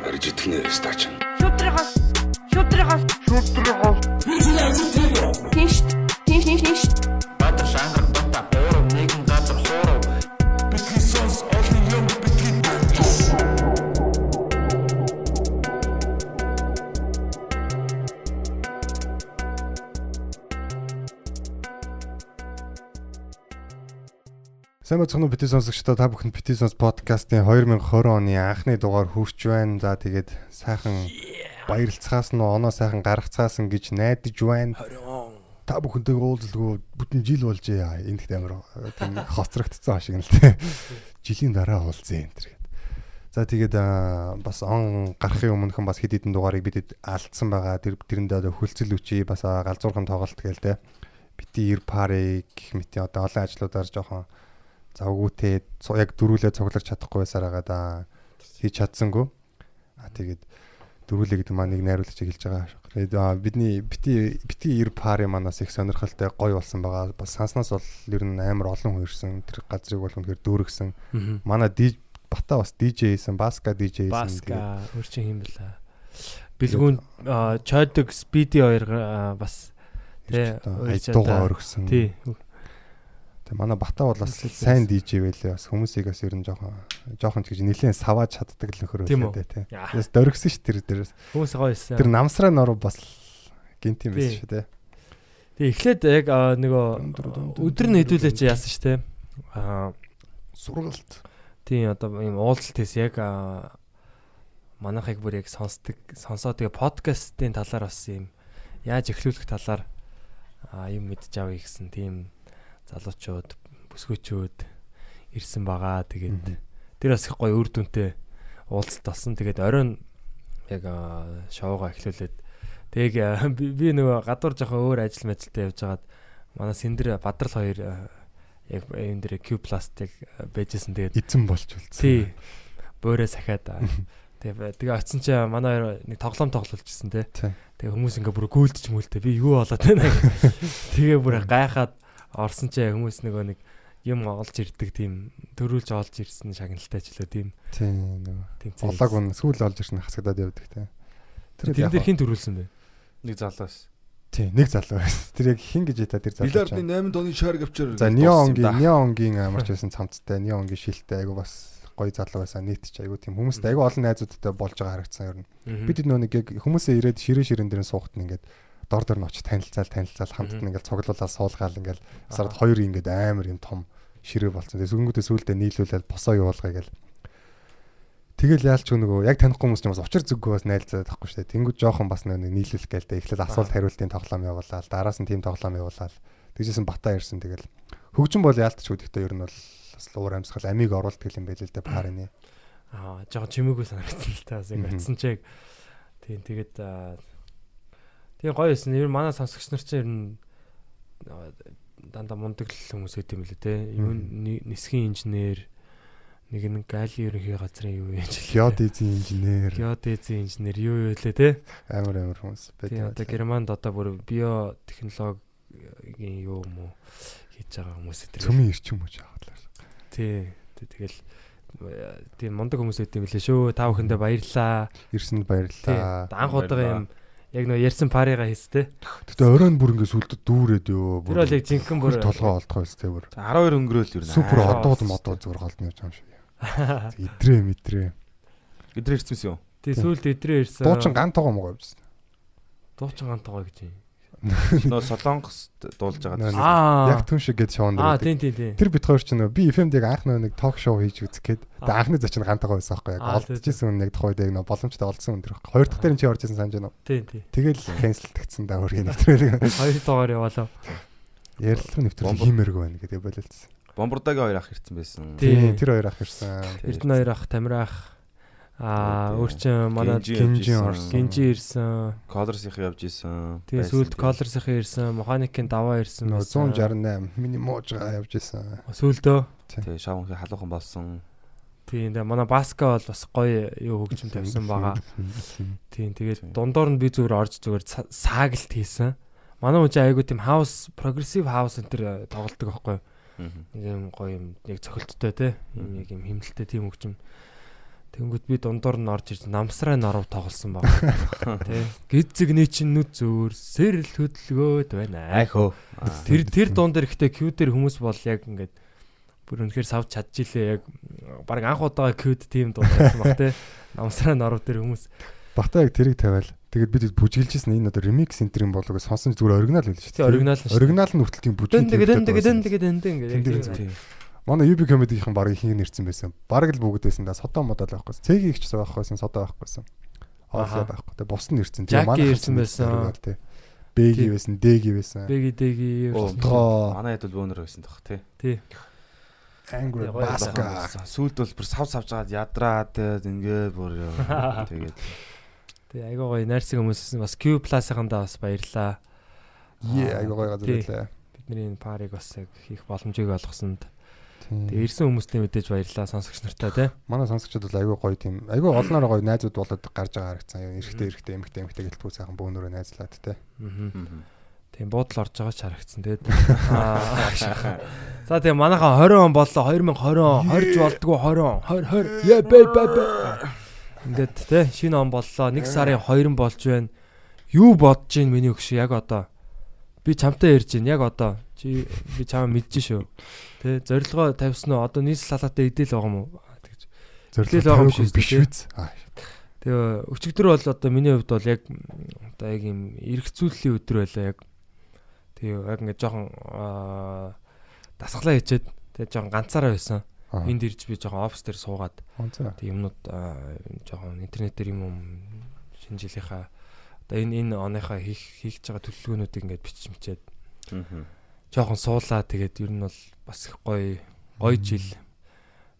Барж итгэнэ стач. Шүтрихос шүтрихос шүтрихос Тинш тинш тинш тинш Сайн бацхан уу бити сонсогчдоо та бүхэнд бити сонс подкастын 2020 оны анхны дугаар хүрч байна. За тэгээд сайхан баярлцгаас нь оноо сайхан гаргацгаас нь гэж найдаж байна. Та бүхэнтэй уулзалгүй бүтэн жил болжээ. Энд ихтэй амар тийм хоцрогдсон шиг нь л тийм. Жилийн дараа уулзъя энэ төр. За тэгээд бас он гарахын өмнөхөн бас хэд хэдэн дугаарыг бид алдсан байгаа. Тэр тэрэндээ одоо хөлцөл үчи бас галзуурхан тоглолт гээл те. Бити ир пари гэх мэт одоо олон ажлуудаар жоохон завгүйтэй яг дөрүүлээ цуглаж чадахгүй байсаар байгаа да. Хийж чадсангүй. А тэгээд дөрүүлээ гэдэг маань нэг найруулагч хэлж байгаа. Бидний бити бити ир пари манаас их сонирхолтой гоё болсон байгаа. Бас санснаас бол ер нь амар олон хүн ирсэн. Тэр газрыг бол үнэхээр дүүргсэн. Манай бата бас DJ хийсэн, Баска DJ хийсэн. Баска өөр чинь хэм бэлээ. Бэлгүүн Чойдог Спиди хоёр бас тий айдуугаа өргсөн. тий Тэг манай бата бол бас сайн DJ байлээ. Бас хүмүүсийг бас ер нь жоохон жоохон ч гэж нэлээд савааж чаддаг л нөхөр байлээ тий. Тэс дөргсөн ш тэр дээрээс. хүмүүс гоё байсан. Тэр намсраа нор бас гинт юм байсан Тий. шүү тий. Тэг эхлээд яг нөгөө өдөр нь хэдүүлээ чи яасан шүү дээ. Аа Сургалт. тийм одоо ийм уулзалт хийс яг манайхыг бүр яг сонсдог сонсоо тэгээ подкастын талаар бас ийм яаж эхлүүлэх талаар аа, юм мэдж авъя гэсэн тийм залуучууд бүсгүүчүүд ирсэн байгаа. Тэгээд тэр бас их гоё үр дүнтэй уулзалт болсон. Тэгээд оройн яг аа, шоугаа эхлүүлээд тэг би нөгөө гадуур жоохон өөр ажил мэжилтэй явж хагаад манай Сэндэр Бадрал хоёр яг энэ дээр Q пластик байжсэн. Тэгээд Эзэн болж үлдсэн. тий. Буураа сахиад тэгээ тэгээ очсон чи манай хоёр нэг тоглоом тоглолцсон те тэгээ хүмүүс ингээ бүр гүйлдэж мүлдээ би юу болоод байна? Тэгээ бүр гайхаад орсон чи хүмүүс нөгөө нэг юм олж ирдэг тийм төрүүлж олж ирсэн шагналтай ч лөө тийм Тий нөгөө тийм зээл. Олоог нь сүүл олж ирсэн хасагдаад явдаг тий. тэр яг дээр хин төрүүлсэн бэ Нэг залуус. Тий, нэг залуу байсан. Тэр яг хин гэж яа тэр залуу. Бильярдны 8 тонны шар гавчаар За неонгийн неонгийн амарч байсан цамцтай, неонгийн шилтэй айгу бас гоё залуу байсан. Нийт ч айгу тийм хүмүүст айгу олон найзуудтай болж байгаа харагдсан ер нь. Бид нөө нэг яг хүмүүсээ ирээд ширээ ширэн дээр нь суухт нь ингээд дор дор нь очиж танилцаал танилцаал хамтд нь ингээд цуглуулаад суулгаал ингээд сард хоёр ингээд амар юм том ширээ болцсон. Тэгээ сүнгүүдээ сүулдэ нийлүүлээд босоо явуулгаа гээл. Тэгэл яалч нөгөө яг танихгүй хүмүүс ч бас учир зүггүй бас найзаад тахгүй дээ. Тэнгүүд жоохон бас нэг нийлүүлэх гээл тэ эхлээд асуулт хариултын тоглоом явуулаад дараас нь тим тоглоом явуулаад тэгжсэн бата ирсэн тэгэл. Хөгжин бол яалтч үдэгтэй ер нь бол бас уур амьсгал амиг оруулдаг юм байл л дээ парины. аа жоохон чимээгүй санагдсан л та бас яг очсон чи яг тийм тэгээд тийм гоё байсан. Ер нь манай сонсогч нар чинь ер нь аа, дандаа мундаг л хүмүүс байт юм лээ те. Юу нисхийн инженер нэг нэг галийн ерөнхий газрын юу юм чи. Геодезийн инженер геодезийн инженер юу юу лээ те. амар амар хүмүүс Тийм одоо байдаг. Германд одоо бүр биотехнологийн юу юм уу хийж байгаа хүмүүс өдр. Цөмийн эрчим хүч хаадлаа. Тий. Тэ- Тэгэл тийм мундаг хүмүүс байт юм лээ шүү. Та бүхэндээ баярлаа. Ирсэнд. Одоо Анх удаага юм яг нөө ярьсан парига хийстэй. Гэтэ оройн бүр ингээ сүлдэд дүүрээд ёо. Тэр бол яг жинхэнэ бүр толгоо олдгоо өстэй бүр. 12 өнгөрөөл юу Супер Аа, одууд модууд зүгээр голдно явж байгаа юм шиг. Идрээ мэдрээ. Эдрээ ирсэн юм. тий сүүлд өдрөө ирсэн. Дуучин ган тоогоо мгоо явжсэн. дуучин гантайгаа гэж юм. Нөө солонгос дуулж байгаа. Аа. Яг түн шиг гэж шоунд Аа байдаг. тий тий тий. Тэр бит хоёр ч нөө би FM-дэг анх нөө нэг ток шоу хийж үзэх гээд тэгээ Аа. анхны зочин гантайгаа байсан байхгүй яг Аа, олдчихсэн үн яг тухайд яг нөө боломжтой олдсон үн тэр байхгүй. Хоёр дахь дээр нь чи орж исэн санаж байна уу? Тий тий. Тэгэл cancel тэгсэн да хөргийн нэвтрүүлэг. Хоёр дугаар яваалаа. Ярилцлага нэвтрүүлэг хиймэрэг байна гэдэг бололцсон. Бомбардагийн хоёр ах ирсэн байсан. Тий. Тийм тэр хоёр ах ирсэн. Эрдэнэ хоёр ах, Тамир ах. Аа өөрчн манай Гинжи Гинжи явж орсон. Гинжи ирсэн. Колорсих явж исэн. Тэгээ сүүлд колорсхийн ирсэн, механикийн даваа ирсэн. Нөө байсан. 168 мини муужгаа явж исэн. Сүүлдөө Тий, шавхын халуухан болсон. тийм дээ манай баска бол бас гоё юу хөгжим тавьсан байгаа. Тийм тэгээд дундуур нь би зүгээр орж зүгээр са- саагалт хийсэн. Манай хүн чинь айгуу тийм хаус прогрессив хаус энэ төр э, тоглолдог байхгүй юу? Юм гоё юм яг цохилттой те. Мгм. яг юм химэлтэй тийм хөгжим Тэнгүүт би дундуур нь орж ирж намсраа норов тоглосон баг. Тэ. Гизэгний чинь нүд зөөр сэрэл хөдөлгөөд байна. Айхөө. Тэр тэр дуун дээр ихтэй Q дээр хүмүүс бол яг ингээд бүр үнэхээр савч чадчихилээ яг баг анх удаага Q-д тийм дуудсан баг те. Намсраа норов дээр хүмүүс Бата яг тэрийг тавиал. Тэгээд бид бүжиглэжсэн энэ одоо юм болов гэж сонсон зүгээр оригинал байл шүү тий оригинал нь шүү. Оригинал нь хүртэл тийм бүжиг. Дэн дэн дэн дэн дэн Манай UB comedy-ийн баг ихийг нэрсэн байсан. Бараг л бүгд байсан да содоо модал байхгүй. Цэгийн ихч байхгүйсэн содоо байхгүйсэн. Оолоо байхгүй. Тэгээ бус нь нэрсэн. Jackie ирсэн байсан. тий. Бэги байсан, Дэги байсан. Бэги дэги Тоо Манай хэд бол бөөнөр байсан тох тий. тий. Angry Basca. Сүүлд бол бүр сав савж гаад ядраад тэгээд бүр тэгээд Тий айгуу гоё найрсаг хүмүүс бас Q Plus-ынхандаа бас баярлаа. Е айгуу гоё газар байлаа. Бидний энэ парыг бас яг хийх боломжийг олгосонд. Тий. Тэгээ ирсэн хүмүүстээ мэдээж баярлаа сонсогч нартай тий. Манай сонсогчдод бол айгүй гоё тийм айгүй олноор гоё найзууд болоод гарч байгаа харагдсан. Аюу эрэгтэй эрэгтэй эмэгтэй эмэгтэй гэлтгүү сайхан бөөнөрөө найзлаад. Аа. Тийм буудал орж байгаа ч харагдсан. Аа. За тэгээ манайха 20 он боллоо 2020 он 20 болдгоо 20 он 20 20 яа бэ бэ бэ. Ингээд те шинэ он боллоо 1 сарын 2 болж байна. Юу бодож гин миний өгш яг одоо. Би чамтай ярьж гин яг одоо. Чи би чамаа мэдэж шүү. Тэ зорилгоо тавьсан уу? Одоо нийслэл салаатай идэл байгаа юм уу? Тэгж. Тэгэл байгаа юм шиг биш. Аа. Тэгээ өчигдөр бол одоо миний хувьд бол яг одоо яг юм эргцүүллийн өдөр байлаа яг. Тэгээ яг ингээд жоохон аа, дасглаа хийчээд тэгээ жоохон ганцаараа байсан. Аа. Энд ирж би жоохон офс дээр суугаад тэг юмнууд аа, жоохон интернетээр юм юм шинэ жилийнхаа одоо энэ энэ оныхаа хийх хийж байгаа төлөвлөгөөнүүдийг ингээд бичиж мичээд жоохон суулаа. Тэгээд ер нь бол бас их гоё гоё жил.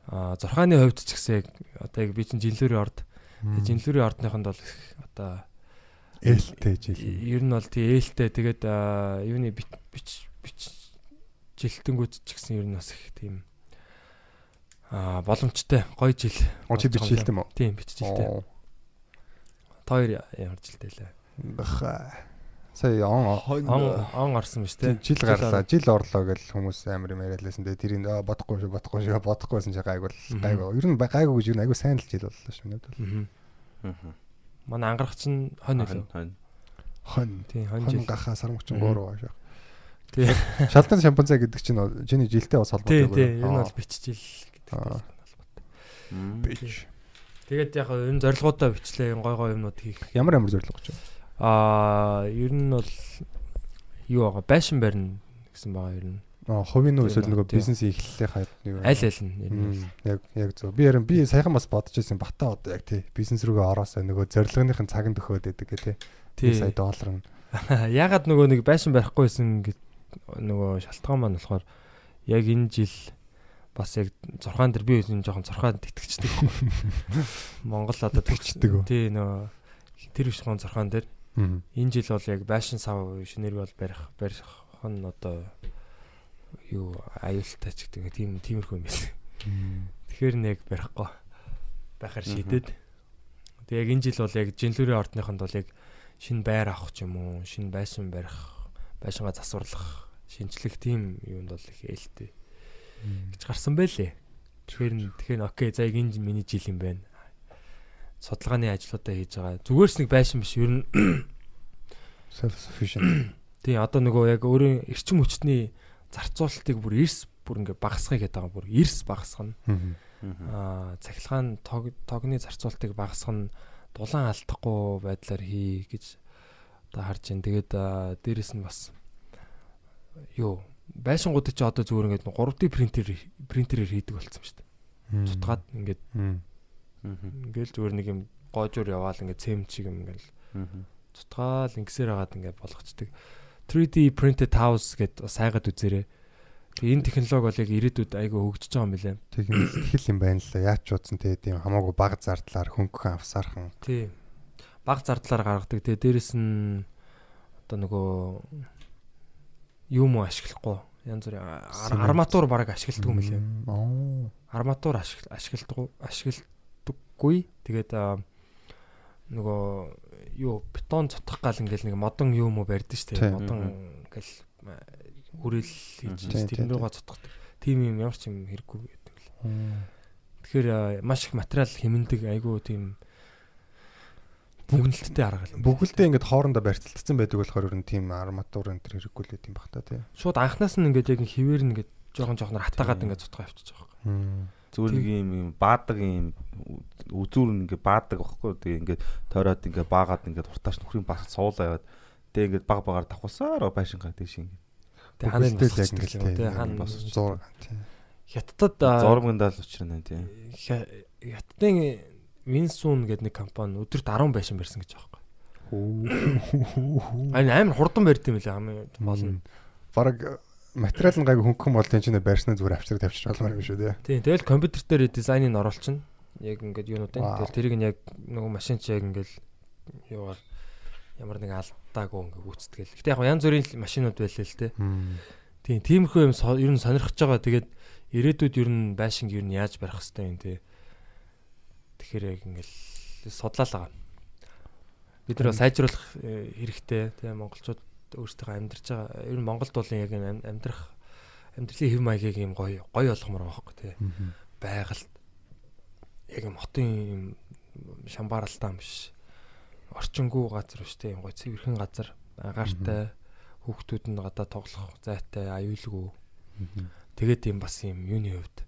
А зурхааны хувьд ч гэсэн яг одоо яг би чинь жилүүрийн орд. Тэгээд жилүүрийн ордныхонд бол их одоо ээлтэй жил. ер нь бол тий ээлтэй. Тэгээд юуны бич бич жилтэнгүүд ч гэсэн ер нь бас их тийм а боломжтой гоё жил. Оо чи болж байгаа бичилтэй юм уу? тийм бич жилтэй. Оо. хоёр ямар жилтэй лээ? Баха. Сая он он он орсон биз тий, тээ жил гарлаа, жил орлоо гэж хүмүүс амар юм яриалсэн. Тэгээ тэрийг аа, бодохгүй шүү, бодохгүй шүү, бодохгүйсэн чи гайгүй л Мгм. гайгүй. Ер нь гайгүй гэж юу айгүй сайн л жил боллоо шүү надад. Мгм. манай ангарах чинь хонь үлээ Хонь. Хон. тий хонь Хон жил гахаа сармагчин Мгм. 3 байгаа шүү. тий Шалдан шампанцаа гэдэг чинь чиний жилтэй бас тий холбоотой. тий ер нь бол бич жил гэдэг Аа. Бич. Тэгээд яг энэ зорилгоудаа бичлээ гой гой юмнууд хийх. Ямар ямар зорилго гэж байна? Аа ер нь бол юу байгаа байшин барина гэсэн байгаа ер нь. Аа, хувийн нөө эсвэл нөгөө бизнес эхлэлээ хайд вэ? Аль аль нь ер нь. Яг яг зөв. Би ярин би саяхан бас бодож байсан бата одоо яг тий бизнес рүүгээ ороосоо нөгөө зорилгынхын цаганд өгөөд байдаг гэх тий. Тий. 1 сая доллар нь. Ягаад нөгөө нэг байшин барихгүйсэн гэд нөгөө шалтгаан маань болохоор яг энэ жил бас яг зурхаан дээр би энэ жоохон зурхаанд итгэждэг. Монгол одоо Итгэждэг үү? Тий нөгөө тэр бишгон зурхаан дээр Мм. Энэ жил бол яг байшин сав шинээр бол барих барих нь одоо юу аюултай ч гэдэг тийм тиймэрхүү юм байсан. Тэгэхээр нэг барихгүй байхаар шийдээд. Тэг яг энэ жил бол яг жинлүүрийн ордныхонд бол яг шинэ байр авах ч юм уу, шинэ байшин барих, байшингаа засварлах, шинжлэх тийм юунд бол их ээлтэй гэж гарсан байлээ. Тэгэхээр тэгэхээр окей, за яг энэ миний жил юм байна. Судалгааны ажлуудаа хийж байгаа. Зүгээрс нэг байшин биш, ер нь self sufficient. тий одоо нөгөө яг өөрийн эрчим хүчний зарцуулалтыг бүр эрс бүр ингээ багасгах гэдэг байгаа. Бүр эрс багасгах нь Мм. аа цахилгаан тог тогны зарцуулалтыг багасгах нь дулаан алдахгүй байдлаар хий гэж одоо харж байна. Тэгээд дээрэс нь бас юу байшингуудыг чи одоо зүгээр ингээд 3D принтер принтерээр хийдэг болсон шүү дээ. Цутгаад ингээд. Ингээл зүгээр нэг юм гоожуур яваал ингээд цэм чиг юм ингээл цутгаал ингэсээр хагаад ингээд болгочдөг. 3D printed house гэд бас хайгаад үзээрэй. Тэгээ энэ технологи бол яг ирээдүйд айгүй хөгжиж байгаа юм билээ. Тийм хэл юм байна л да. Яаж ч утсан те тийм хамаагүй баг зардлаар хөнгөн авсаархан. Тий. Баг зардлаар гаргадаг. Тэгээ дээрэс нь одоо нөгөө юм уу ашиглахгүй. Янз бүрийн арматур бараг ашигладаг юм билээ. Оо. Арматур ашиг ашигладаг ашигладаггүй. Тэгээд нөгөө юу бетон цутгах гал ингээл нэг модон юм уу барьдэн шүү дээ. Модон ингээл аа, хүрээл хийж тэрнийгаа цутгадаг. Тим юм ямар ч юм хэрэггүй гэдэг л. Тэгэхээр маш их материал хэмндэг айгүй тийм бүгнэлттэй арга юм. Бүгдээ ингээд хоорондоо барьцалтсан байдаг болохоор ер нь тийм арматур энэ төр хэрэггүй л юм бах та тий. Шууд анхнаас нь ингээд яг хിവэр нь ингээд жоохон жоохноор хатаагаад ингээд цутгаа явчихж байгаа юм. Зүгээр нэг юм юм баадаг юм үзүүр нь ингээ баадаг байхгүй тэгээ ингээ тойроод ингээ баагаад ингээ уртааш нөхрийн бас суулаа яваад тэгээ ингээ баг багаар давхусаар байшингаа дээш ингээ Тэгээ ханаа Бүгдээ л яг яг ингээд ингээд тий. хаана бас зур тий. хятадд а, зурмагндаа л учрна тийм Хя- хятадын Winsun гэдэг нэг компани өдөрт 10 байшин барьсан гэж байгаа юм. Аа амар хурдан барьд юм лээ хамгийн болно. Бараг материал нь гайгүй хөнгөн бол тийм ч нэ барьсны зүгээр авчраг тавьчих болмоор юм шүү тий. Тийм тэгэл компьютер дээр дизайныг оруулчихна. Яг ингээд юунуудын Вау. тэгэл тэрийг нь яг нөгөө машин чи яг ингээд юугаар ямар нэг алдаагүй ингээд гүйцэтгэл. Гэтэ яг янз бүрийн машинууд байлээ л те. Тийм тиймэрхүү юм ер нь сонирхож байгаа. Тэгээд ирээдүйд ер нь байшинг ер нь яаж барих хэвтэй юм те. Тэгэхээр яг ингээд судлаалаа. Бид нэр сайжруулах э, хэрэгтэй тийм монголчууд өөрсдөө амьдарч байгаа. Ер нь Монголд бол яг амьдрах амьдралын хэв маягийг юм гоё гоё болгомоор байгаа байхгүй тий. Байгальд яг юм хотын юм шамбаралтай юм биш. Орчингүү газар биш тий. Гоё цэвэрхэн газар агаартай хүүхдүүд нь гадаа тоглох зайтай аюулгүй. Тэгээд юм бас юм юуны хувьд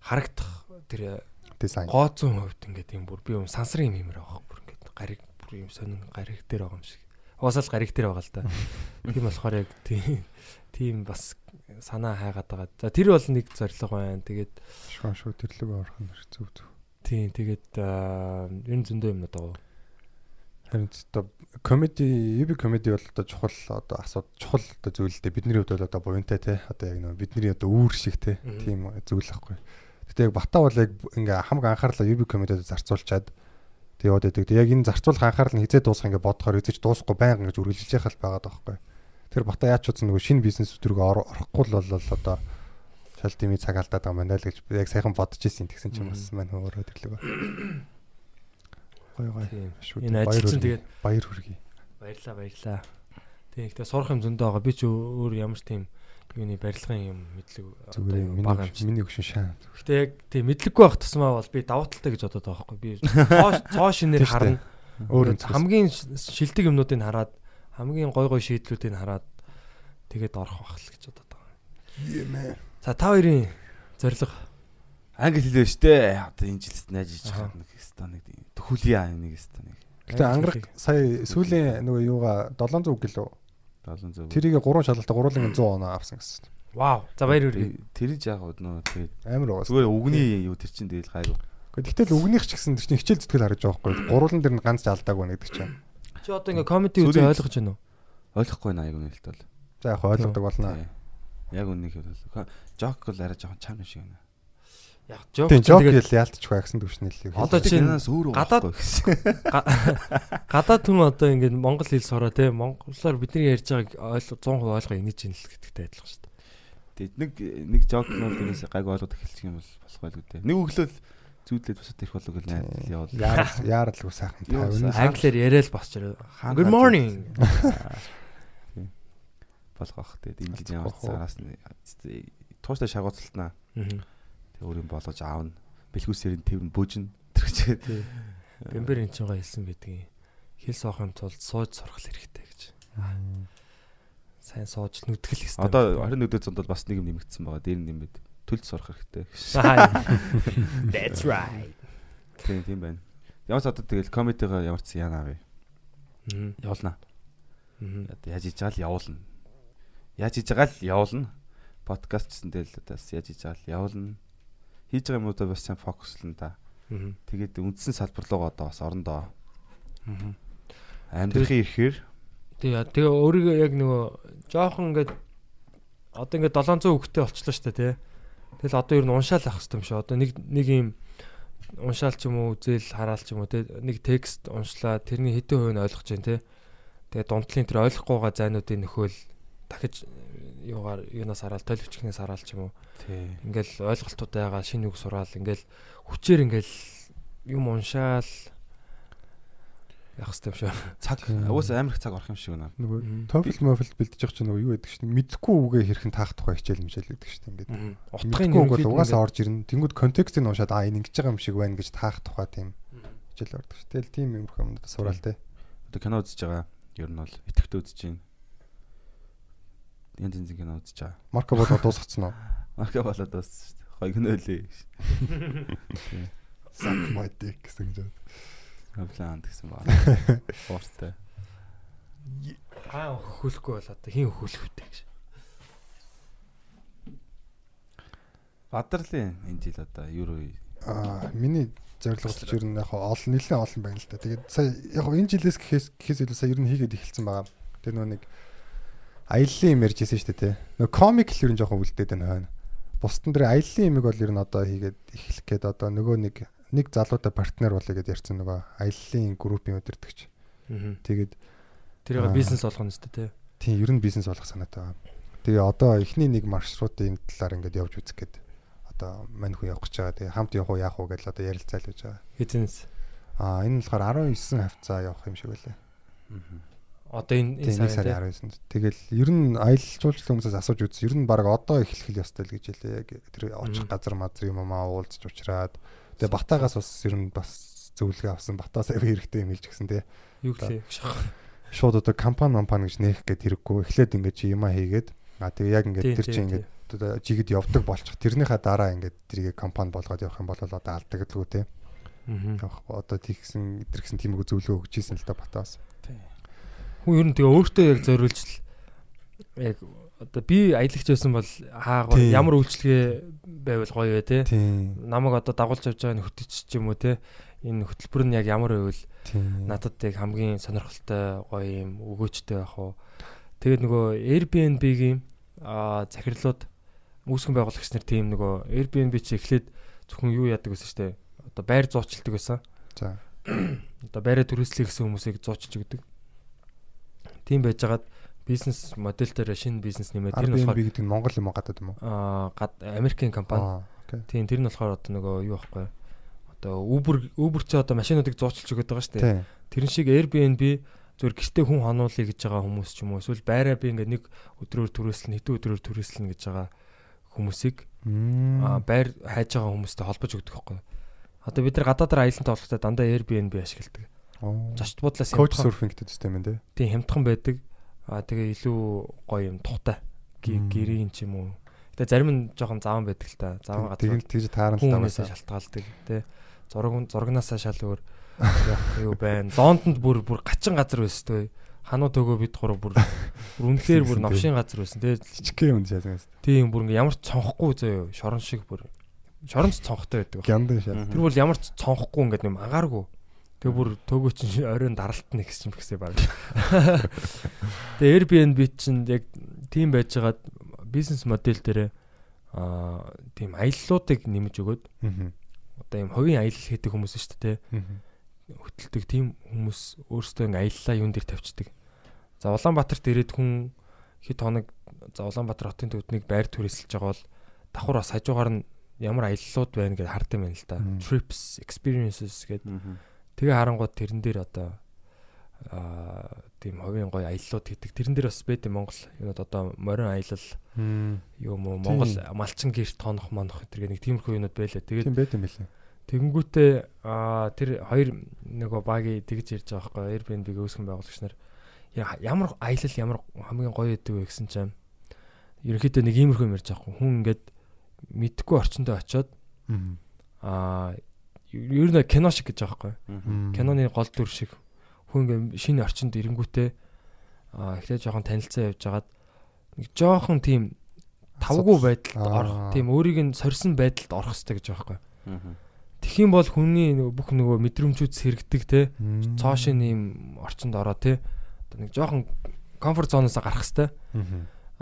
харагдах тэр Дизайн. гооцон хувьд ингээд юм бүр би юм сансрын юм юмэр байгаа бүр ингээд гариг бүр юм сонин гариг дээр байгаа юм шиг. Угаасаа л гариг дээр байгаа л да. Тийм болохоор яг тийм тийм бас санаа хайгаад байгаа. За тэр бол нэг зорилго байна. Тэгээд Шуун шүү тэрлэг орох нь зөв зөв. тийм тэгээд ер нь зөндөө юмнууд байгаа. Харин одоо комеди, юби комеди бол одоо чухал одоо асууд чухал одоо зүйл дээ. Бидний хувьд бол одоо буянтай те. Одоо яг нэг бидний одоо үүр шиг те. Тийм зүйл ахгүй. Гэтэ яг бата бол яг ингээ хамаг анхаарлаа юби комедид зарцуулчаад тэг яваад байдаг. Тэг яг энэ зарцуулах анхаарал нь хизээ дуусах ингээ бодохоор хизээч дуусахгүй байнга гэж үргэлжлэж яхал байгаад байгаа байхгүй. Тэр бата яаж ч нөгөө шинэ бизнес төрөг орохгүй л бол одоо шал дими цаг алдаад байгаа мандаа л гэж яг сайхан бодож ирсэн тэгсэн чинь бас мань хөөрөөд ирлээ. Гой гой. Энэ ажил чинь тэгээд баяр хүргэе. баярлаа баярлаа. Тийм ихтэй сурах юм зөндөө байгаа. Би ч өөр ямар ч тийм юуны барилгын юм мэдлэг одоо Зүгээр юу миний өгшин шаан. Гэтэ яг тийм мэдлэггүй байх тусмаа бол би давуу талтай гэж бодоод байгаа байхгүй. Би цоо цоо шинээр харна. Өөр хамгийн шилдэг юмнуудыг хараад хамгийн гой гой шийдлүүдийг хараад тэгээд орох байх л гэж бодоод байгаа. За та хоёрын зорилго англи хэлээ штэ одоо энэ жилд найж иж хаад нэг хэстэ нэг төхүүлээ нэг хэстэ нэг Гэтэ ангарах сая сүүлийн нөгөө юугаа 700 гэлөө 700 тэрийг 3 шалгалтаа гурван 100 оноо авсан гэсэн. Вау. За баяр хүргэе. тэр жаах нөө тэгээд Амар угаас. зүгээр үгний юу тэр чин тэгэл гайгүй Гэхдээ үгнийх ч гэсэн тэр чинь хичээл зүтгэл харж байгаа байхгүй. Гурван дээр нь ганц алдаагүй нэг гэдэг чинь. Чи одоо ингээ комеди үзээ ойлгож байна уу? ойлгохгүй наа яг үнэ хэлт бол За яг ойлгодог болно. Яг үннийг хэлвэл жок бол арай жоохон чам шиг байна Яг жок тэгээд хэл яалтчгүй гэсэн төвшнөл. Одоо чинь гадаад- гадаад хүн одоо ингээ монгол хэл сураа те монголоор бидний ярьж байгааг ойлгох 100% ойлгоо инеж ин л гэдэгтэй адилхан шүү дээ. Тэгээд нэг нэг жок нь бол тэрээс гайгүй ойлгоод эхэлчих юм бол болох байлгүй дээ нэг өглөөл зүүдлээд босоод ирэх болов гэж найдал явал Яарал яаралгүй сайхан Юу тавина. Англиар яриад босч ирээ. Good morning. Болгох тэгээд ингэж уу? цагаас нь тууштай шагууцалтнаа Мгм. Тэг өөр юм болгож аавна бэлгүүсээр нь тэрн бүжин тэрчээд Тий. Бэмбэр эн чинь гоо хэлсэн байдгийг. Хэл соохын тулд сууж сурах хэрэгтэй гэж. Сайн сууж нүтгэл хэрэгтэй. одоо 21 зуунд бол бас нэг юм нэмэгдсэн байгаа дээр нь нэмээд төлж сурах хэрэгтэй That's right. тийм тийм байна Ямаас одоо тэгэл комедигаа ямар ч яана авъя Мгм. явуулна Мгм. Одоо яаж хийж байгаа л явуулна. Яаж хийж байгаа л явуулна. Подкаст гэсэн дээр л бас яаж хийж байгаа л явуулна. Хийж байгаа юмудаа бас сайн фокуслна да. Тэгээд үндсэн салбар руу одоо бас орондоо. Амьдрахын ихээр Тэгээ тэгээ өөрийгөө яг нөгөө жоохон ингээд одоо ингээд 700 хүүхдтэй болчихлоо шүү дээ тий. Тэгэл одоо ер нь уншаал авах хэрэгтэй юм шиг. Одоо нэг нэг юм уншаал ч юм уу үзэл хараал ч юм уу тий. Нэг текст уншлаа тэрний хэдэн хувийг ойлгож जैन тий. Тэгээ дундлын тэр ойлгохгүй байгаа зайнуудын нөхөөл дахиж юугаар юунаас хараал тойл хүчнээс хараал ч юм уу. тий. Ингээл ойлголтуудаагаа шинэ үг сураал ингээл хүчээр ингээл юм уншаал явах юм шүү. Цаг уус амар их цаг орох юм шиг байна. Нөгөө. TOEFL MOEFL бэлдэж явах чинь нөгөө юу гэдэг чинь мэдэхгүй үгээ хэрхэн таах тухай хичээл мичээл гэдэг чинь ингээд. Утгын үг бол угаасаа орж ирнэ. Тэнгүүд контекстыг уушаад аа энэ ингэж байгаа юм шиг байна гэж таах тухай тийм хичээл ордог шүү. Тэгэл тийм юм хүмүүс сураал те. Одоо кино үзэж байгаа. Ер нь бол итгэвтэй үзэж байна. Янз янзын кино үзэж байгаа. Марко болоо дуусгацсан уу? Марка болоод дууссан шүү дээ. Кино лээ. Сак майдик гэсэн гэж. Хавлаанд гэсэн баа. Форстэй. Аа хөлөхгүй бол одоо хин хөлөх үтэй гэж. Бадарлын энэ жил одоо евро Аа миний зорилго бол ер нь яг олон нэлээд олон байна л да. Тэгээд сая яг энэ жилээс гэхээс гэхээс илүү сая ер нь хийгээд эхэлсэн байгаа. Тэр нөгөө нэг аяллаа юм ярьжсэн шүү дээ. Нөгөө комик л ер нь жоохон үлдээд байна. Бусдын дээр аяллаа юмыг бол ер нь одоо хийгээд эхлэх гээд одоо нөгөө нэг нэг залуутай партнер болъё гэдээ ярьсан нөгөө аяллаа группийн удирдагч. Аа. Тэгээд Тэрийг Аа. бизнес болгоно ч тий. тийм ер нь бизнес болгох санаатай байгаа. Тэгээ одоо эхний нэг маршрутын энэ талаар ингээд явж үзэх гээд одоо мань хүн явах гэж байгаа. Тэгээ хамт явах уу яах уу гэж одоо ярилцаа л гэж байгаа. Хэзэнс. Аа энэ болохоор 19 хавцаа явах юм шиг байлаа. Одоо энэ энэ сарын сарын 19-нд. Тэгэл ер нь аялал жуулчлалын хүмүүсээс асууж үзсэн. Ер нь баг одоо эхлэх ёстой л гэж хэлээ. Яг Тэр очих газар мазар юм аа уулзч уучраад. Тэгээ Батагаас бас ер нь бас зөвлөгөө авсан. Батаас аяг хэрэгтэй юм хэлж гисэн тий. юу гэлээ. Шууд одоо компани компани гэж нээх гээд хэрэггүй. Эхлээд ингээд чи юмаа хийгээд аа тэгээ яг ингээд тэр чинь ингээд одоо жигэд явдаг болчих. Тэрнийхээ дараа ингээд тэрийг компани болгоод явах юм бол одоо алдагдaltaгүй тий. Аа. Одоо тийгсэн тэр гэсэн тиймэрхүү зөвлөгөө өгч ийсэн л да Батаас. Хүн ер нь тэгээ өөртөө яг зориулж л яг одоо би аялагч байсан бол хаагаар ямар үйлчлэгээ байвал гоё вэ те. Намайг одоо дагуулж явж байгаа нөхдөч ч юм уу те. Энэ хөтөлбөр нь яг ямар байвал надад яг хамгийн сонирхолтой гоё юм өгөөчтэй байх уу. Тэгээд нөгөө Airbnb-гийн захирлууд үүсгэн байгуулагч нар тийм нөгөө Airbnb чи эхлээд зөвхөн юу яадаг гэсэн штэ. Одоо байр зуучилдаг байсан. За. Одоо байраа түрээслэх гэсэн хүмүүсийг зуучилж өгдөг. Тийм байжгаад бизнес модель дээр шинэ бизнес нэмээд тэр нь Airbnb болохоор гэдэг нь Монгол юм уу гадаад юм уу? аа гад Америкийн компани. Тийм тэр нь болохоор одоо нөгөө юу байхгүй. Одоо Uber Uber ч одоо машинуудыг зуучилж өгöd байгаа шүү дээ. Тэрэн шиг Airbnb зүгээр гэртээ хүн хонуулъя гэж байгаа хүмүүс ч юм уу эсвэл байраа би ингээд нэг өдрөөр түрээслэн хэдэн өдрөөр түрээслэн гэж байгаа хүмүүсийг аа байр хайж байгаа хүмүүстэй холбож өгдөг байхгүй. Одоо бид нар гадаадаар аялалтаа болохтой дандаа Airbnb ашигладаг. Зочд буудлаас Coach surfing гэдэг систем тий. тийм хямдхан байдаг. Аа тэгээ илүү гоё юм тухтай. Гэрийн ч юм уу. Тэгээ зарим нь жоохон заван байдаг л та. Заван газар Тэгэл тэгж таарна л та. шалтгаалдаг тий. Зураг зурагнаасаа шал өөр юу байна. Лондонд бүр бүр гачин газар байсан тий. Хануу төгөө бид гурав бүр үнэхээр бүр новшийн газар байсан тий. Жижигхэн юм шаасан. Тийм бүр ингээ ямар ч цонхгүй зөө шорон шиг бүр шоронч цонхтой байдаг. Гяндан шаасан. Тэр бол ямар ч цонхгүй ингээд юм агааргүй. Тэгээ бүр төгөө чинь оройн даралтна гэсэн юм гэсээ баг. Тэгээ Airbnb чинь яг тийм байжгаад бизнес модель дээр аа тийм аяллуудыг нэмж өгөөд одоо юм хувийн аялал хийдэг хүмүүс шүү дээ хөтэлдэг тийм хүмүүс өөрсдөө ингээ аяллаа юун дээр тавьчихдаг. За Улаанбаатарт ирээд хүн хэд хоног за Улаанбаатар хотын төвднийг байр түрээсэлж байгаа бол давхар бас хажуугаар нь ямар аяллууд байна гэж хардсан байна л да. Trips, experiences гэдэг Тэгээ харангууд тэрэн дээр одоо аа тийм хувийн гоё аяллууд хийдэг. Тэрэн дээр бас байд юм Монгол юунод одоо морин аялал юм уу. Монгол малчин гэрт тоонох монох гэдэг нэг тиймэрхүү юунод байлаа. Тэгээд Тийм байт юм билээ. тэгэнгүүтээ аа тэр хоёр нөгөө багийн тэгж ярьж байгаа байхгүй Airbnb-г үүсгэн байгуулагч нар ямар аялал ямар хамгийн гоё гэдэг вэ гэсэн чинь ерөнхийдөө нэг иймэрхүү юм ярьж байгаа хүн ингээд мэдхгүй орчиндөө очиод аа ер нь кино шиг гэж байгаа байхгүй. Киноны гол дүр шиг. Хүн ингээм шинэ орчинд ирэнгүүтээ эхлээд жоохон танилцаа явж хагаад нэг жоохон тийм тавгүй байдалд орох тийм өөрийг нь сорьсон байдалд орох хэрэгтэй гэж байгаа байхгүй. Юм бол хүний нөгөө бүх нөгөө мэдрэмжүүд сэргдэг те. Цоошин ийм орчинд ороо те. Нэг жоохон комфорт зоноос гарах хэрэгтэй.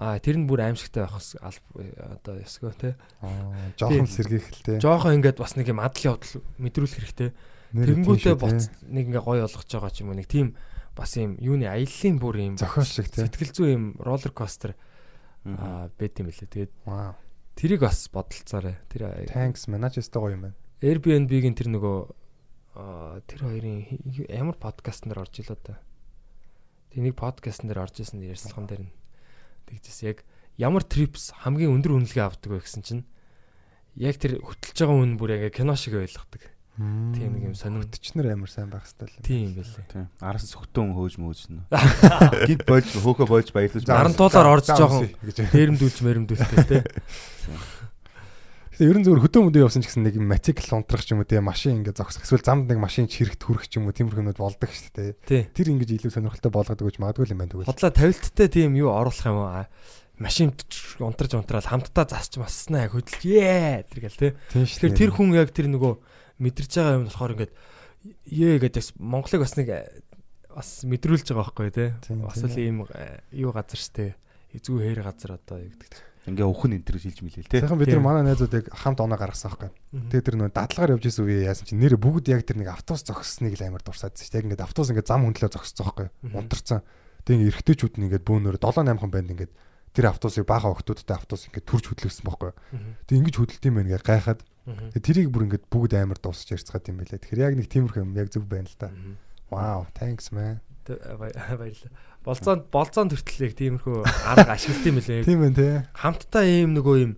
Аа тэр нь бүр аимшигтай байх аль одоо ясгөө те. Аа, жоохон Тийм. сэргийх л тий. Жоохон ингээд бас нэг юм адал явдал мэдрүүлэх хэрэгтэй. Тэнгүүтээ тий. нэг ингээ гоё болгож байгаа ч юм уу нэг тийм бас юм юуны аяллаа бүр юм зохиол шиг тий. сэтгэл зүй юм роллер костер аа байт юм лээ. Тэгээд тэрийг бас бодолцоорой. Тэр Thanks, өстой гоё юм байна. Airbnb-гийн тэр нөгөө тэр хоёрын ямар подкастн дээр орж илоо да. Тэг нэг подкастн дээр орж исэн ярьцлаган дээр нь тэгжээс яг ямар трипс хамгийн өндөр үнэлгээ авдаг вэ гэсэн чинь яг тэр хөтлөж байгаа үн бүр яг кино шиг ойлгодог. Тийм нэг юм сонир Өтчнэр амар сайн байх хэрэгтэй. тийм байлээ. Тийм. Араас нь сүхтэн хөөж мөөж нэ. Гинт болж хөөхө болж баярлаж Наран туулаар орж жоохон гэж. дээрэмдүүлж мэрэмдүүлтэй те. Тэгээ ерэн зөвөр хөдөө мөдөө явсан ч гэсэн нэг юм мотоцикл унтрах ч юм уу те машин ингээ зогсох эсвэл замд нэг машин чирэгт хүрэх ч юм уу тиймэрхүү юмуд болдог шүү дээ. Тий. Тэр ингэж илүү сонирхолтой болгодог гэж магадгүй юм байна тэгвэл. Хотлоо тавилттай тийм юу оруулах юм уу? Машин унтарч унтраал хамтдаа засч масснаа яг хөдөлж ээ тэр гэл те. Тийм Тэгэхээр тэр хүн яг тэр нөгөө мэдэрч байгаа юм болохоор ингээд ээ гэдэг Монголыг бас нэг бас мэдрүүлж байгаа байхгүй те. Тийм, Бас тийм. л ийм э, юу газар штэ. Эзгүй хээр газар одоо юу гэдэг. Ингээ өхөн энэ төр шилж мэлээ те. Сайхан бид нар манай найзуудыг хамт оноо гаргасан байхгүй. Тэгээ тэр нөө дадлагаар явж исэн үе яасан чинь нэр бүгд яг тэр нэг автобус зогссныг л амар дурсаад шүү дээ. Яг ингээд автобус ингээд зам хөндлөө зогссон байхгүй. Унтарсан. Тэгээ ингээд эргэжтэйчүүд нь ингээд бөөнөр 7 8 хан банд ингээд тэр автобусыг баахан охтуудтай автобус ингээд төрж хөдлөсөн байхгүй. Тэг ингэж хөдөлт юм байна гэж гайхаад тэгээ тэрийг бүр ингээд бүгд амар дуусч ярьцгаад юм байлаа. Тэгэхээр яг нэг тиймэрхүү юм яг зөв байна л та. Wow, thanks man. Баярлалаа. Болцоонд болцоонд хүртэл яг тиймэрхүү арга ашиглт юм лээ. Тийм байна те. Хамтдаа ийм нөгөө юм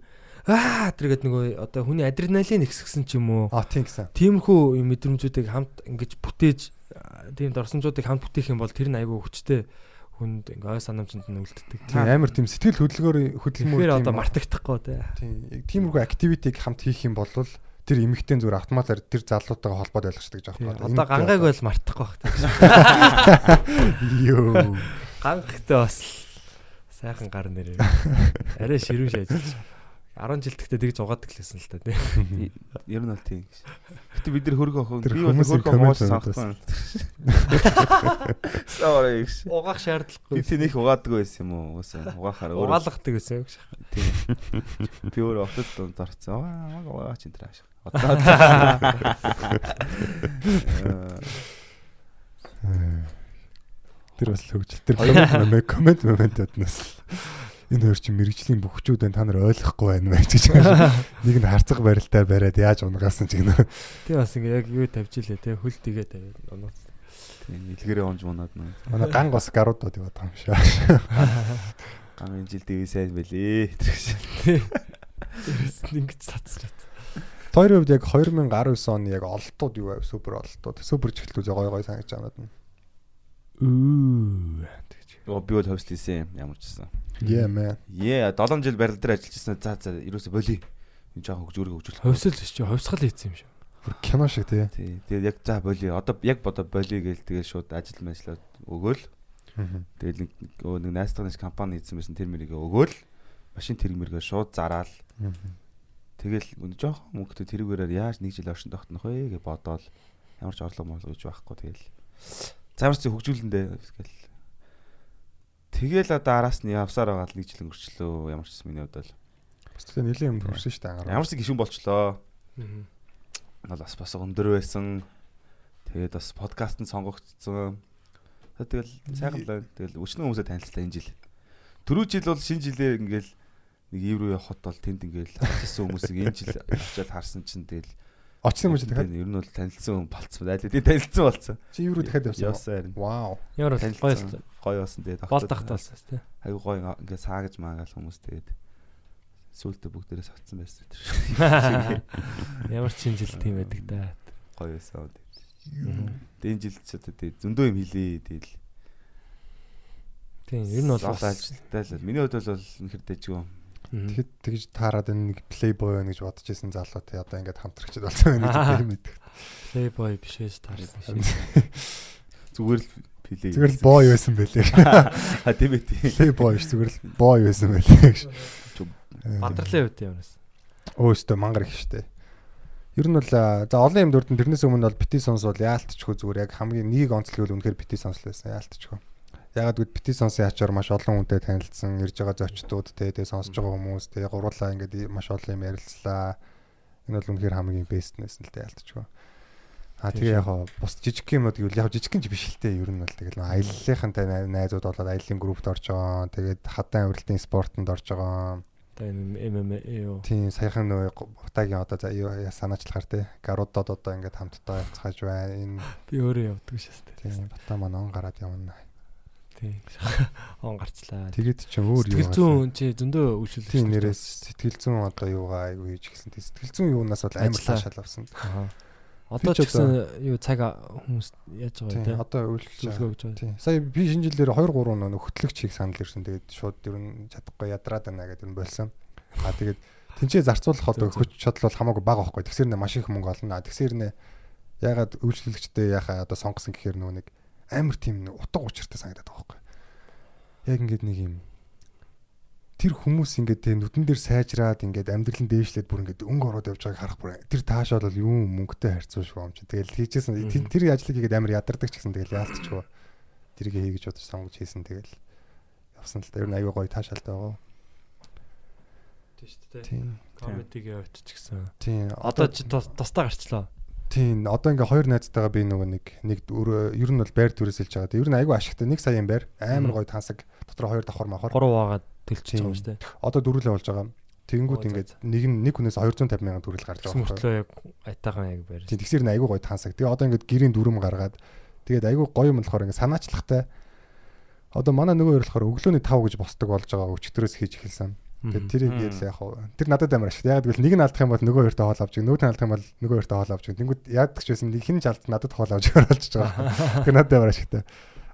аа тэргээд нөгөө одоо хүний адреналин ихсгсэн ч юм уу. А тийм гэсэн. Тиймэрхүү юм мэдрэмжүүдийг хамт ингэж бүтээж тийм дорсомжуудыг хамт бүтээх юм бол тэр нь айгүй хүчтэй хүнд ингээ ой санамжинд нь үлддэг. Тийм амар тийм сэтгэл хөдөлгөөр хөдөлмөр тийм- одоо мартагдахгүй те. Тийм тиймэрхүү активитиг хамт хийх юм бол тэр эмэгтэй зүгээр автоматар тэр залуутайгаа холбоод жоох Тийм, байна. Одоо гангааг бол мартахгүй бах. ёо. Гангахтай бас л сайхан гар нэрээ. Арай ширүүн шажилж. 10 жилдэгтээ тэгж угаадаг лсэн л та тийм. Ер нь бол тийм. Гэтэ бид нар хөргөө. Тэр Би бол хөргөө моос санахгүй. Sorry гэж. Угаах шаардлагагүй. Би тэнийх угаадаг байсан юм уу? Угаасаа угаахаар өөрөө Угаалгадаг гэсэн юм шиг. тийм. Би өөрөө офтод донд орцсон. Аа, угаа чи энэ трааш. Тэр бас л хөгжил. Тэр коммент коммент моментоднаас энэ хоёр чинь мэрэгжлийн бөхчүүд байна та нар ойлгохгүй байна мэй гэж. Нэг нь харцаг барилтаар бариад яаж унгасан ч гэнэ. Тийм бас ингээ яг юу тавьж илээ те хөл тэгээ тавиад оноо. Тийм, илгэрээ онж мунаад нөө. Манай ганг бас гаруудад яваад байгаа юм шиг. Гам энэ жил дэвээ сайн байлээ. Тэрс ингэж цацраад. Тойрын хувьд яг 2019 оны яг ололтууд юу байв? Супер ололтууд. Супер чихлүүд гой гой санагдаж байгаа надад. Үу. Оо би бол хөвслийсэн ямар ч гэсэн. Yeah man. Е 7 жил барил дээр ажиллаж байсан. За за ерөөсө боли. Энэ жоохон хөгжөөргө хөгжүүлэх. Хөвсөл биш чи хөвсгал хийсэн юм шиг. Бүр кино шиг тий. Тий. Тэгээд яг за боли. Одоо яг бодо боли гээл тэгээд шууд ажил мэжлээд өгөөл. Тэгэл нэг нэг найстагнаас компани хийсэн байсан тэр мэрийгээ өгөөл. Машин тэр мэрийгээ шууд зараал. Тэгэл жоохон мөнгөтэй тэрүүгээрээр яаж нэг жил оршин тогтнох вэ гэж бодоол ямар ч орлого морлого гэж байхгүй тэгэл. Замар чи хөгжүүлэндээ гэл. Тэгэл одоо араас нь явсаар байгаа л нэг жил өнгөрчлөө ямар ч юм миний хувьд бол. Бас тэгээ нэлийн юм хүрсэн шүү дээ. Ямар ч гişүн болчлоо. Бол бас бас өндөр байсан. Тэгээд бас подкастт сонгогдсон. Тэгэл сайхан л байна. Тэгэл өчнө хүмүүсээ танилцлаа энэ жил. Түрүү жил бол шинэ жилээр ингээл нэг евро явахад бол тэнд ингээл харсан хүмүүсийг энэ жил очиад харсан чинь тэгэл Очсон юм чи дахиад. ер нь бол танилцсан хүн болцсон. Айл тийм танилцсан болцсон. Чи евро дахиад явсан. Явсан харин. Вау. Ямар бол гоё. Гоё болсон тэгээд бол тахтаалсан тий. Аюу гоё ингээ саагаж маагаал хүмүүс тэгээд сүултээ бүгдээрээ сатсан байсан тэр. Ямар ч шинэ жил тийм байдаг да. Гоё байсан. Тэгээд энэ жил ч одоо тэгээд зөндөө юм хэлээ тэгэл Тийм ер нь бол ажилттай л. Миний хувьд бол үнэхэр дэжгүй. Тэгэхэд тэгж таарад энэ нэг плейбой байна гэж бодож исэн залуу тий одоо ингээд хамтрагчд болсон байна гэж тийм мэд. Playboy биш ээж таарсан. Зүгээр л плей. Зүгээр л бой байсан байлээ. А тийм ээ тийм. Плейбой ш зүгээр л бой байсан байлээ гэж. Бадралын хувьд юмнаас. Өөстөө мангар их штэ. Ер нь бол за олон юм дурдан тэрнээс өмнө бол бити сонс бол яалтчгүй зүгээр яг хамгийн нэг онцлог бол үнэхээр бити сонс л байсан яалтчгүй. Ягаад гэвэл бити сонсын ачаар маш олон хүнтэй танилцсан, ирж байгаа зочдууд те тэгээ сонсож байгаа хүмүүс те гурлаа ингээд маш олон юм ярилцлаа. Энэ бол үнэхээр хамгийн бестнес л те яалтчгүй. А тэгээ яг бус жижиг юмуд гэвэл яг жижиг юм биш л те ер нь бол тэгэл аяллахынтай най- найзууд болоод аяллаа группт орж байгаа. Тэгээд хатан авиралтын спортод орж байгаа. Энэ MMA юу. Тийм саяхан нөө Батагийн одоо санаачлахаар те гаруудад одоо ингээд хамтдаа явцгааж байна. Энэ Би өөрөө явдаг шээс тэ. тийм Бата маань он гараад явна. Тийм. Он гарчлаа. Тэгээд чи өөр юу Сэтгэл зүүн чи зөндөө үйлчлүүлж тийм нэрээс сэтгэл зүүн одоо юугаа айгу хийж гисэн. Сэтгэл зүүн юунаас бол амар таашаал авсан. Аа. Одоо ч ч гэсэн юу цаг хүмүүс яаж байгаа Тийм одоо. Зөвлөгөө өгч байгаа. Тийм. Сая би шинэ жилээр 2 3 нөө хөтлөгч хийх санал ирсэн. Тэгээд шууд ер нь чадахгүй ядраад байна гэдэг нь болсон. Аа тэгээд тэнцээ зарцуулах одоо хүч чадал бол хамаагүй бага байхгүй. Тэгсэр нэ маш их мөнгө олно. Тэгсэр нэ ягаад үйлчлэгчтэй яхаа одоо сонгосон гэхээр нөө нэг амар тийм нэг утга учиртай санагдаад байгаа байхгүй. Яг ингээд нэг юм тэр хүмүүс ингээд тэг нүдэн дээр сайжраад ингээд амьдрал нь дээшлээд бүр ингээд өнгө ороод явж байгааг харах бүр тэр таашаал бол юу мөнгөтэй харьцуулж байгаа юм чи. Тэгэл хийжсэн тэр ажлыг хийгээд амар ядардаг ч гэсэн тэгэл яалтчихгүй. Тэрийг хийгэж бодож сонгож хийсэн тэгэл явсан л та ер нь аюу гоё таашаалтай байгаа. Тийм шүү дээ. Комедигийн хувьд ч гэсэн. Тийм. Одоо чи тус- тусдаа гарчлаа. Тийм. Одоо ингээ хоёр найзтайгаа би нөгөө нэг нэг ер нь бол байр төрөөсөлж байгаа. Тэг ер нь аюу ашигтай нэг саяын байр амар гоё тансаг дотор хоёр давхар махар. 3 байгаа төлчихөж байгаа юм шүү дээ. Одоо дөрүлээ болж байгаа. За, ингээд нэг нь нэг хүнээс 250 сая төгрөл гарч байгаа. мөртлөө яг айтаахан яг байр. Тийм тэгсэр нь аюу гоё тансаг. Тэгээ одоо ингээд гэрийн дүрм гаргаад тэгээд аюу гоё юм болохоор ингээд санаачлагтай. Одоо манай нөгөө хоёр болохоор өглөөний 5 гэж босдог болж байгаа өчтөрөөс хийж эхэлсэн. Тэгээд тэрийг Мгм. ял яг хав. Тэр надад амар ашигтай. Яг гэвэл нэг нь алдах юм бол нөгөө хоёртой хоол авч, нөгөө нь алдах юм бол нөгөө хоёртой хоол авч. Тэнгүүд яадаг ч байсан нэг хин ч алдсан надад хоол авч оролж байгаа. Тэгэхээр надад амар ашигтай.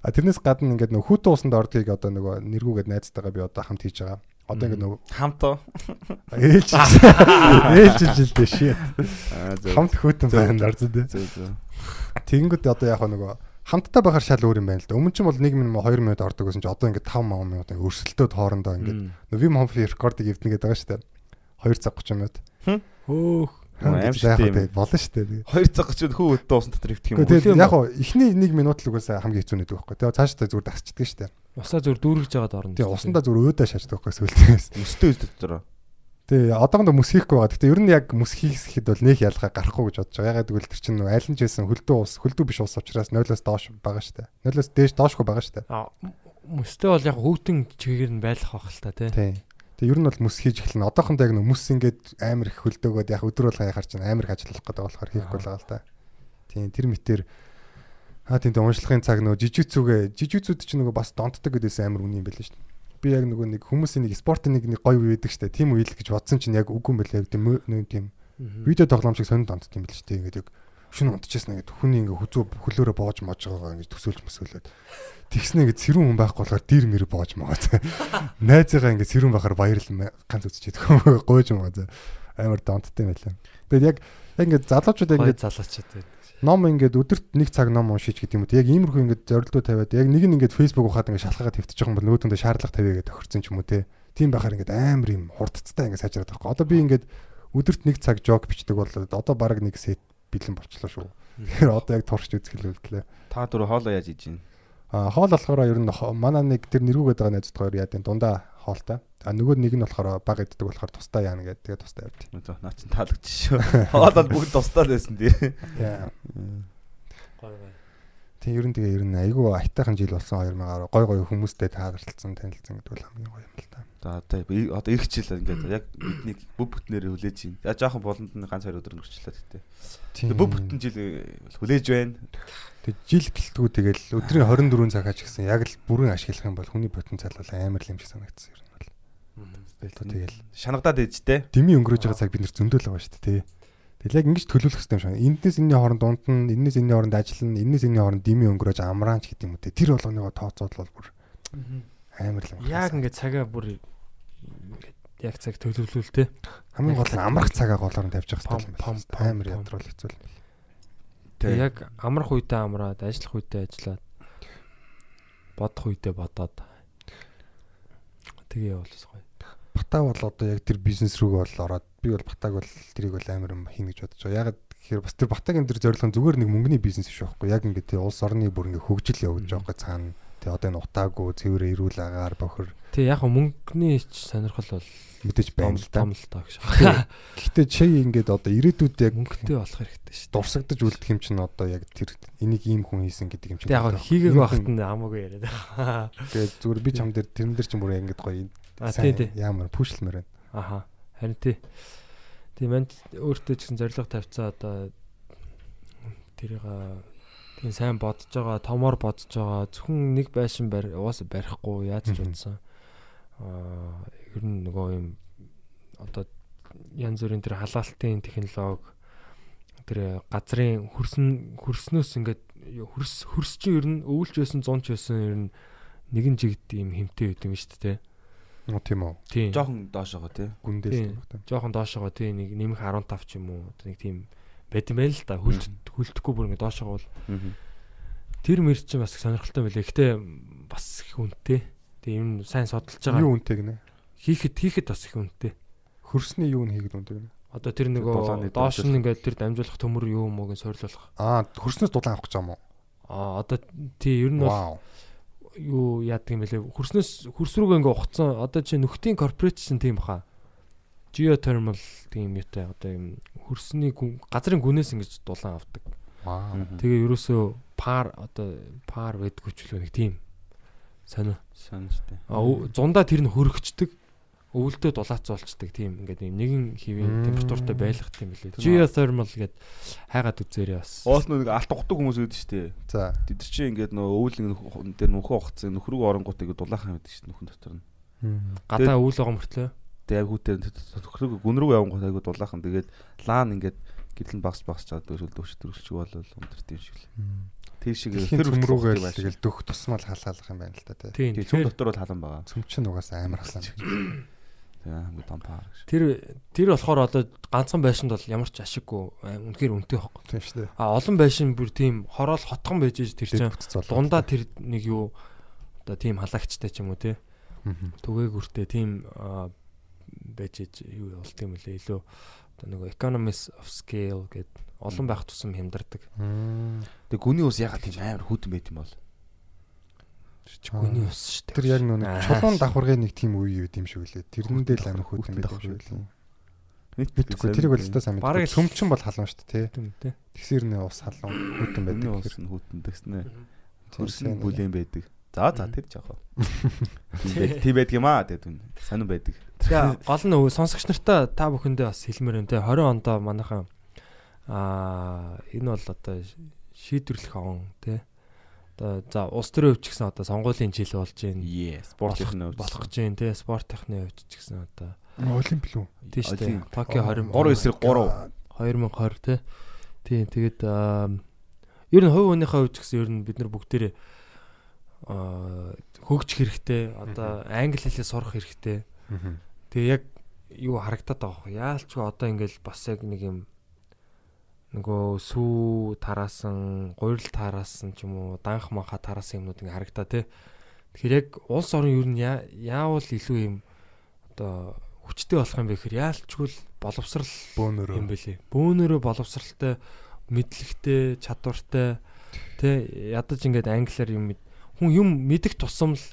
А тэрнээс гадна ингээд нөгөө хүүтэн усанд ордгийг одоо нөгөө нэргүүгээд найзтайгаа би одоо хамт хийж байгаа. Одоо ингээд нөгөө Хамтоо. ээлж ээлж жилдээ шээ. Аа зөв. Хамт хүүтэн Зөв. байна орсон дээ. Зөв зөв. Тэгэнгүүт одоо яг нөгөө хамтдаа байхаар шал өөр юм байна л да. Өмнө ч бол 1 минут 2 минут ордог гэсэн чи одоо ингээд 5 минут өрсөлдөөд хоорондоо ингээд Вим Хомфи рекордыг эвдэнэ гэдэг байгаа шүү дээ. 2 цаг 30 минут. Хөөх. Аим За, яг шигтэй хөө юм. болно шүү дээ. 2 цаг ч хүү өдөө усан дотор ивдэх юм уу? Гэхдээ яг хоо эхний 1 минут л угаасаа хамгийн хэцүү нэг байхгүй. Тэгээ цаашдаа зүгээр дасчдаг шүү дээ. Усаа зүр дүүргэж байгаад орно. Тэгээ усандаа зүгээр өөдөө шаачдаг байхгүй сүлдээс. Өстэй өстэй дотор. Тэгээ одоогондоо мөс хийхгүй байгаа. Гэхдээ ер нь яг мөс хийхэд бол нэг ялгаа гарахгүй гэж бодож байгаа. Ягаад гэвэл тэр чинь аль нь ч байсан хөлдөө ус, хөлдөө биш ус учраас 0-оос доош байгаа дээ. 0-оос дээш доошгүй байгаа шүү дээ. А мөстэй бол яг хүүтэн чигээр нь байлах байх л та тий. Тийм. Тэгээ ер нь бол мөс хийж эхэлнэ. Одоохондоо яг нөө мөс ингээд амар их хөлдөөгөөд яг өдөр болгон яхаар чинь амар их ажиллах гэдэг болохоор хийхгүй л байгаа л да. Тийм тэр мэтэр аа тийм дээ уншлахын цаг нөгөө жижигцүүгээ жижигцүүд чинь нөгөө бас донтдог гэдээс амар үний юм байл шүү дээ. Би яг нөгөө нэг хүмүүсийн нэг спортын нэг нэг гоё үе байдаг дээ. Тим үйл гэж бодсон чинь яг үгүй юм байлаа. Яг тийм нэг тийм видео тоглоом шиг сонир донтд юм шүү дээ. Ингээд яг шүн унтчихсан ингээд хүний ингээд хүзүү хөлөөрөө боож моож байгаагаа ингээд төсөөлж мөсөөлөд тэгснэ ингээд сэрүүн хүн байхгүй болохоор дир мэр боож магаа. Найзыгаа ингээд сэрүүн байхаар баярлал ганц үзчихэд гойж магаа. Амар донттой юм байлаа. Тэгээд яг яг ингээд залуучууд ингээд залуучууд байдаг. Ном ингээд өдөрт нэг цаг ном уншиж гэдэг юм уу. Яг иймэрхүү ингээд зорилгоо тавиад яг нэг нь ингээд фейсбુક ухаад ингээд шалхагаад хэвтэж байгаа юм бол нөгөөдөндөө шаардлага тавиа гэдэг тохирсон ч юм уу те. Тийм байхаар ингээд амар юм хурдцтай ингээд сайжраад байхгүй. Одоо би ингээд өдөрт нэг цаг жог бичдэг бол одоо баг нэг сет бэлэн болчлоо шүү. Тэгэхээр одоо яг турш үзэх хэлүүлтлээ. Та дөрөв хоолоо яаж хийж байна? А хоол болохоор ер нь манай нэг тэр нэргүүгээд байгаа найзууд хоёр яа гэв дундаа хоолтой. А нөгөө нэг нь болохоор баг иддэг болохоор тусдаа яана гэдэг тэгээ тусдаа явд. Өө наа чин таалагдчих шүү. Хоол бол бүгд тусдаа л байсан тий. Яа. Гоё гоё. Тэг ер нь тэгээ ер нь айгүй айтайхан жил болсон 2010 гой гой хүмүүстэй тааралцсан танилцсан гэдэг бол хамгийн гоё юм л та. За одоо би- одоо ирэх жил ингээд яг бидний бүв бүтнээр хүлээж байна. За жоохон болонд нь ганц хоёр өдөр нөрчлээ гэдэг. Бүв бүтэн жил э, хүлээж байна. Тэг жил гэлтгүү тэгэл өдрийн 24 цагаач гэсэн яг л бүрэн ашиглах юм бол хүний потенциал бол амар л юм шиг санагдсан ер нь бол. Тэгэл Шанагдаад ээжтэй. дими өнгөрөөж байгаа цаг бид нэр зөндөөл байгаа шүү дээ тий. Тэгэл яг ингэж төлөвлөх хэрэгтэй юм шиг. Энднээс энэний хооронд дунд нь, энэс энэний хооронд ажиллана, энэс энэний хооронд дими өнгөрөөж амраанч гэдэг юм үү те. Тэр болгоныгоо тооцоол бол бүр амар л юм. Яг ингээд цагаа бүр яг цаг төлөвлүүл те. хамгийн гол нь амрах цагаа голоор нь тавьж явах хэрэгтэй юм байна. пам. ядруул хэцүү л. Тэг яг амрах үедээ амраад, ажиллах үедээ ажиллаад бодох үедээ бодоод тэгээ явуулсан гоё. Батаа бол одоо яг тэр бизнес рүү бол ороод би бол батаг бол тэрийг бол амар юм хийнэ гэж бодож байгаа. Яг тэгэхээр бас тэр батагийн тэр зорилго зүгээр нэг мөнгөний бизнес биш байхгүй. Яг ингээд улс орны бүр ингээд хөгжил явуулж байгаа байхгүй цаана. Тий одоо энэ утаагүй цэвэр эрүүл агаар бохор Тэг яг мөнгөний сонирхол бол мэдээж байна л да. том л таа гэж. Гэхдээ чи ингээд одоо ирээдүйд яг Мөнгөтэй болох хэрэгтэй шүү дурсагдж үлдэх юм чинь одоо яг тэр энийг ийм хүн хийсэн гэдэг юм чинь. Тэг яг хийгээг байхад нь амаагүй яриад. Тэгээд зүгээр би чам дээр тэрэн дээр чинь бүр ингээд гоё. Ямар пүүшлмээр байна. Аха. Харин тий. Тийм манд өөртөө ч гэсэн зориг тавьцаа одоо тэрийг тийм сайн бодож байгаа, томоор бодож байгаа. Зөвхөн нэг байшин барь угаасаа барихгүй яаж ч удсан. Аа ер нь нөгөө юм одоо янз бүрийн тэр халаалтын технологи тэр газрын хөрсөн хөрснөөс ингээд хөрс хөрс чинь ер нь өвөлж байсан зунч байсан ер нь нэгэн жигд юм хэмтэй байд юм шүү дээ. Нуу тийм үү. Тийм. Жохон доошоогоо тий. Гүндээс. Жохон доошоогоо тий нэг нэмэх 15 ч юм уу одоо нэг тийм байт юм байл л да хөлт хөлтөхгүй бүр ингэ доошоогоо бол тэр мэр чинь бас сонирхолтой байлээ. Гэтэ бас их үнэтэй. Тэгээ юм сайн судалж байгаа. Юу үнэтэй гинэ? Хийхэд хийхэд бас их үнэтэй. Хөрсний юу нь хийгээд үнэтэй гинэ? Одоо тэр нөгөө доош нь ингээд тэр дамжуулах төмөр юу мууг нь сорилуулах. Аа, хөрснөөс дулаан авах гэж юм уу? Аа одоо тий ер нь бол юу яадаг юм бэлээ. Хөрснөөс хөрс рүүгээ ингээ ухцсан. Одоо чи нөхдийн корпорац чинь тийм баха. Geothermal тийм юутай одоо юм хөрсний гүн- газрын гүнээс ингэж дулаан авдаг. Тэгээ ерөөсөө пар одоо пар байдгүй ч үлээ нэг тийм сонио. Санжтай. А зундаа тэр нь хөрөгчдөг. Өвөлдөө дулаацуулцдаг тийм ингээд юм нэгэн хэвийн температуртай байлгах тийм билээ. Geothermal гэд хайгаад үзээрэй бас. Оос нэг алт ухдаг хүмүүс үүд шүү дээ. За. Тэд нар чи ингээд нөө өвөл дээр нөхөө ухцсан нөхрөг оронгууд ингээд дулаахан байдаг шүү дээ нөхөн дотор нь. Гадаа өвөл байгаа мөртлөө. Тэгээ яг хүүтэй нөхрөг гүн рүү явангууд айгу дулаахан тэгээд лаан ингээд гэрэл нь багс багс чаад эсвэл дөвч дөрөвч болол өндөрт юм шиг л. Тэр шиг Тэр ухдаг байшин. тэгэл дөх тусмал халаалах юм байна л да тий. Цөм дотор бол халан байгаа. Цөм чинь угаасаа амар халаан. Тэгээ хамгийн том паар гэж. тэр тэр болохоор одоо ганцхан байшинд бол ямар ч ашиггүй аа, үнэхээр үнэтэй байхгүй. Тийм шүү дээ. А олон байшин бүр тийм хороол хотгон байж иж тэр чинь дундаа тэр нэг юу одоо тийм халагчтай ч юм уу те түгээгүртэй тийм байж юу болт юм лээ илүү одоо нөгөө economies of scale гэд олон байх тусам хямдардаг. Тэгээ гүний ус ягаад тийм амар хүүтэн байт юм бол. Гүний ус шүү дээ. Тэр яг Аа. чулуун давхаргын нэг тийм үе юу юм шиг үлээ. Тэрнэндээ л амар давхар юм шиг үлээ. Мэдгүй Мэдхгүй тэрийг бол өстой сайн л- Цөмчин бол халуун шүү дээ тий. Тий. Тэгсэрний ус халуун хүүтэн Гүний байдаг. ус нь хүүтэн дэснэ. Тийм, Хөрсөн бүлээн байдаг. За за тэр жоохоо. Тийм байдаг юм аа тэгээд үн. Сонир байдаг. Тэгээ гол нь өө- сонсогч нартаа та бүхэндээ бас хэлмээр байна те 20 ондоо манайхан аа энэ бол одоо шийдвэрлэх он те одоо за улс төрийн хувьд ч гэсэн одоо сонгуулийн жил болж байна спортын болох болох гэж байна те спортынхны хувьд ч гэсэн одоо Олимп лүү? тийм шүү дээ. Токио 20 3 эсрэг 3. 2020 те тийм тэгээд ер нь хувь хүнийхээ хувьд ч гэсэн ер нь бид нар бүгдээрээ хөгжих хэрэгтэй одоо англи хэлээ сурах хэрэгтэй. Тэгээ яг юу харагдаад байгаа хөө. Яалчгүй одоо ингээл бас яг нэг юм нөгөө сүү тараасан, гурил тараасан ч юм уу, данх манха тараасан юмнууд ингээ харагдаа тий. Тэгэхээр яг улс орон юу нь яа- яавал илүү юм одоо хүчтэй болох юм бэ гэхээр яалчгүй боловсрал Бөөнөрөө. юм бэлээ. Бөөнөрөө боловсралтай, мэдлэгтэй, чадвартай тий ядаж ингээд англиар юм хүн юм мэдэх тусам л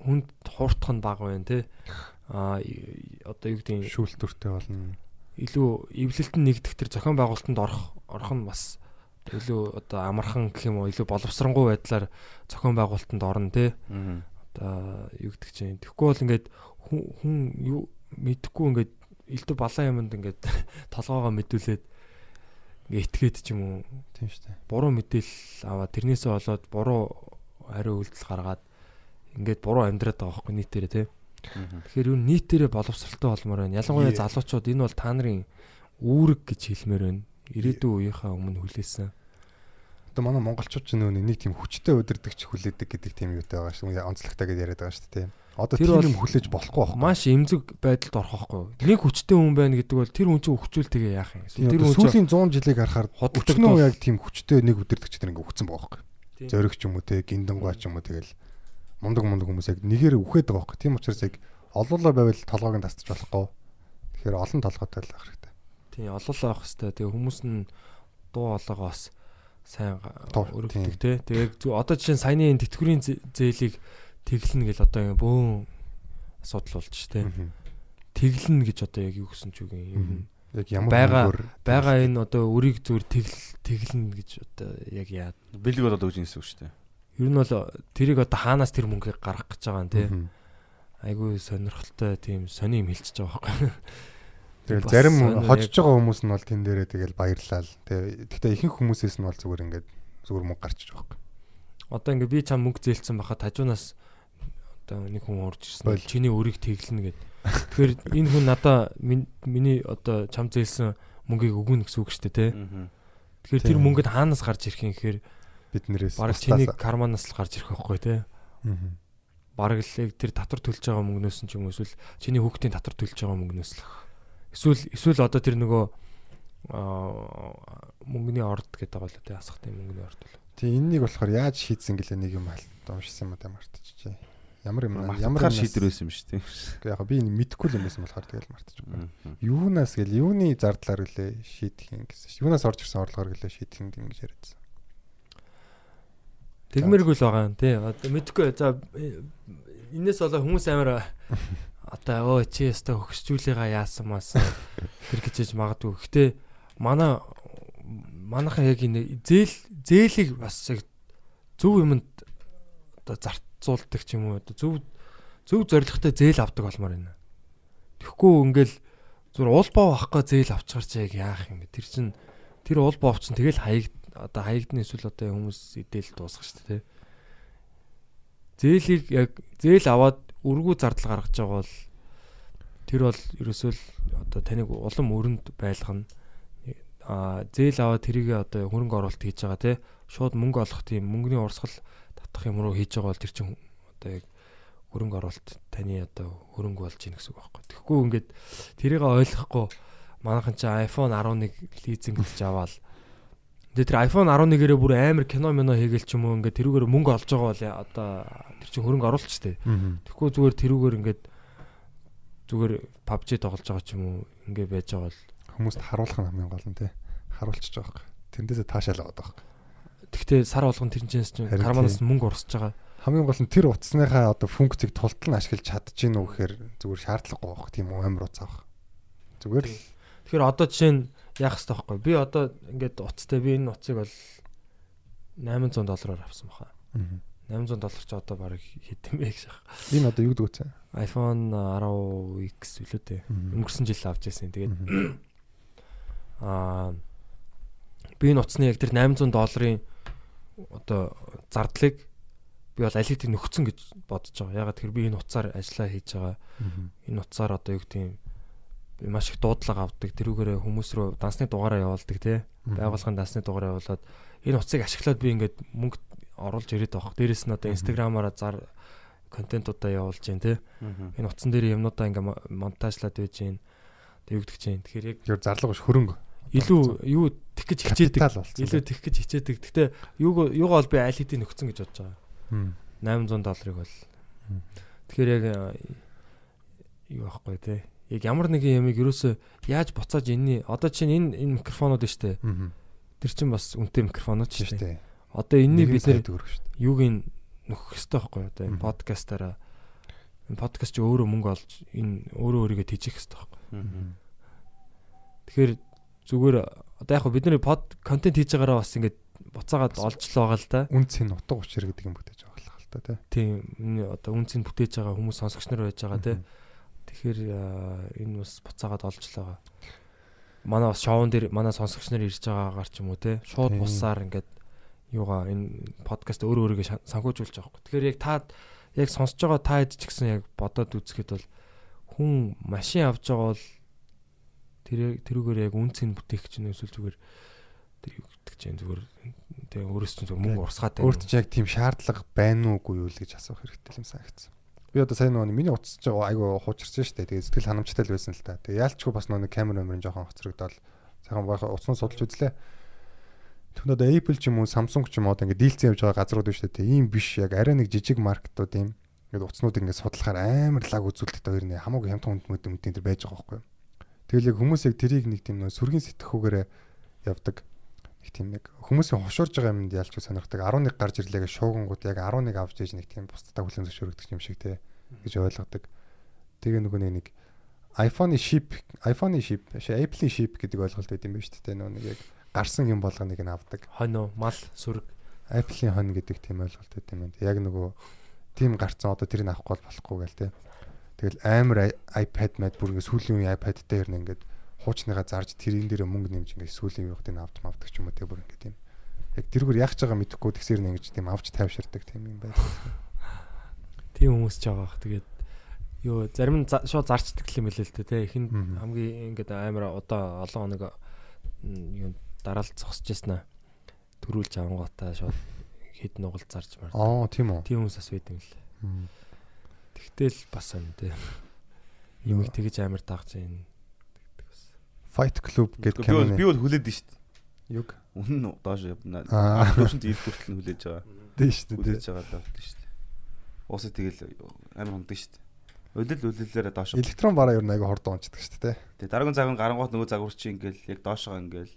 хүнд хууртах нь бага байна. Аа и- одоо юу гэдэг нь шүүлтүртэй болно. илүү эвлэлтэнд нэгдэх тэр зохион байгуулалтанд орох орох нь бас илүү одоо амархан гэх юм уу илүү боловсронгуй байдлаар зохион байгуулалтанд орно. Мгм. Одоо юу гэдэг чинь тэгэхгүй бол ингээд хүн хүн юу мэдэхгүй ингээд элдв балан юмд ингээд толгоогоо мэдүүлээд ингээд итгээд ч юм уу Тийм шүү дээ. буруу мэдээлэл аваад тэрнээсээ болоод буруу хариу үйлдэл гаргаад ингээд буруу амьдраад байгаа байхгүй нийтээрээ тий. Тэгэхээр юу нийтээрээ боловсралтай болмоор байна. Ялангуяа залуучууд энэ бол та нарын үүрэг гэж хэлмээр байна. Ирээдүйн үеийнхаа өмнө хүлээсэн. Одоо манай монголчууд ч нөө нэг тийм хүчтэй өдөрдөгч хүлээдэг гэдэг тийм юутай байгаа шүү. Онцлогтой гэж яриад байгаа шүү дээ. Одоо Тэр юм хүлээж болохгүй байхгүй. Маш эмзэг байдалд орох байхгүй? Нэг хүчтэй хүн байна гэдэг бол тэр хүн чинь тэгээ яах юм? Тэр хүн сүүлийн 100 жилийг харахаар тул. яг тийм хүчтэй нэг өдөрдөгч тэр ингээ өгцөн байгаа байхгүй. Зөрөгч юм уу те гиндангуй ч юм уу тэгэл мундаг мундаг хүмүүс яг нэгээр үхээд байгаа байхгүй. Тийм учраас яг олоолаа байвал толгойг нь тасчих болохгүй. Тэгэхээр олон толгойтой л байх хэрэгтэй. тийм олоолаа авах хэвээр. Тэгээ хүмүүс нь дуу олоогоос сайн өргөдөг те. Тэгээ одоо жишээ нь саяны энэ тэтгэврийн зэ- зээлийг тэглэнэ гэл одоо ингэ бөөн асуудал болж те. Тэглэнэ гэж одоо яг юу гэсэн ч үг юм. Яг ямар мөнгөөр байгаа энэ одоо өрийг зүгээр тэгл тэглэнэ гэж одоо яг яа. Бэлэг болоод өгч юм шүү дээ. Ер нь бол тэрийг одоо хаанаас тэр мөнгийг гаргах гэж байгаа юм те. Айгүй сонирхолтой тийм сони юм хэлчихэж байгаа байхгүй. Тэгэл зарим хожиж байгаа хүмүүс нь бол тэн дээрээ тэгэл баярлал. Тэгээ гэхдээ ихэнх хүмүүсээс нь бол зүгээр ингээд зүгээр мөнгө гарчиж байгаа юм. Одоо ингээ би чам мөнгө зээлсэн байхад хажуунаас одоо нэг хүн урж ирсэн. Чиний өрийг тэглэнэ гэд. Тэгэхээр энэ хүн надаа миний одоо чам зээлсэн мөнгийг өгнө гэсэн үг шүү дээ, тий. Тэгэхээр тэр мөнгөд хаанаас гарч ирэх юм гэхээр Бид нэрээс баг чиний карманаас л гарч ирэх байхгүй тий. Мгм. Бараг л тэр татвар төлж байгаа мөнгнөөс нь ч юм уу эсвэл чиний хүүхдийн татвар төлж байгаа мөнгнөөс л. Эсвэл эсвэл одоо тэр нөгөө аа мөнгөний орд гэдэг байгаа л тий асахтай мөнгөний орд л. Тийм энэнийг болохоор яаж шийдсэн гэлээ нэг юм уншсан юм да мартчихжээ. Ямар юм Ямар шийдвэр байсан юм шүү дээ. яг би мэдэхгүй л юм байсан болохоор тэгэл мартчихгүй. Юунаас гэл юуны зардлаар гэлээ шийдэх юм гэсэн шүү. Юунаас орж ирсэн орлогоор гэлээ шийдэх юм гэж яриадсан. Тэгмэргүй л байгаа юм тий. Одоо мэдхгүй за энэс болоо хүмүүс амар одоо өө чи яста хөгсчүүлээга яасан маас тэр гэж магадгүй. Гэтэ манай манайхан яг энэ зээл зээлийг бас яг зөв юмд одоо зарцуулдаг ч юм уу одоо зөв зөв зоригтой зээл авдаг болмоор байна. Тэгэхгүй ингээл зүгээр уулбаа авахгүй зээл яг яах юм бэ? Тэр чин тэр уулбаа авчин тэгэл хаяг одоо хаягдны эсвэл одоо хүмүүс идээл дуусах шүү дээ. Зээлийг яг зээл аваад өргүү зардал гаргаж байгаа бол тэр бол ерөөсөө л одоо таныг улам өрөнд байлгана. Аа зээл аваад тэрийг одоо хөрөнгө оруулалт хийж байгаа те шууд мөнгө олох тийм мөнгөний урсгал татах юм руу хийж байгаа бол тэр чинь одоо яг хөрөнгө оруулалт таны одоо хөрөнгө болж ийн гэсэн үг байхгүй. Тэгэхгүй ингээд тэрийг ойлгохгүй манайхан чи iPhone 11 лизинг гэж аваад Тэгээ тэр iPhone 11-ээрээ бүр амар кино мино хийгээл ч юм уу ингээд тэрүүгээр мөнгө олж байгаа бол одоо тэр чинь хөрөнгө дээ. Тэгэхгүй зүгээр тэрүүгээр ингээд зүгээр PUBG тоглож байгаа ч юм уу ингээд байж байгаа бол Хүмүүст харуулах нь хамгийн гол нь тий. Харуулчих жоох. Тэндээсээ таашаал аваад байгаа. Тэгтээ сар болгон тэрнээс чинь карманаас мөнгө урсж байгаа. Хамгийн гол нь тэр утасныхаа одоо функцийг тултал нь ашиглаж чадчихэв үү гэхээр зүгээр шаардлагагүй байх тийм үү амар утас авах. Зүгээр л Тэгэхээр одоо жишээ нь яах хэрэгтэй байхгүй. Би одоо ингээд утастай би энэ утсыг бол 800 доллараар авсан баха. Мгм. 800 доллар ч одоо баг хэд юм бэ гэж шах. энэ одоо юу гэдэг вэ? iPhone 10X үлээ дээ. Өнгөрсөн жил авч ирсэн. Тэгээд аа би энэ утасны яг тэр 800 долларын одоо зардлыг би бол аль хэдийн нөхцөн гэж бодож байгаа. Ягаад тэр би энэ утсаар ажиллаа хийж байгаа. Энэ утсаар одоо юу гэдэг юм би маш их дуудлага авдаг. Тэрүүгээрээ хүмүүс рүү дансны дугаараа явуулдаг тий. Байгууллагын дансны дугаараа явуулаад энэ утсыг ашиглаад би ингээд мөнгө оруулж ирээд байгаа. Дээрээс нь одоо инстаграмаараа зар контентуудаа явуулж जैन тий. Энэ утсан дээр юмнуудаа ингээ мо- монтажлаад байж जैन. Тэг югдэж जैन. Тэгэхээр яг Тэр зарлага биш хөрөнгө. илүү юу тэх гэж хичээдэг. Илүү тэх гэж хичээдэг. Гэтэ юуг юугаа бол би аль хэдийн нөхцөн гэж бодож байгаа. Мм. 800 долларыг бол. Тэгэхээр яг а, юу аахгүй те. Яг ямар нэгэн ямиг ерөөсөө яаж буцааж энэний одоо чинь энэ энэ микрофонууд нь штэ. Тэр чинь бас үнэтэй микрофонууд штэ. Одоо энэний бид нэр юуг ин нөхөх ёстой байхгүй одоо энэ подкастаараа энэ подкаст чи өөрөө мөнгө олж энэ өөрөө өөрийгөө тэжих ёстой байхгүй. Тэгэхээр зүгээр одоо яг бид нар под контент хийж байгаараа бас ингэж буцаагаад олж л байгаа л да. Үнцийн утга учир гэдэг юм бүтээж байгаа л та тий. Тийм энэ одоо үнцийг бүтээж байгаа хүмүүс сонсогч нар байж байгаа тий. Тэгэхээр энэ бас буцаагаад олж л байгаа. Манай бас шоун дээр манай сонсогч нар ирж байгаагаар ч юм уу тий. Шууд Тийм. бусаар ингээд юугаа энэ подкаст өөрөө өөрийгөө санхүүжүүлж байгаа хгүй. Тэгэхээр яг та яг сонсож байгаа та хэд ч гэсэн яг бодоод үзэхэд бол хүн машин авч байгаа бол тэр тэрүүгээр яг үнцийг бүтээх чинь эсвэл зүгээр тэр юу гэдэг чинь зүгээр тэгээ өөрөөс чинь зүгээр мөнгө урсгаад байна. Өөрт чинь яг тийм шаардлага байна уугүй юу л гэж асуух хэрэгтэй юм санагдсан. Би одоо сайн нөгөө миний утас ч айгу хуучирсан шүү дээ. Тэгээ сэтгэл ханамжтай л байсан л та. Тэгээ яалчгүй бас нөгөө камер номерын жоохон хоцрогдоод сайхан байх утаснаа судалж үзлээ. Тэгвэл одоо Apple ч юм уу Samsung ч юм уу одоо ингээд дийлцэн явж байгаа газрууд биш үү? Ийм биш яг арай нэг жижиг маркетууд ийм ингээд утаснууд ингээд судлахаар амар лаг үзүүлэлттэй хоёр нэ хамаагүй хямдхан хүнд мөд өмтэн тэр байж байгаа байхгүй юу? Тэгэл яг хүмүүс яг тэрийг нэг тийм сүргийн сэтгхүүгээрээ явдаг. Их тийм нэг хүмүүсийн хошуурж байгаа юмд ялч сонирхдаг 11 гарч ирлээгээ шуугангууд яг 11 авч ээж нэг тийм бусдаа хүлэн зөвшөөрөгдөж юм шиг те гэж ойлгодог. Тэгээ нөгөө нэг нэг iPhone-ы ship, iPhone-ы ship, Apple-ы ship гэдэг ойлголт байт юм байна шүү дээ. Нөгөө нэг яг гарсан юм болгоныг нь авдаг. хонь уу мал сүрэг Apple-ийн хон гэдэг тийм ойлголт байт юм байна. Яг нөгөө тийм гарцсан одоо тэрийг авахгүй бол болохгүй гээл те. Тэгэл амар iPad мad бүр ингээ сүүлийн үеийн iPad дээр нь ингээд хуучныгаа зарж тэрийн дээр мөнгө нэмж ингээ сүүлийн үеийн авч мавдаг ч юм уу те бүр ингээ тийм. Яг тэргээр яах чагаа мэдэхгүй тэгсэр нэг ингэж тийм авч тайвширдаг тийм юм байна. Тийм хүмүүс ч байгаа. Тэгээд юу зарим нь шууд зарчдаг юм хэлээ л дээ. Ихэнд Мгм. хамгийн ингээд амар одоо олон хоног юу дараалал зогсож яснаа. Төрүүлж авангуудаа шууд хэд нугал зарж мар. Аа тийм үү. Тийм хүмүүс бас байдаг юм л. Тэгтэл бас юм те. Юм их тэгэж амар дагж байна. Fight Club гэдэг бол би бол хүлээд шүү дээ. юг Үнэн нь доош явна. Аа. Төвшөнд ил хүртэл нь хүлээж байгаа. дээ шүү дээ. Хүлээж байгаа л байна шүү дээ. Уусаа тэгэл амар хундаг шүү дээ. Улил улилаараа доош. Электрон бараа нь аяга хордон унцдаг шүү дээ. Тэгээ дараагийн загвар гарангуут нөгөө загвар чи ингээл яг доошоо ингээл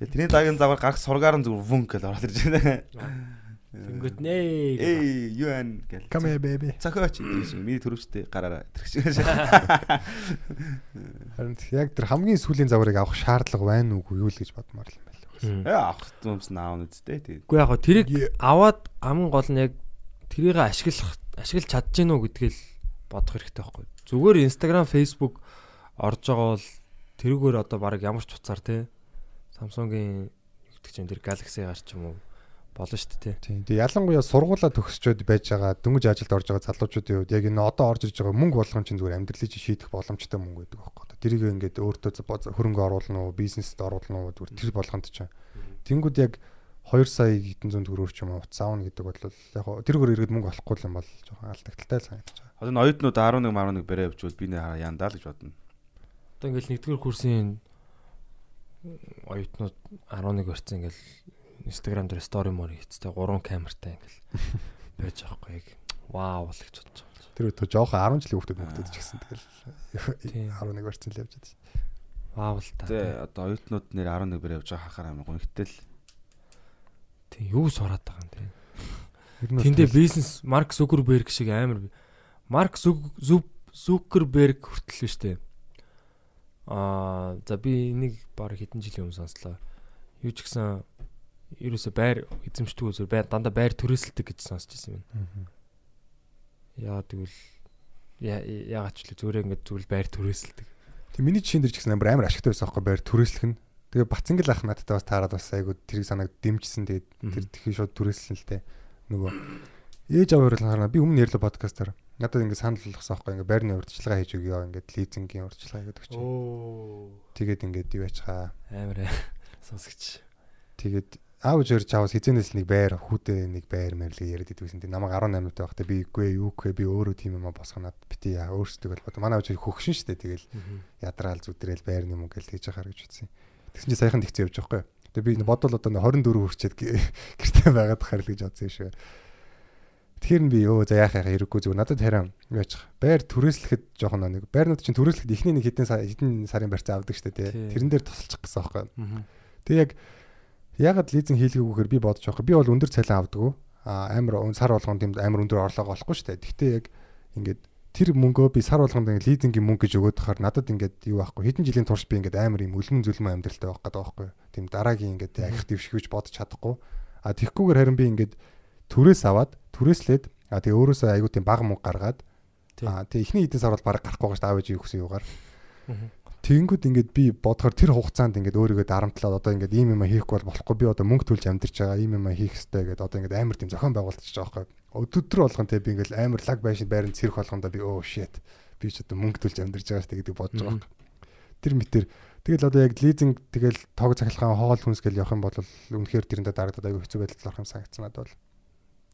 Тэгээ тэрний дараагийн загвар гарах сургаар нь зүгээр вүн гэл ороод ирж байна. Тэнгөт нээ. Эй, юу ан гэл. Come here baby. Цохиоч гэж миний төрөвчтэй гараараа тэрч. Харин яг тэр хамгийн сүүлийн загварыг авах шаардлага байна уугүй юу л гэж бодмоор юм байна. Э авах юмс наав үсттэй. Үгүй яг тэрийг аваад хамгийн гол нь яг тэрийг ашиглах ашиглаж чадж гинөө гэдгээл бодох хэрэгтэй байхгүй. Зүгээр Instagram, Facebook орж байгаа бол тэрүүгээр одоо баг ямар ч утсаар те Samsung-ийн чинь тэр Galaxy-гаар ч юм уу болно шүү дээ. Тийм. Тэгээ ялангуяа сургуулаа төгсчөөд байж байгаа дөнгөж ажилд орж байгаа залуучуудын хувьд яг энэ одоо орж ирж байгаа мөнгө болгон чинь зүгээр амьдралыг шийдэх боломжтой мөнгө байдаг байхгүй. Тэрийг ингээд өөртөө хөрөнгө оруулна уу, бизнест оруулна уу зүгээр тэр болгонд чинь. Тэнгүүд яг 2 сая хэдэн зуун төгрөөр ч юм уу утас аавна гэдэг бол яг хоо тэргээр иргэд мөнгө олохгүй юм бол жоохон алдагдaltaй л санагдаж байгаа. Одоо н оюутнууд 11 11 барай явжвал би нэ яндаа л гэж бодно. Одоо ингээл нэгдүгээр курсын оюутнууд 11 барьсан ингээл Instagram дээр story мөр хийцтэй 3 камертай ингээл байж байгаа хгүй яг вау л гэж бодож байгаа. Тэр өтө жоохон 10 жилийн хүүхдүүд мөнгөд ч гэсэн тэгэл Тийм. 11 барьсан л явж байгаа. Вау л та. Тэгээ одоо оюутнууд нэр 11 барай явж байгаа хахаар амар гонхтэл Тийм юу сураад байгаа юм те. Нь Тэндээ бизнес Марк Зукерберг шиг амар Марк Зук- Зук- Зукерберг хүртэл л штэ. Аа за би энийг баг хэдэн жилийн өмнө сонслоо. Юу ч гэсэн ерөөсө байр эзэмшдэг үзэр байр дандаа байр төрөөсөлдөг гэж сонсч ирсэн юм. Яа тэгвэл яагаад ч л зүгээр ингээд зүгээр байр төрөөсөлдөг. Тэг миний жишээн дээр ч гэсэн амар амар ашигтай байсан аахгүй байр түрээслэх нь. Тэгээ Бацангил ах надтай бас таарад бас айгу тэрийг санаг дэмжсэн. Тэгээд тэр тхий шууд түрээслэн л те. Нөгөө ээж аваа хоёроо харна би өмнө ярьлаа подкастаар. Надад ингэ санал болгосон аахгүй ингээ байрны урьдчилгаа хийж өгөө ингээд лизингийн урьдчилгаа хийгээд өгч. Оо Тэгээд ингээд юу яачаа. амар сонсогч. Тэгээд аав жирч аваас хизэнээс нэг байр хүүтэй нэг байр мэрлэг яриад идвэсэн. Тэг намайг 18 таа байхдаа би үгүй юу үгүй би өөрөө тийм юм а босгоноод бити яа өөрсдөө бол бод. Манай аав жир хөгшин штэ тэгэл ядраал зүтрээл байрны мөнгө л хийж ахаар гэж үзсэн. Тэгсэн чинь саяхан тэгцээ явж байгаа байхгүй. Тэгээ би бодвол одоо 24 хүрчээд гэ- гэртээ байгаад хахаар л гэж бодсон юм шүү. Тэгэхээр нь би өө за яах яах хэрэггүй зүгээр надад юу яачих. Байр түрээслэхэд жоохон нэг байрнууд чинь түрээслэхэд ихний нэг хэдэн хэдэн сарын барьцаа авдаг штэ тий. Тэрэн дээр тусалчих гэсэн байхгүй. Тэгээ яг ягаад лизинг хийлгээгүйхээр би бодож байгаа. Би бол өндөр цалин авдаг. А амар сар болгонд тийм амар өндөр орлого олохгүй шүү дээ. Гэхдээ яг ингээд тэр мөнгөө би сар болгонд ингээд лизингийн мөнгө гэж өгөөд хахаар надад ингээд юу байхгүй. Хэдэн жилийн турш би ингээд амар юм үлмэн зүлмэн амьдралтай байх гэдэг байхгүй. Тийм дараагийн ингээд ахих дэвшгүйч бодож чадахгүй. А тэгхгүйгээр харин би ингээд түрээс аваад түрээслээд а тэгээ өөрөөсөө аягүй тийм бага мөнгө гаргаад а тэгээ ихний хэдэн сар бол бараг гарахгүй байгаа шүү дээ. Аав ээж өгсөн юугаар. Тэнгүүд ингээд би бодохоор тэр хугацаанд ингээд өөрийгөө дарамтлаад одоо ингээд ийм юм хийхгүй бол болохгүй би одоо мөнгө төлж амьдарч байгаа ийм юм хийх хэрэгтэй гэдэг одоо ингээд амар тийм зохион байгуулалтч байгаа байхгүй. Өдөртөр болгон те би ингээд амар лаг байшин байранд цэрх болгондоо би оо shit би ч одоо мөнгө төлж амьдарч байгаа шүү гэдэг бодож байгаа байхгүй. Тэр мэтэр тэгэл одоо яг лизинг тэгэл тоог цахилгаан хоол хүнсгэл явах юм бол үнэхээр тэрэндээ дарагдаад аягүй хэцүү байдалд орох юм санагдсан надад бол.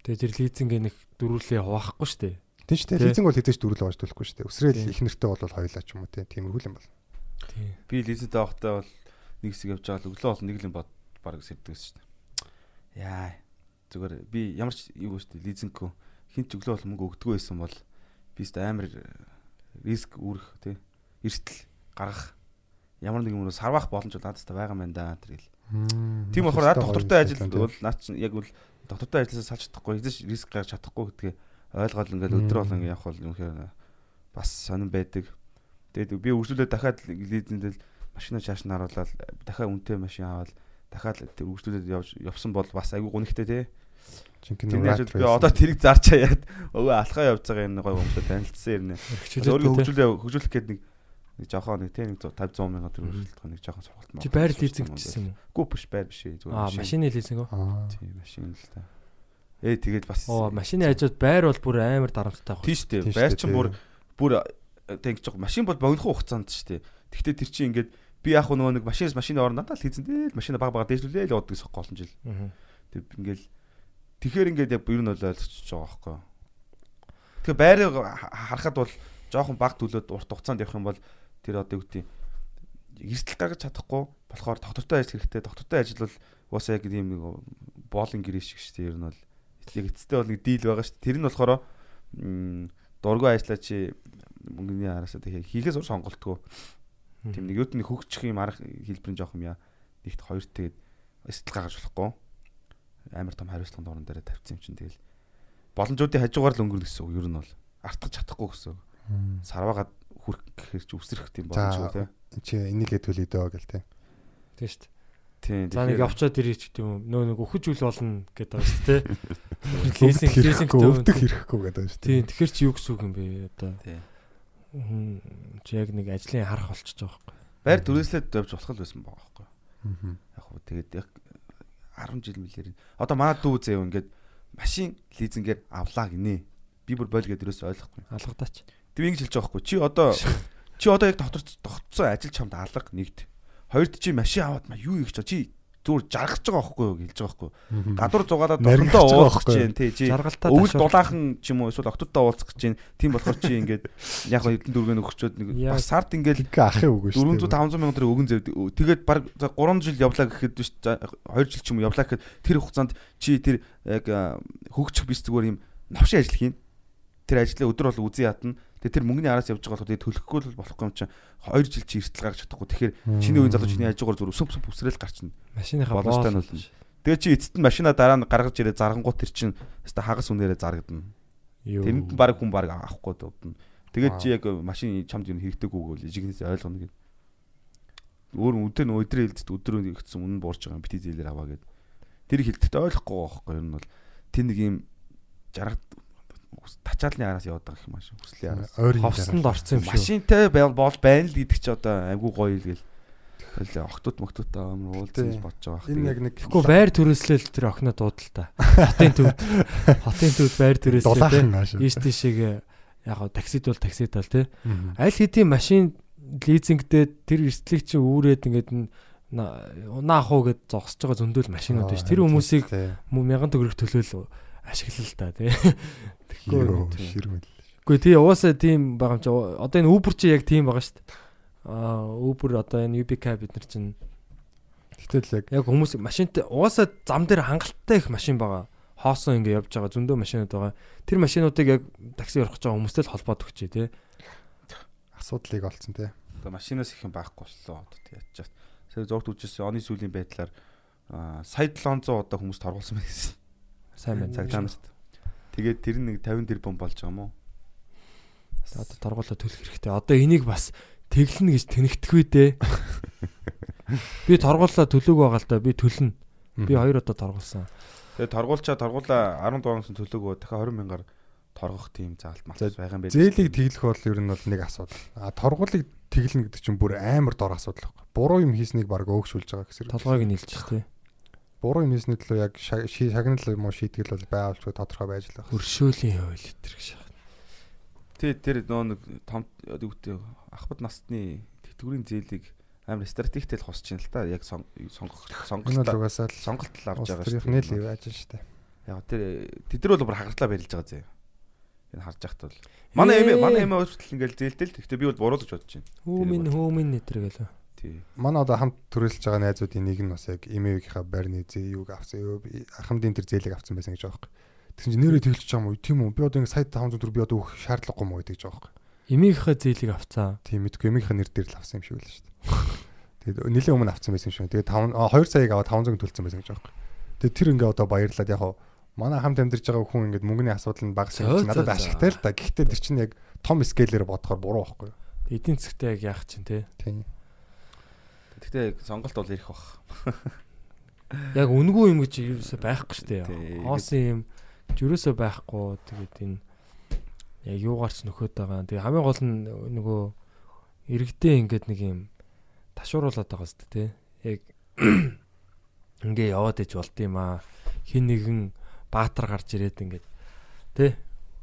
Тэгээ тэр лизингийн нэг дөрүлээ хуваахгүй штэ. Тийм шүү дээ. Тий. Лизинг бол хэзээ ч дөрүл авч төлөхгүй дээ. Өсрэл их нэртэй бол хоёлаа ч юм уу те тиймэрхүү юм бол. Би лизэд авахтай бол нэг хэсэг явж байгаа л өглөө бол нэг л бод баг сэрдэг шүү дээ. Яа. Зүгээр би ямар ч юу шүү дээ лизинг хинт ч өглөө бол мөнгө өгдөггүй байсан бол би өст амар риск үүрэх тий эрсдэл гаргах ямар нэг юм уу сарвах боломж бол надад та байгаа юм да тэргээл. Тийм болохоор над доктортой ажил бол наад чинь яг бол доктортой ажилласаа салж чадахгүй хэзээ риск гаргаж чадахгүй гэдгээ ойлгоод ингээд өдөр бол ингээд явах бол юм хэрэг бас сонирн байдаг. Тэгээд би үргэлжлүүлээд дахиад лизэндэл машина чааш нь харуулаад дахиад үнэтэй машин аваад дахиад тэр үргэлжлүүлээд явж явсан бол бас айгүй. Жинхэнэ Тэрний rat ажил би одоо тэрийг зарч хаяад өвөө алхаа явж байгаа энэ гоё хүмүүстэй танилцсан юм нэ. Те? хөгжүүлээ хөгжүүлэх гээд нэг нэг жоохон нэг тийм 50 100 мянга төгрөг хөлтгөө нэг жоохон сургалт Чи байр лизинг хийсэн юм уу? Гүү биш байр биш ээ зүгээр Аа, машины лизинг үү? Тийм машин л та. Ээ тэгээд бас Оо, машины хажууд байр бол бүр амар дарамттай тийш Тийм дээ. шүү Байр дээ, чинь бүр бүр тэг гэж байгаа. Машин бол богинохон хугацаанд шүү дээ. Тэгвэл тэр чинь ингээд би яг нөгөө нэг машинаас машины орно надад л хийцэн дээ. Машина баг баг дээшлүүлээ л явдаг сох голон жил. Тэг ингээл тэгэхээр ингээд яг ер нь бол ойлгочихж байгаа байхгүй. Тэгэхээр байрыг ха- харахад бол жоохон баг төлөөд урт хугацаанд явах юм бол тэр одоо юу гэдэг эрсдэл гаргаж чадахгүй болохоор доктортой ажил хэрэгтэй. Доктортой ажил бол уусаа яг ийм нэг боолын гэрээ шиг шүү дээ. Ер нь бол яг эцэстээ бол нэг дийл байгаа шүү дээ. Тэр нь болохоор дургүй ажиллаа чи мөнгөний араасаа тэг хийхээс уур сонголтгүй. Тийм нэг юуд нэг хөгжих юм арга хэлбэрийн жоох юм яа. Нэгт хоёр тэгээд эстэл гаргаж болохгүй. Амар том хариуцлагын дорн дээр тавьчихсан юм чинь тэгэл боломжуудын хажуугаар л өнгөрнө гэсэн үг ер нь бол артгах чадахгүй гэсэн үг. Сарваагаад хүрх гэхэр чи үсрэх тийм За, боломжгүй тий. Чи энийг хэдүүлээ дөө гэл те. Тийм шүү дээ. Тийм. За нэг тэгэхээр- явчаад ирэх гэдэг юм. Нөө нэг өхөж үл болно гэдэг байгаа шүү дээ. Лизинг лизинг хэрэггүй, өвдөх хэрэггүй гэдэг шүү Тийм, тэгэхээр чи юу гэсэн үг юм бэ одоо? Тийм. Чи яг нэг ажлын харах болчихж байгаа байхгүй. Байр түрээслээд явж болох л байсан байгаа байхгүй. Яг хөө тэгээд яг 10 жил мэлэр. Одоо манай дүү зэв ингээд машин лизингээр авлаа гинэ. Би бүр бойл гэдэг ерөөсөй ойлгохгүй. Алгадаач. Тэг ингэж хэлж байгаа байхгүй. Чи одоо чи одоо яг доктор тогтсон ажил чамд алга нэгт. Хоёрд чи машин аваад ма юу их ч чи зүгээр жаргаж байгаа байхгүй юу гэж хэлж байгаа байхгүй. Гадуур зугаалаад байгаа уулзах гэж тий чи өвөл дулаахан ч юм уу эсвэл доктортой уулзах гэж байна. Тийм болохоор чи ингээд яг хэдэн дөргөн өгчөөд нэг бас сард ингээд ахын үг шүү. 400 500 мянган төгрөг өгөн зэвд. Тэгээд баг 3 жил явлаа гэхэд биш 2 жил ч юм уу явлаа гэхэд тэр хугацаанд чи тэр яг хөгжих биш зүгээр юм навшин ажил хийн. Тэр ажлаа өдөр бол үзэн ятна. Тэгээд тэр мөнгөний араас явж байгаа болохоор тэгээд төлөхгүй л болохгүй юм чинь 2 жил чи эрсдэл гаргаж чадахгүй. Тэгэхээр чиний үеийн залуу чиний ажиугаар зүр өсөм өсөм өсрэл гарчна. Машиныхаа Боломжтой нь боол. бол. Тэгээд чи эцэст нь машина дараа нь гаргаж ирээ заргангууд тэр чин хэвээ хагас үнээрээ заргадана. Юу. Тэнд баг хүн баг авахгүй дуудана. Тэгээд чи яг машин чамд юу хэрэгтэйгүйг бол ижигнээс ойлгоно гэдэг. Өөр өдөр нь өдрөө хэлдэг өдрөө ихсэн үнэн буурж байгаа бити зээлэр аваа гэд. Тэр хэлдэхдээ ойлгохгүй байгаа байхгүй юу? бол тэр нэг юм жаргад тачаалны араас яваад байгаа юм машин хүслийн араас. Ховсонд орсон юм шүү. Машинтай бол бол байна л гэдэг чи одоо айгүй гоё л гэл. Тэгэл октод моктодтой амар уулзсан Тий. бодож байгаа. Энэ яг нэг Тэгэхгүй байр төрөөслөл тэр охиноо дуудал та. Хотын төвд. Хотын төвд байр төрөөслөө дулаахан те. ааш. Ийш тийшээгээ яг таксид бол таксид бол. Мгм. Аль хэдийн машин лизингдээ тэр эрсдлийг чи үүрээд ингээд н- на- унаах уу гэд зогсож байгаа зөндөл машинууд биш. Тэр хүмүүсийг Тий. мө- мянган төгрөг төлөөл ашиглал та тий. Тэгэхгүй. ширмэл. Үгүй тий уусаа тийм байгаа юм чи одоо энэ Uber чи яг тийм байгаа шүү дээ. Аа Uber одоо энэ UBK бид нар чинь Гэтэл яг яг хүмүүс машинтай уусаа зам дээр хангалттай их машин байгаа. Хоосон ингэ явж байгаа зөндөө машинууд байгаа. Тэр машинуудыг яг такси орох гэж байгаа хүмүүстэй л холбоод өгчээ тий. асуудлыг олцсон тий. Одоо машинаас их юм байхгүй боллоо одоо тий ядчих. Сая зурд үжсэн оны сүүлийн байдлаар аа, сая 700 одоо хүмүүс торгуулсан байна гэсэн. Сайн байна. Цагтаа нарт. Тэгээд тэр нэг 50 тэрбум болж байгаа юм уу? Одоо торгуулаа төлөх хэрэгтэй. Одоо энийг бас тэглэнэ гэж тэнэгдэхгүй дээ. Би торгуулаа төлөөг байгаа л да. Би төлнө. Би хоёр удаа торгуулсан. Тэгээд торгуулчаа торгуулаа 17 сая төлөөгөө дахиад 20 мянгаар торгох тийм заалт малт За, байгаа юм байна. Зээлийг тэглэх бол ер нь бол нэг асуудал. А торгуулийг тэглэнэ гэдэг чинь бүр амар дор асуудал байхгүй. Буруу юм хийснийг баг өөгшүүлж байгаа гэсэн. Толгойг нь илж тий. Буруу юм хийсний төлөө яг шагнал юм уу шийтгэл бол байгуулж тодорхой байж л байгаа. Хөршөөлийн хууль гэдэг шиг. Тий тэр нөө нэг том гэдэг ахбад насны тэтгэврийн зээлийг амар стратегтэй л хосч байна л та. Яг сон- сонгох сонголт угаасаа л сонголт л авч байгаа төрийнх нь л яаж штэ. Яг тэр тэд нар бол бүр хагартлаа барилж байгаа зэ. Энэ харж яхад бол манай эмээ манай эмээ өөртөл ингээл зээлтэл. Гэхдээ би бол буруу л гэж бодож байна. Хүүмин хүүмин нэтэр гэлөө. Тий. Манай одоо хамт төрөлж байгаа найзуудын нэг нь бас яг эмээгийнхаа байрны зээ юуг авсан. хамтын тэр зээлийг авсан байсан гэж байгаа юм. Тэгсэн чинь нэрээ байгаа юм уу? Тийм үү? Би одоо ингэ сая 500 төгрөг би одоо өгөх шаардлагагүй мó гэдэг жбайгаа юм. Эмийнхээ зээлийг авцаа. Тийм мэдгүй эмийнхаа нэр дээр л авсан юм шиг л шүү дээ. Тэгээд нэлээд өмнө авсан байсан юм шиг. Тэгээд 5 2 саяг аваад 500 төлсөн байсан гэж юм. Тэгээд тэр ингээ одоо баярлаад яг манай хамт амьдарч байгаа хүн ингээд мөнгөний асуудал нь багас чинь надад ашигтай л да. Гэхдээ тэр чинь яг том скейлээр бодохоор буруу байхгүй? Эдийн засгтээ яг яах чинь те. Тийм. Гэхдээ сонголт бол ирэх бах. яг үнгүй юм гэж юусоо байхгүй шүү дээ. Хоосон юм юусоо байхгүй. Тэгээд энэ яг юугаар ч нөхөд байгаа. Тэгээ хамгийн гол нь нөгөө иргэдээ ингээд нэг юм ташууруулаад байгаа шүү дээ. Яг ингээ яваад иж болд юм аа. Хин нэгэн баатар гарч ирээд ингээд тэ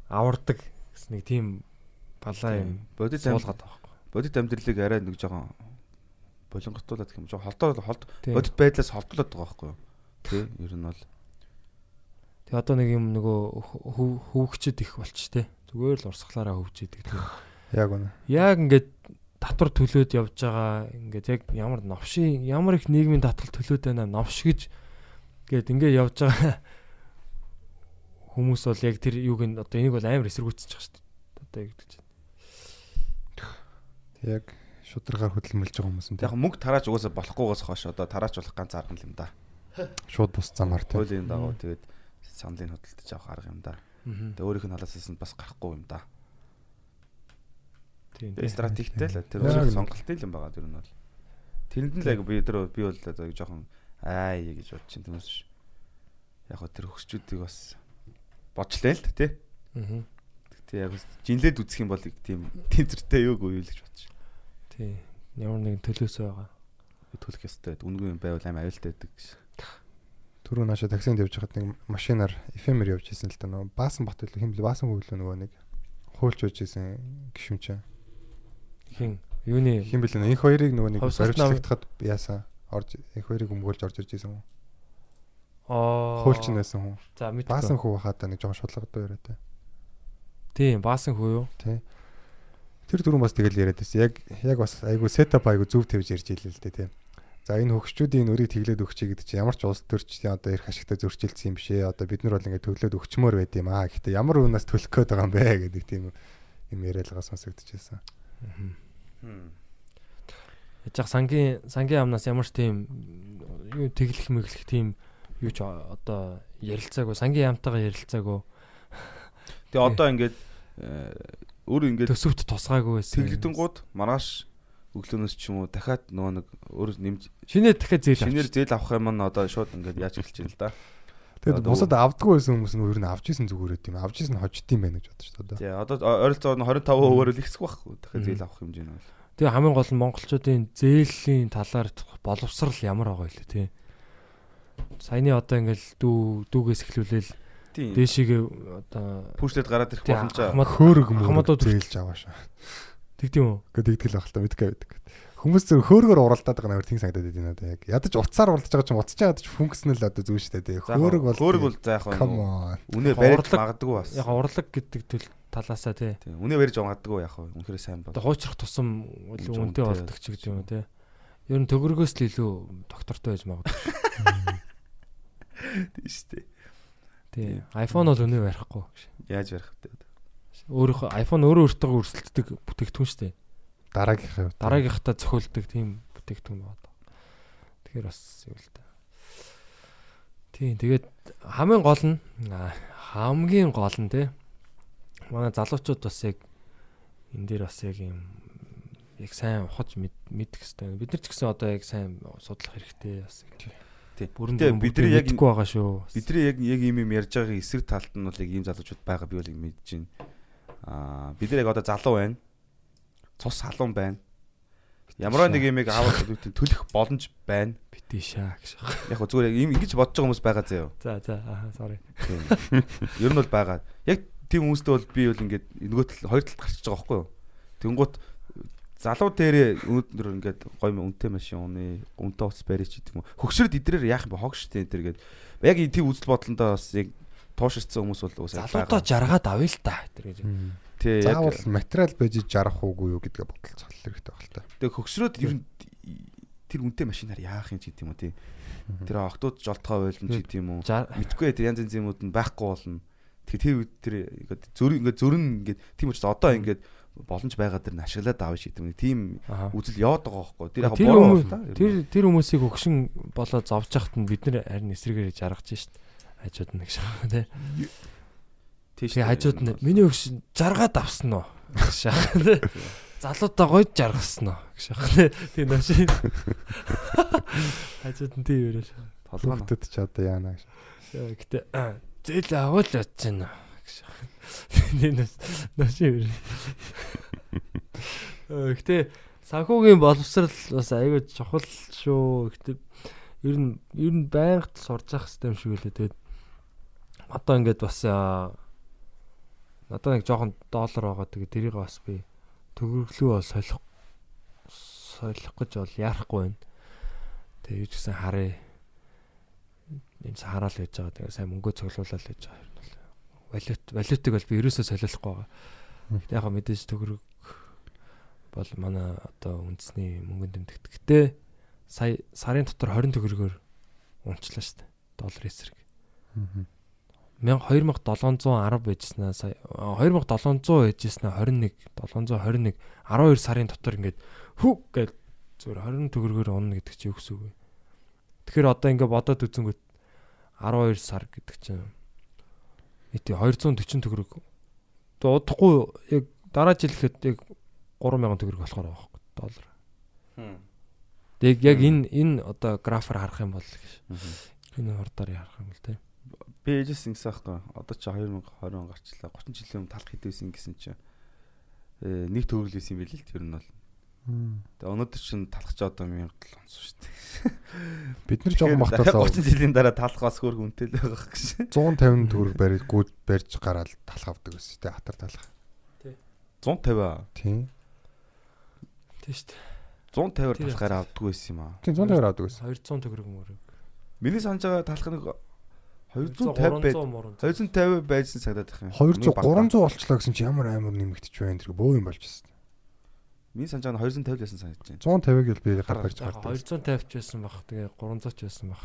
авардаг гэсэн нэг тийм балаа юм бодит ам- суулгаад байгаа бодит амьдралыг арай нэг жоохон болонготуулаад гэх юм жоохон холдоо холд Тий. бодит байдлаас холдуулаад байгаа байхгүй юу? Тий, ер нь бол Тэгээ одоо нэг юм нөгөө хөв- хөвгчд их болч тэ. Зүгээр л урсгалаараа хөвчидэг тийм. Яг үнэ. Яг ингээд татвар төлөөд явж байгаа ингээд яг ямар новшийн ямар их нийгмийн татвар төлөөд байна новш гэж гээд ингээд явж байгаа хүмүүс бол яг тэр юуг нь одоо энийг бол амар эсэргүүцэж байгаа шүү дээ. Одоо яг гэж. Яг шударгаар хөдөлмөрлж байгаа хүмүүс нь яг мөнгө тарааж угаасаа болохгүйгээс хойш одоо тарааж болох ганц арга юм да. шууд бус замаар тийм. Хуулийн дагуу тэгээд саналын хөдөлтөж авах арга юм да. Тэгээд өөрийнх нь халаасаас нь бас гарахгүй юм да. Тийм. Тэгээд стратегтэй л тэр нэг. сонголтын юм байгаа тэр нь бол. Тэрэнд нь л яг би тэр би бол одоо жоохон аа гэж бодож чинь түүнээс биш. Яг тэр хөсчүүдийг бас бочлаа л тий. Аа. Тэг яг жинлээд үзэх юм бол тийм тэнцэртэй юу гүй юу л гэж бодож. Тийм. Ямар нэгэн төлөөсөө байгаа. Төлөх ёстой. Үнгүй юм байвал аим аюултай байдаг гэж. Түрүү наашаа таксинд явж байхад нэг машинаар эфемер явж исэн л да нөгөө баасан бат үлээ хэмлээ баасан хөвлөө нөгөө нэг хуульч явж исэн гişүнчээ. Хин юуны Хин бэлээ энэ хоёрыг нөгөө нэг баримтлагдахад яасан орж энэ хоёрыг өмгөөлж орж ирж исэн хүн. аа Хуульч нэсэн хүн. За мэдгүй. Баасан хүү хаад нэг жоохон шудлагдсан яриатай. Тийм, баасан хүү юу? Тий. Тэр түрүүн бас тэгэл яриад байсан. Яг яг бас айгу сетап айгу зөв тавьж ярьж ийлээ л дээ тий. За энэ хөгччүүдийн өрийг тэглээд өгчий гэдэг чинь ямар ч улс төрчдийн одоо их ашигтай зөрчилдсөн юм биш ээ. Одоо бид нар бол ингээд төглөөд өгчмөр байд юм аа. Гэхдээ ямар үнээс төлөх гээд байгаа юм бэ гэдэг тийм юм яриалгаа сонсогдчихсэн. Яж зах сангийн сангийн амнаас ямар ч тийм юу тэглэх мэглэх тийм юу ч одоо ярилцаагүй сангийн ямтайгаа ярилцаагүй Тэгээ одоо ингээд э, өөр ингээд төсөвт тусгаагүй байсан. тэглэгдэн гууд маргааш өглөөнөөс ч юм уу дахиад нөгөө нэг өөр нэмж шинээр дахиад зээл шинээр авчих. зээл авах юм нь одоо шууд ингээд яаж эхэлж байна л да. Тэгэд Одоо- бусад авдаггүй байсан хүмүүс нь өөр нь авч исэн зүгээрээ тийм авч исэн хожд юм байна гэж бодож шүү дээ. Тий одоо ойролцоо 25% л ихсэх байхгүй дахиад зээл авах хэмжээ нь бол. Тэгээ хамгийн гол нь монголчуудын зээлийн талаар боловсрал ямар байгаа вэ тий. Саяны одоо ингээл дүү дүүгээс эхлүүлээл Тийм. дээшигээ одоо Пүүшлээд гараад ирэх тий, боломж Хөөрөг мөрөг зээлж аваа шүү. тэгдэм үү? Гэхдээ тэгдэл байх л та мэдгүй байдаг. Хүмүүс зөв хөөргөр уралдаад байгаа нээр тийм санагдаад байна надад яг. Ядаж утсаар уралдаж байгаа чинь утас чинь ядаж функционал одоо зүүн шүү дээ. Хөөрөг бол хөөрөг бол за яг үнэ барьж магадгүй бас. Яг урлаг гэдэг төл талаасаа тий. Тийм үнэ барьж магадгүй яг үнэхээр сайн бол. Одоо хуучрах тусам Үнэтэй болдог ч гэдэг юм тий. Ер нь төгрөгөөс л илүү доктортой байж магадгүй. Тийм дээ. Тий. iPhone бол үнэ барихгүй. Яаж барих вэ? Өөрөө iPhone өөрөө өөртөө өрсөлддөг бүтээгдэхүүн шүү дээ. Дараагийнхаа хувьд. Дараагийнхтаа зохиолдог тийм бүтээгдэхүүн байна. Тэгэхээр бас юу л та. Тийм тэгээд хамгийн гол нь хамгийн гол нь те манай залуучууд бас яг энэ дээр бас яг юм яг сайн ухаж мэд- мэдэх хэрэгтэй. Бид нар ч гэсэн одоо яг сайн судлах хэрэгтэй бас. Тийм. Бүрэн дүрэн бидний яг мэдгүй байгаа шүү. Бидний яг яг ийм юм ярьж байгаагийн эсрэг талд нь бол яг ийм залуучууд байгаа би бол мэдэж байна. Аа бид нар яг одоо залуу байна. Цус халуун байна. Ямар нэг юмыг аваад үүдийн төлөх боломж байна. бити шаа гэж. Яг зүгээр яг ингэж бодож байгаа хүмүүс байгаа заяа. За за аа sorry. Ер нь бол байгаа. Яг тийм хүмүүстэй бол би бол ингээд нөгөө тал хоёр талд гарчиж байгаа байхгүй юу? Тэнгуут залуу дээрээ өнөөдөр ингээд гоё үнэтэй машин унаа, үнэтэй утас барьж гэдэг юм. Хөгшрөд идрээр яах юм бэ? Хог штэ энэ төр гээд. Яг энэ тийм үзэл бодлондоо бас яг тууширсан хүмүүс бол уусаа Залуудаа жаргаад авъя л та тэр гэж. Тий, яг Заавал материал байж жарах уугүй юу гэдгээ бодолцох хэрэгтэй байх л та. тэг хөгшрөөд ер нь тэр үнэтэй машинаар яах юм ч гэдэг юм уу тий. Тэр октод жолтгоо байлна ч гэдэг юм уу. Жар мэдгүй тэр янз янзын юмуд нь байхгүй болно. Тэгээ тэр үед тэр ингээд зөр ингээд зөрн ингээд тийм учраас одоо ингээд боломж байгаа дэр нь ашиглаад авах шиг юм. Тийм үзэл яваад байгаа байхгүй. Тэр яг буруу байна та. тэр тэр хүмүүсийг өгшин болоод зовж яхад нь бид нар харин эсрэгээр жаргаж шít. Хажууд нь гэж шаа тий. тийш. Тэгээ хажууд нь миний өгшин жаргаад авсан уу гэж шаа тий. Залуудаа гойд жаргасан уу гэж шаа тий. Тийм наш. Хажууд нь тийм яриа шаа. Толгой. Хүүхдэд ч одоо яана гэж. Гэтэ зээл авал ядж байна гэж. Энэ нөши юу. Гэтэ санхүүгийн боловсрал бас аюул чухал шүү. Гэтэ ер нь ер нь байнга сурж явах систем шиг үлээ. Тэгээд одоо ингээд бас надад нэг жоохон доллар байгаа. Тэгээд тэрийг бас би төгрөглөө бол солих солих гэж бол яарахгүй байна. Тэгээд юу ч гэсэн харъя. Энэ хараал байж байгаа. Тэгээд сайн мөнгө цуглуулаад байж байгаа юм валют валютыг бол би ерөөсөө солиулахгүй байгаа. Яг мэдээж төгрөг бол манай одоо үндэсний мөнгөнд тэмдэгт. Гэтэ сая сарын дотор 20 төгрөгөөр унчлаа шүү дээ. Доллар эсрэг. 2710 байжснаа сая 2700 байжснаа 21 721 12 сарын дотор ингээд хүү гэж зүгээр 20 төгрөгөөр унна гэдэг чинь юу гэсэн үг вэ? Тэгэхээр одоо ингээд бодоод үзэнгүүт 12 сар гэдэг чинь нийт 240 төгрөг. Удахгүй яг дараа жил гэхэд яг 3000 төгрөг болохоор байгаа байхгүй доллар. Тэг яг энэ энэ одоо графаар харах юм бол гэж. Энэ хурдаар харах юм бол тэ. Би ээжээс ингэсэн байхгүй. Одоо чи 2020 он гарчлаа. 30 жилийн өмнө талах хийдээсэн гэсэн чинь э нэг төгрөлөөс юм билээ л тэр нь бол. Тэгээ өнөөдөр чинь талах ч одоо 1700 шүү дээ. Бид нар жоохон махталаа 30 жилийн дараа талах бас хөр хүнтэй л байгаа гэж. 150 төгрөг барьж гүйд барьж гараад талах авдаг гэсэн тэ хатар талах. 150 Тийм. Тэ шүү дээ. 150-аар Тэр талахаар авдаггүй байсан юм аа. Тийм 150 авдаг гэсэн. 200 төгрөг мөрөг. Миний санаж байгаа талах нэг 250 байд 300 250 байжсан сагдаад их юм. 200 300 болчлаа гэсэн чи ямар амар нэмэгдэж байна тэр бөө юм болж байна. Миний санаж байгаа нь 250 байсан санагдаж байна. 150-ыг л би гар барьж гардаг. 250 ч байсан баг. Тэгээ 300 ч байсан баг.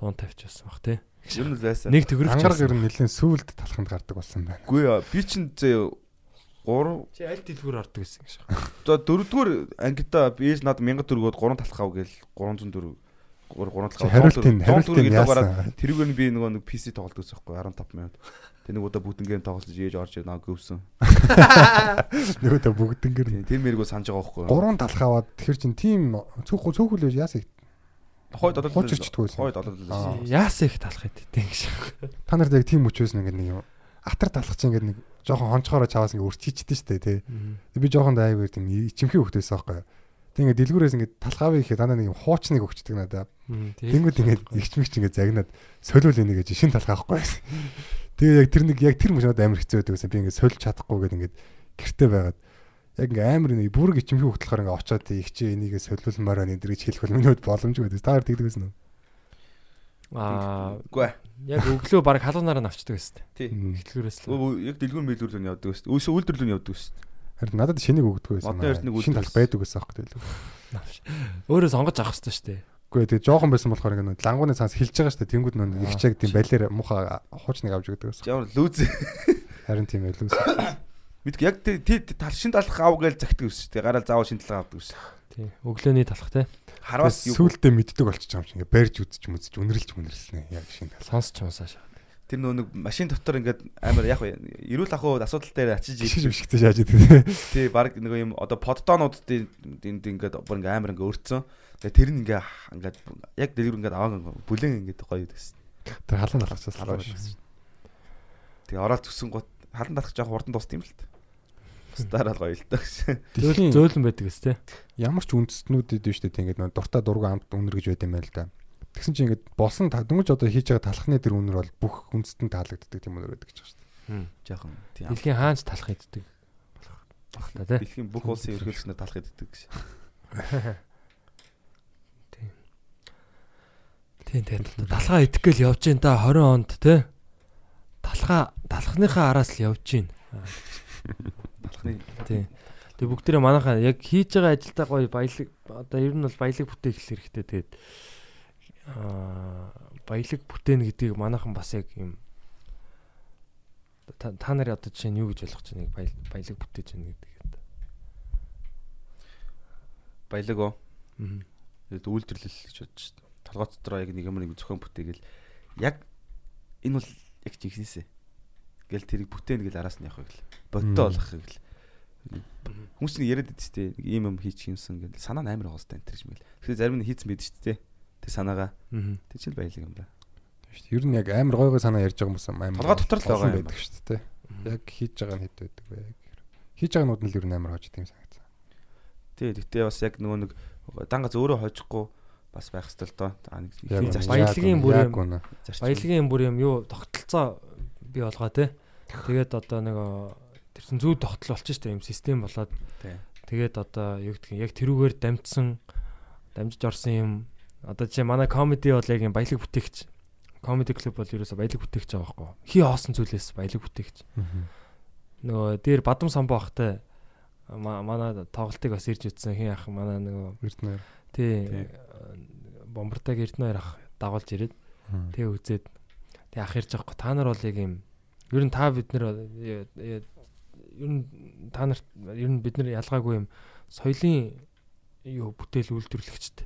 150 ч байсан баг тий. Ер нь л байсан. Нэг төгрөг ч Ангараг байсан. ер нь нэлээд сүулт талханд гардаг болсон байна. Үгүй би чинь зөө 3 Чи аль дэлгүүр ордог гэсэн гэж. за дөрөвдүгээр ангита би над 1000 төгрөгөд 3 талах ав гээл 304 3 Чи талах хариултын хариултын яасан. тэрүүгээр нь би нөгөө нэг PC тоглолт байхгүй 15 минут. Тэг нэг удаа бүгднгээр тоглож ээж орж ирнаа гөвсөн. Нөгөөдөө бүгднгэр Тийм тэр мэрэгөө санаж байгаа байхгүй. гурван талх аваад тэр чин тим цөөхөө цөөхөл байж яасаа хойд байсан. хойд одоо Аа. Яасан их талах хэдтэй гэж. Та нарт яг тим өчөөс нэг нэг юм атар талах чинь ингээд нэг жоохон хонцгоороо чаваас ингээд өрчичдэн штэ тий. Би жоохон дайгвар тийм ичимхий хөхтэйс байхгүй. Тэг ингээд дэлгүүрээс ингээд талхаавь ихэд дандаа нэг юм хуучныг өгчдөг надаа. Тэнгүүд ингээд игчмэгч ингээд загнаад солиул энийг гэж шин талхаа авахгүй байсан. Тэгээ яг тэр нэг яг тэр мөчнөд амар хэцүү байдаг гэсэн. Би ингээд сольж чадахгүй гэдэг ингээд гэрте байгаад яг ингээд амар нэг бүрэг ичимхий хөтлөхөр ингээд очоод игчээ энийг солиулмаар байна энэ гэж хэлэх бол минут боломжгүй байдаг. Та хоёр тэгдэг байсан уу? Аа Үгүй ээ. яг өглөө баг халуунаараа навчдаг гэсэн. Тий. Эхлэлгээрээс л. Өө, Яг дэлгүүр мэлгүүр л явдаг дээ. Өөсөө үйлдвэрлэл нь явдаг дээ. Харин надад шинийг өгдөггүй байсан. Модны эрдэнэг Шин талх байдаг гэсэн аахгүй. Навш. Өөрөө сонгож авах хэрэгтэй шүү дээ. Үгүй тэгээ жоохон байсан болохоор ингээд лангууны цаас хилж байгаа шүү дээ. Тэнгүүд нөө их чаг тийм балер муха хуучныг авч өгдөг гэсэн. Ямар лүүз. Харин тийм байлгүй. Мэдг яг тий тал шин талах ав гээл захдаг шүү дээ. Гараал заавал шин талах авдаг шүү. Тий. Өглөөний талах те. Харвас юу Сүултээ мэддэг болчих юм шиг ингээд барьж үзэж мүзэж үнэрлж үнэрлснэ яг шин тал. Сонсч мусааш. Тэр нөө нэг машин дотор ингээд амар яг эрүүл ахуй асуудал дээр очиж Жишээ ирсэн. бишгтэй шааж идэв. Тий баг нэг юм одоо поддоонуудын энд ингээд бүр ингээд амар ингээд өрцөн. Тэгээ тэр нь ингээд ингээд яг дэлгүр ингээд аваа бүлэн ингээд гоё гэсэн. Тэр халан талхачаас Халуун л. Тэгээ ороод төсөн гот халан талах жоох хурдан дуусна юм л та. Бусдаар л гоё л та гэсэн. Зөөлөн зөөлөн байдаг гэс те. Ямар ч үндэстнүүдэд биш тийм ингээд дуртай дургу амт үнэр гэж байд юм байл да. Тэгсэн чинь ингээд болсон дөнгөж одоо хийж байгаа талхны тэр үнэр бол бүх үндэстэн таалагддаг тийм үнэр байдаг гэж байна шүү дээ. Жохон тийм. Дэлхийн хаанч талах иддэг. Болох та те. Дэлхийн бүх улсын ерөнхийлөгчнөр талах иддэг гэсэн. Тийм тийм. Талхаа идэх гээл явж гин та 20 онд те. Талхаа талхныхаа араас л явж гин. Талахны Тийм. Тэгээ бүгдээрээ манайхаа яг хийж байгаа ажилдаа гоё баялаг одоо ер нь бол баялаг бүтээх хэрэгтэй тэгээд баялаг бүтээн гэдгийг манайхан бас яг юм та, нар одоо жишээ нь юу гэж ойлгож байна баялаг бүтээж байна гэдэг. баялаг оо. Аа. Үйлдвэрлэл гэж бодож шүү дээ. Толгой дотроо яг нэг юм нэг зохион бүтээгээл яг энэ бол яг жинхнээсээ. Гэл тэрийг бүтээн гэл араас нь явах гэл. Бодтой болох гэл. Хүмүүс нэг яриад шүү дээ. Нэг ийм юм хийчих юмсан гэл санаа нь амар хэвээр энэ гэж мэл. Тэгэхээр зарим нь хийцэн байдаг шүү дээ. Тэг санаагаа. Аа. Тэг чил баялаг юм да. шүү дээ. Ер нь яг амар гой гой санаа ярьж байгаа хүмүүс амар Толгой дотор л байгаа юм байдаг шүү дээ. Яг хийж байгаа нь хэд байдаг вэ? Хийж байгаа нууд нь л ер нь амар хож тийм санагдсан. Тий, тэгтээ бас яг нөгөө нэг дангац өөрөө хожихгүй бас байх хэвэл зарчим Баялагын бүр юм. Баялагын бүр юм юу тогтолцоо бий болгоо те. Тэгээд одоо нэг тэр чин зүү тогтол болчих штэ юм систем болоод тэгээд одоо юу гэдгийг яг тэрүүгээр дамжсан дамжиж орсон юм одоо жишээ манай комеди бол яг юм баялаг бүтээгч. Комеди клуб бол ерөөсө баялаг бүтээгч байгаа байхгүй хий хоосон зүйлээс баялаг бүтээгч. Нөгөө дээр бадам самбо ахтай ма- манай тоглолтыг бас ирж үтсэн хин ах манай нөгөө Эрдэнэ. тий бомбартаг эрдэнэ ах дагуулж ирээд Тэгээ үзээд. Тэг ах ярьж байгаа. Та нар бол яг юм ер нь та бид нар ер нь та нарт ер нь бид нар ялгаагүй юм соёлын юу бүтээл үйлдвэрлэгчд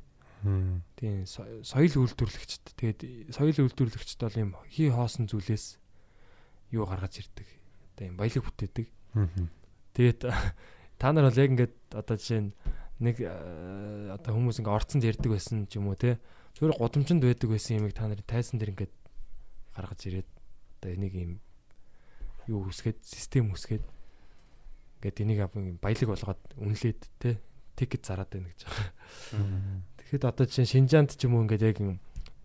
тийм со- соёл үйлдвэрлэгчд. Тэгээд соёл үйлдвэрлэгчд бол юм хий хоосон зүйлээс юу гаргаж ирдэг? Одоо юм баялаг бүтээдэг. Тэгээд та нар бол яг ингээд одоо жишээ нь нэг э, одоо хүмүүс ингээ орцонд ярьдаг байсан ч юм уу те зүгээр гудамжинд байдаг байсан юмыг та нарын тайсан дээр ингээд гаргаж ирээд одоо энийг юм юу үсгээд систем үсгээд ингээд энийг баялаг болгоод үнэлээд те тикет зараад байна гэж. Байгаа. Тэгэхэд одоо чинь Шинжаанд ч юм уу ингээд яг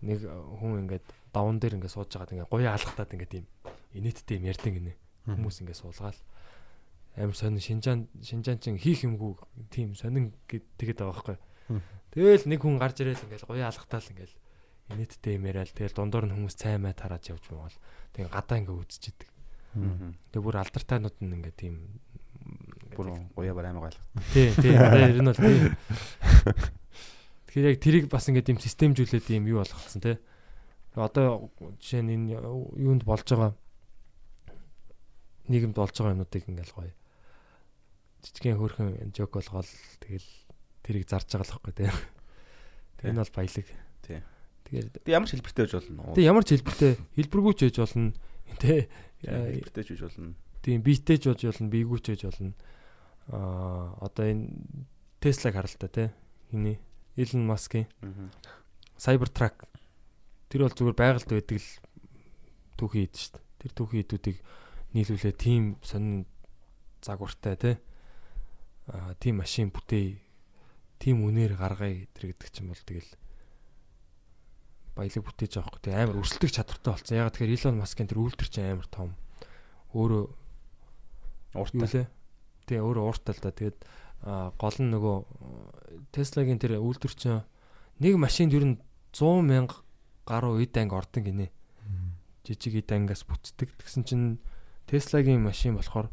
нэг хүн ингээд даван дээр ингээд сууж байгаад ингээд гоё алхтаад ингээд юм инээдтэй юм ярьдаг гинэ. Хүмүүс ингээд суулгаал амар сонин Шинжаан Шинжаан чин хийх юмгүй тийм сонин гэд тэгэд байгаа байхгүй. Тэгэл нэг хүн гарч ирээл ингээл гоё алхтаал ингээл инээдтэй юм яриад тэгэл дундуур нь хүмүүс цаймаа тарааж явж байгаа. Тэгээ гадаа ингээ үзчихэдэг. Тэгээ бүр алдартай-нууд нь ингээ тийм Бүр гоёа бар аймаг байлга. тий тий одоо ер нь бол тий. Тэгэхээр яг тэрийг бас ингээ тийм системжүүлээд юм юу болгоцсон тий. Одоо жишээ нь энэ юунд болж байгаа нийгэмд болж байгаа юмнуудыг ингээл гоё жижигхэн хөөрхөн жок болгоол тэгэл тэрийг зарж байгаа л байхгүй тий. Тэгээ энэ бол баялаг. Тий. Тэгээд Тэг ямар ч хэлбэртэй байж болно. тэг ямар ч хэлбэртэй хэлбэргүй ч байж болно. Тэ хэлбэртэй ч байж болно. тийм биетэй ч байж болно, биегүй ч байж болно. Аа одоо энэ Теслаг харал та тий. Хиний Elon Musk-ийн. Cybertruck тэр бол зүгээр байгальд байдаг л түүхий ид шүү дээ. Тэр түүхий идүүдийг нийлүүлээ тийм сонин загвартай тий. Аа тийм машин бүтээе. Тийм үнээр гаргая гэдэг чинь бол тэгэл баялаг бүтээж байгаа хөөх. Тэг амар өрсөлдөх чадвартай болсон. Ягаад тэгэхээр Elon Musk-ын тэр үйлдвэр чинь амар том. Өөрөө Ууртай. лээ? Тий, өөрөө ууртай л да. Тэгээд гол нь нөгөө Tesla-гийн тэр үйлдвэр чинь нэг машинд ер нь 100 мянга гаруй эд анги ордон гинэ. Жижиг эд ангиас бүтдэг. Тэгсэн чинь Tesla-гийн машин болохоор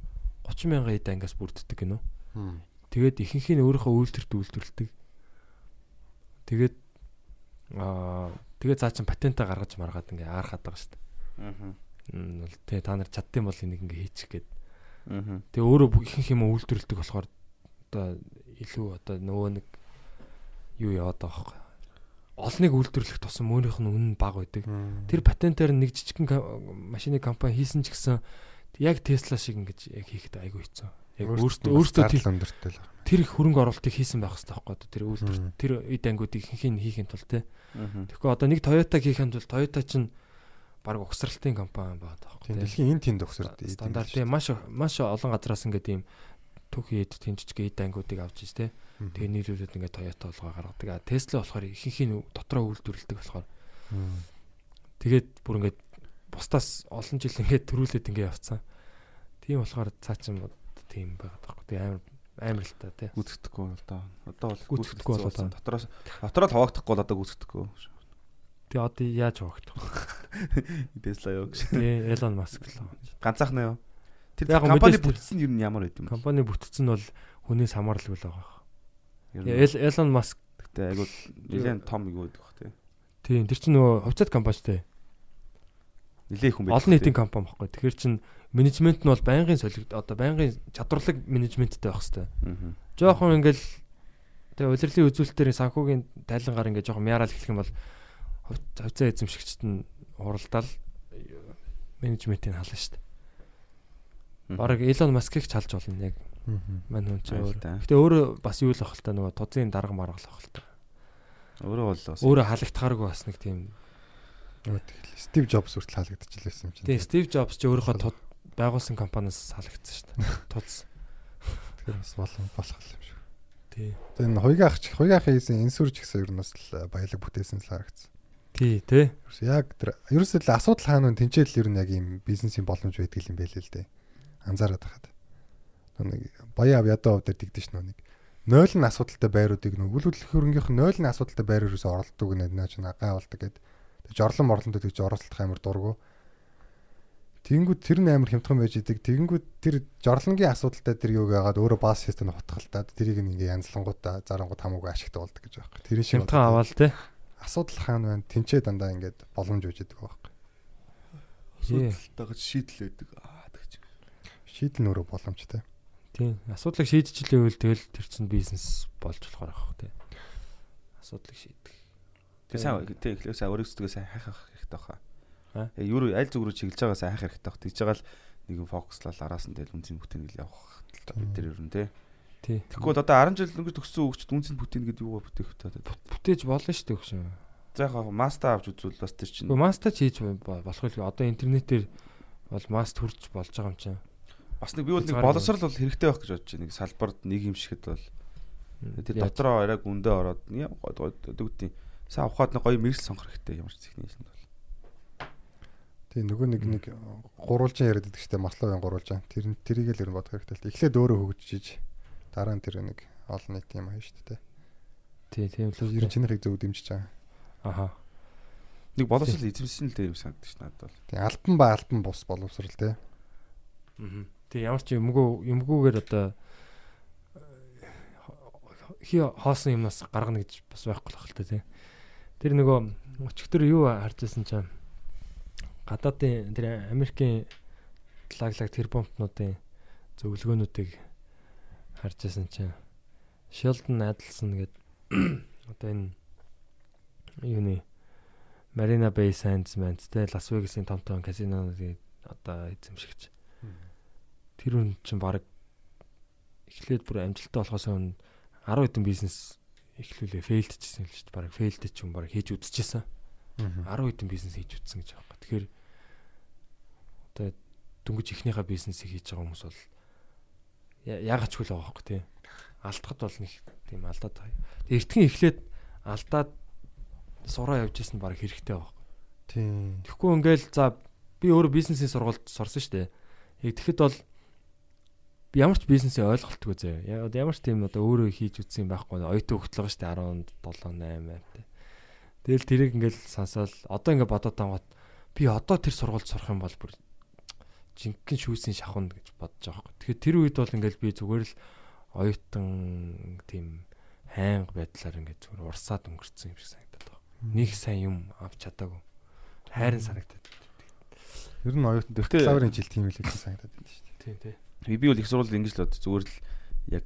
30 мянга эд ангиас бүрддэг гинэ. Тэгээд ихэнх нь өөрийнхөө үйлдвэрт үйлдвэрлэдэг. Тэгээд аа тэгээд цаа чин патентаа гаргаж маргаад ингээ аархаад байгаа шүү дээ. Бол тий та нар чаддсан бол энийг ингээ хийчих гээд Мгм. Тэгээ өөрөө бүх ихэнх юм үйлдвэрлэдэг болохоор одоо илүү одоо нөгөө нэг юу яваад байгаа байхгүй. Олныг үйлдвэрлэх тусам өөрийнх нь үнэн бага байдаг. Тэр патентээр нэг жижигхэн машины компани хийсэн ч гэсэн яг Tesla шиг ингэж яг хийхэд айгүй хэцүү. Яг өөртөө өөртөө тэр өндөртэй л. тэр их хөрөнгө оруулалтыг хийсэн байх хэрэгтэй байхгүй. Тэр үйлдвэр тэр эд ангуудыг ихэнх нь хийхин тулд те. Тэгэхгүй одоо нэг Toyota хийхин тулд Toyota чинь баг угсралтын компани байна те. дэлхийн энэ тэнд өгсөрд. стандарт тийм маш маш олон газраас ингээд тийм түүхий эд тэнцэж эд ангуудыг авч иж тэ тэгээ нийлүүлээд ингээд Toyota болгоо гаргадаг. А Tesla болохоор ихэнх нь дотроо үйлдвэрлэдэг болохоор тэгээд бүр ингээд бусдаас олон жил ингээд төрүүлээд ингээд явцсан. Тийм болохоор цаа чин тийм байгаад байхгүй. Тэгээ амар амар л та тий. гүцэхдэггүй бол одоо одоо бол Гүйцэтгэхгүй бол одоо. дотроос дотроо л хаваагдахгүй бол одоо гүцэхдэггүй. Тэгээ одоо яаж хуваагдах вэ? Tesla юу гэж. Тэгээ Elon Musk л. Ганцаархнаа юу? Тэр компани бүтсэн нь юу нь ямар байд юм бэ? Компани бүтцэн нь бол хүнээс хамаарлаггүй л байгаа. Ер Elon Musk Гэтэ айгуу нэлээд том юу гэдэг бах тий. тийм тэр чинь нөгөө хувьцаат компани шүү дээ. Нилээ хүн байдаг. Олон нийтийн компани баггүй. Тэгэхээр чин менежмент нь бол байнгын солигд одоо байнгын чадварлаг менежменттэй байх хэвээр. Аа. Жохон ингээл тэгээ удирдлын үзүүлэлтээр санхүүгийн тайлангаар ингээд жохон мяраал эхлэх юм бол хувь- хувьцаа эзэмшигчд нь уралдаал менежментийг хална шүү дээ. Бараг Elon Musk-ыг ч халж болно яг мань хүн чинь өөр. Гэтэ өөрөө бас юу л ах л та нөгөө тузын дарга маргал ах л та. Өөрөө бол бас Өөрөө халагдахааргүй бас нэг тийм. Стив Джобс хүртэл хаалгадчихлээсэн юм чинь. Тэгээ Стив Джобс ч өөрийнхөө байгуулсан компаниас халагдсан шүү дээ. Тудс. Тэгэхээр бас болон болох юм шиг. Тий. Тэгээ энэ хоёрын ах хоёрын хийсэн инсүрж гэсэн ер нь бас л баялаг бүтээсэн л харагдсан. Тий, тий. Яг тэр ерөөсөө л асуудал хаана вэ? Тинчээл ер нь яг ийм бизнесийн боломж байдаг юм байл л дээ. Анзаараад байхад. Нэг баяа ядаа хувь дээр тэгдэж шнөө нэг 0 нь асуудалтай байруудыг нэг үл хөдлөх хөрөнгийнх нь 0 нь асуудалтай байр ерөөсөө оролддог нэ наа чи гай болдог гэд. Тэг жорлон морлонд тэгж оролцох амар дургу. Тэнгүүд тэр нь амар хямдхан байж идэг. Тэнгүүд тэр жорлонгийн асуудалтай тэр юуг яагаад өөрөө бааз систем утгалтаад тэрийг ингээ янзлангуудаа зарангууд хамаагүй ашигтай болдог гэж юм. Тэр шиг Хямдхан аваал тий. асуудал хаана байна? Тинчээ дандаа ингээд боломж үүж идэг байхгүй. асуудалтайгаа шийдэл өгдөг. Аа тэгж. Шийдэл нөрөө боломжтой. Тий. Асуудлыг шийдчихлээ үйл тэгэл тэр чин бизнес болж болохоор авах тий. Асуудлыг шийдэх. Тэг сайн тэг эхлээ сайн өөрөөсдөө сайн хайх хэрэгтэй баха. Аа? Яг юу аль зүг рүү чиглэж байгаа сайн хайх хэрэгтэй бах. Тэгж байгаа л нэг юм фокуслал араас нь тэгэл үнцэн бүтээнэл явах хэрэгтэй бид нар ер нь тий. Тий. Тэгэхгүй бол одоо 10 жил өнгөж төгссөн хөгчд үнцэн бүтээн гэдэг юугаа бүтээх вэ? Бүтээж болно шүү дээ өгшөө. За яг мастер авч үзвэл бас тэр чинь Гэхдээ мастер хийж болох л одоо интернетээр бол маст хүрч болж байгаа юм чинь. Бас нэг би бол нэг боловсрал бол хэрэгтэй байх гэж бодож байна. Нэг салбарт нэг юм шигэд бол тэр дотроо арай гүндээ ороод яа дөгдөө сайн ухаад нэг гоё мэрэл сонгох хэрэгтэй ямар ч юм бол. Тэгээ нөгөө нэг нэг гурвалжин яриад байдаг штэ масловын гурвалжин. Тэр тэрийг л ер нь бодох хэрэгтэй л. Эхлээд өөрөө хөгжиж дараа нь тэр нэг олон нийт юм аа штэ тэ. Тий, тийм л Ер нь үү. чинийхийг зөв дэмжиж байгаа. Аха. Нэг боловсрал эзэмсэн л дээ юм санагдаж байна надад бол. Тэгээ альбан ба альбан бус боловсрал тэ. Аа. Тий, ямар ч юмгүй юмгүйгээр одоо хи хоосон юмнаас гаргана гэж бас байхгүй л хэлтэй тий. Тэр нөгөө өчигдөр юу харж байсан чинь гадаадын тэр Америкийн лаглаг тэр бомбнуудын зөвлөгөөнүүдийг харж байсан чинь Sheldon Adelson гэдэг одоо энэ юуны Marina Bay Sands мэнт тэ Лас Вегасын том том казинонуудыг одоо эзэмшигч. Тэр үн чинь баг эхлээд бүр амжилттай болохоос өмнө 10 хэдэн бизнес эхлүүлээ фейлдчихсэн л шүү дээ. Бараг фейлдэж юм бараг хийж үдчихсэн. 10 хэдэн бизнес хийж үтсэн гэж байгаа. Тэгэхээр одоо дөнгөж ихнийхээ бизнесийг хийж байгаа хүмүүс бол я- яагаад ч хөл байгаа байхгүй тий. Алдахад бол нэг тийм алдаад байгаа. Эртхэн эхлээд алдаад сураа явж исэн баг хэрэгтэй байгаа. Тийм. Тэгэхгүй ингээл за би өөрөө бизнесийн сургуульд сурсан шүү дээ. Яг тэгэхэд бол ямар ч бизнесийн ойлголтгүй зөө. Яг ямар ч тийм одоо өөрөө хийж үтсэн юм байхгүй. Оюутан хөлтлөг шүү дээ 17 8 8 тэ. Тэгэл тэрийг ингээл сонсоол одоо ингээ бодоод тангууд би одоо тэр сургуульд сурах юм бол бүр жинхэнэ шүүсийн шахунд гэж бодож байгаа байхгүй. Тэгэхээр тэр үед бол ингээл би зүгээр л оюутан тийм хайнга байдлаар ингээд зүгээр урсаад өнгөрцөн юм шиг санагдаад байна. Нэг сайн юм авч чадаагүй. Хайрын санагдаад. Ер нь оюутан Гэтэ- бакалаврын жил тийм л гэж санагдаад байна шүү дээ. Тийм тийм. Би бол их сурвалд ингэж л бод зүгээр л яг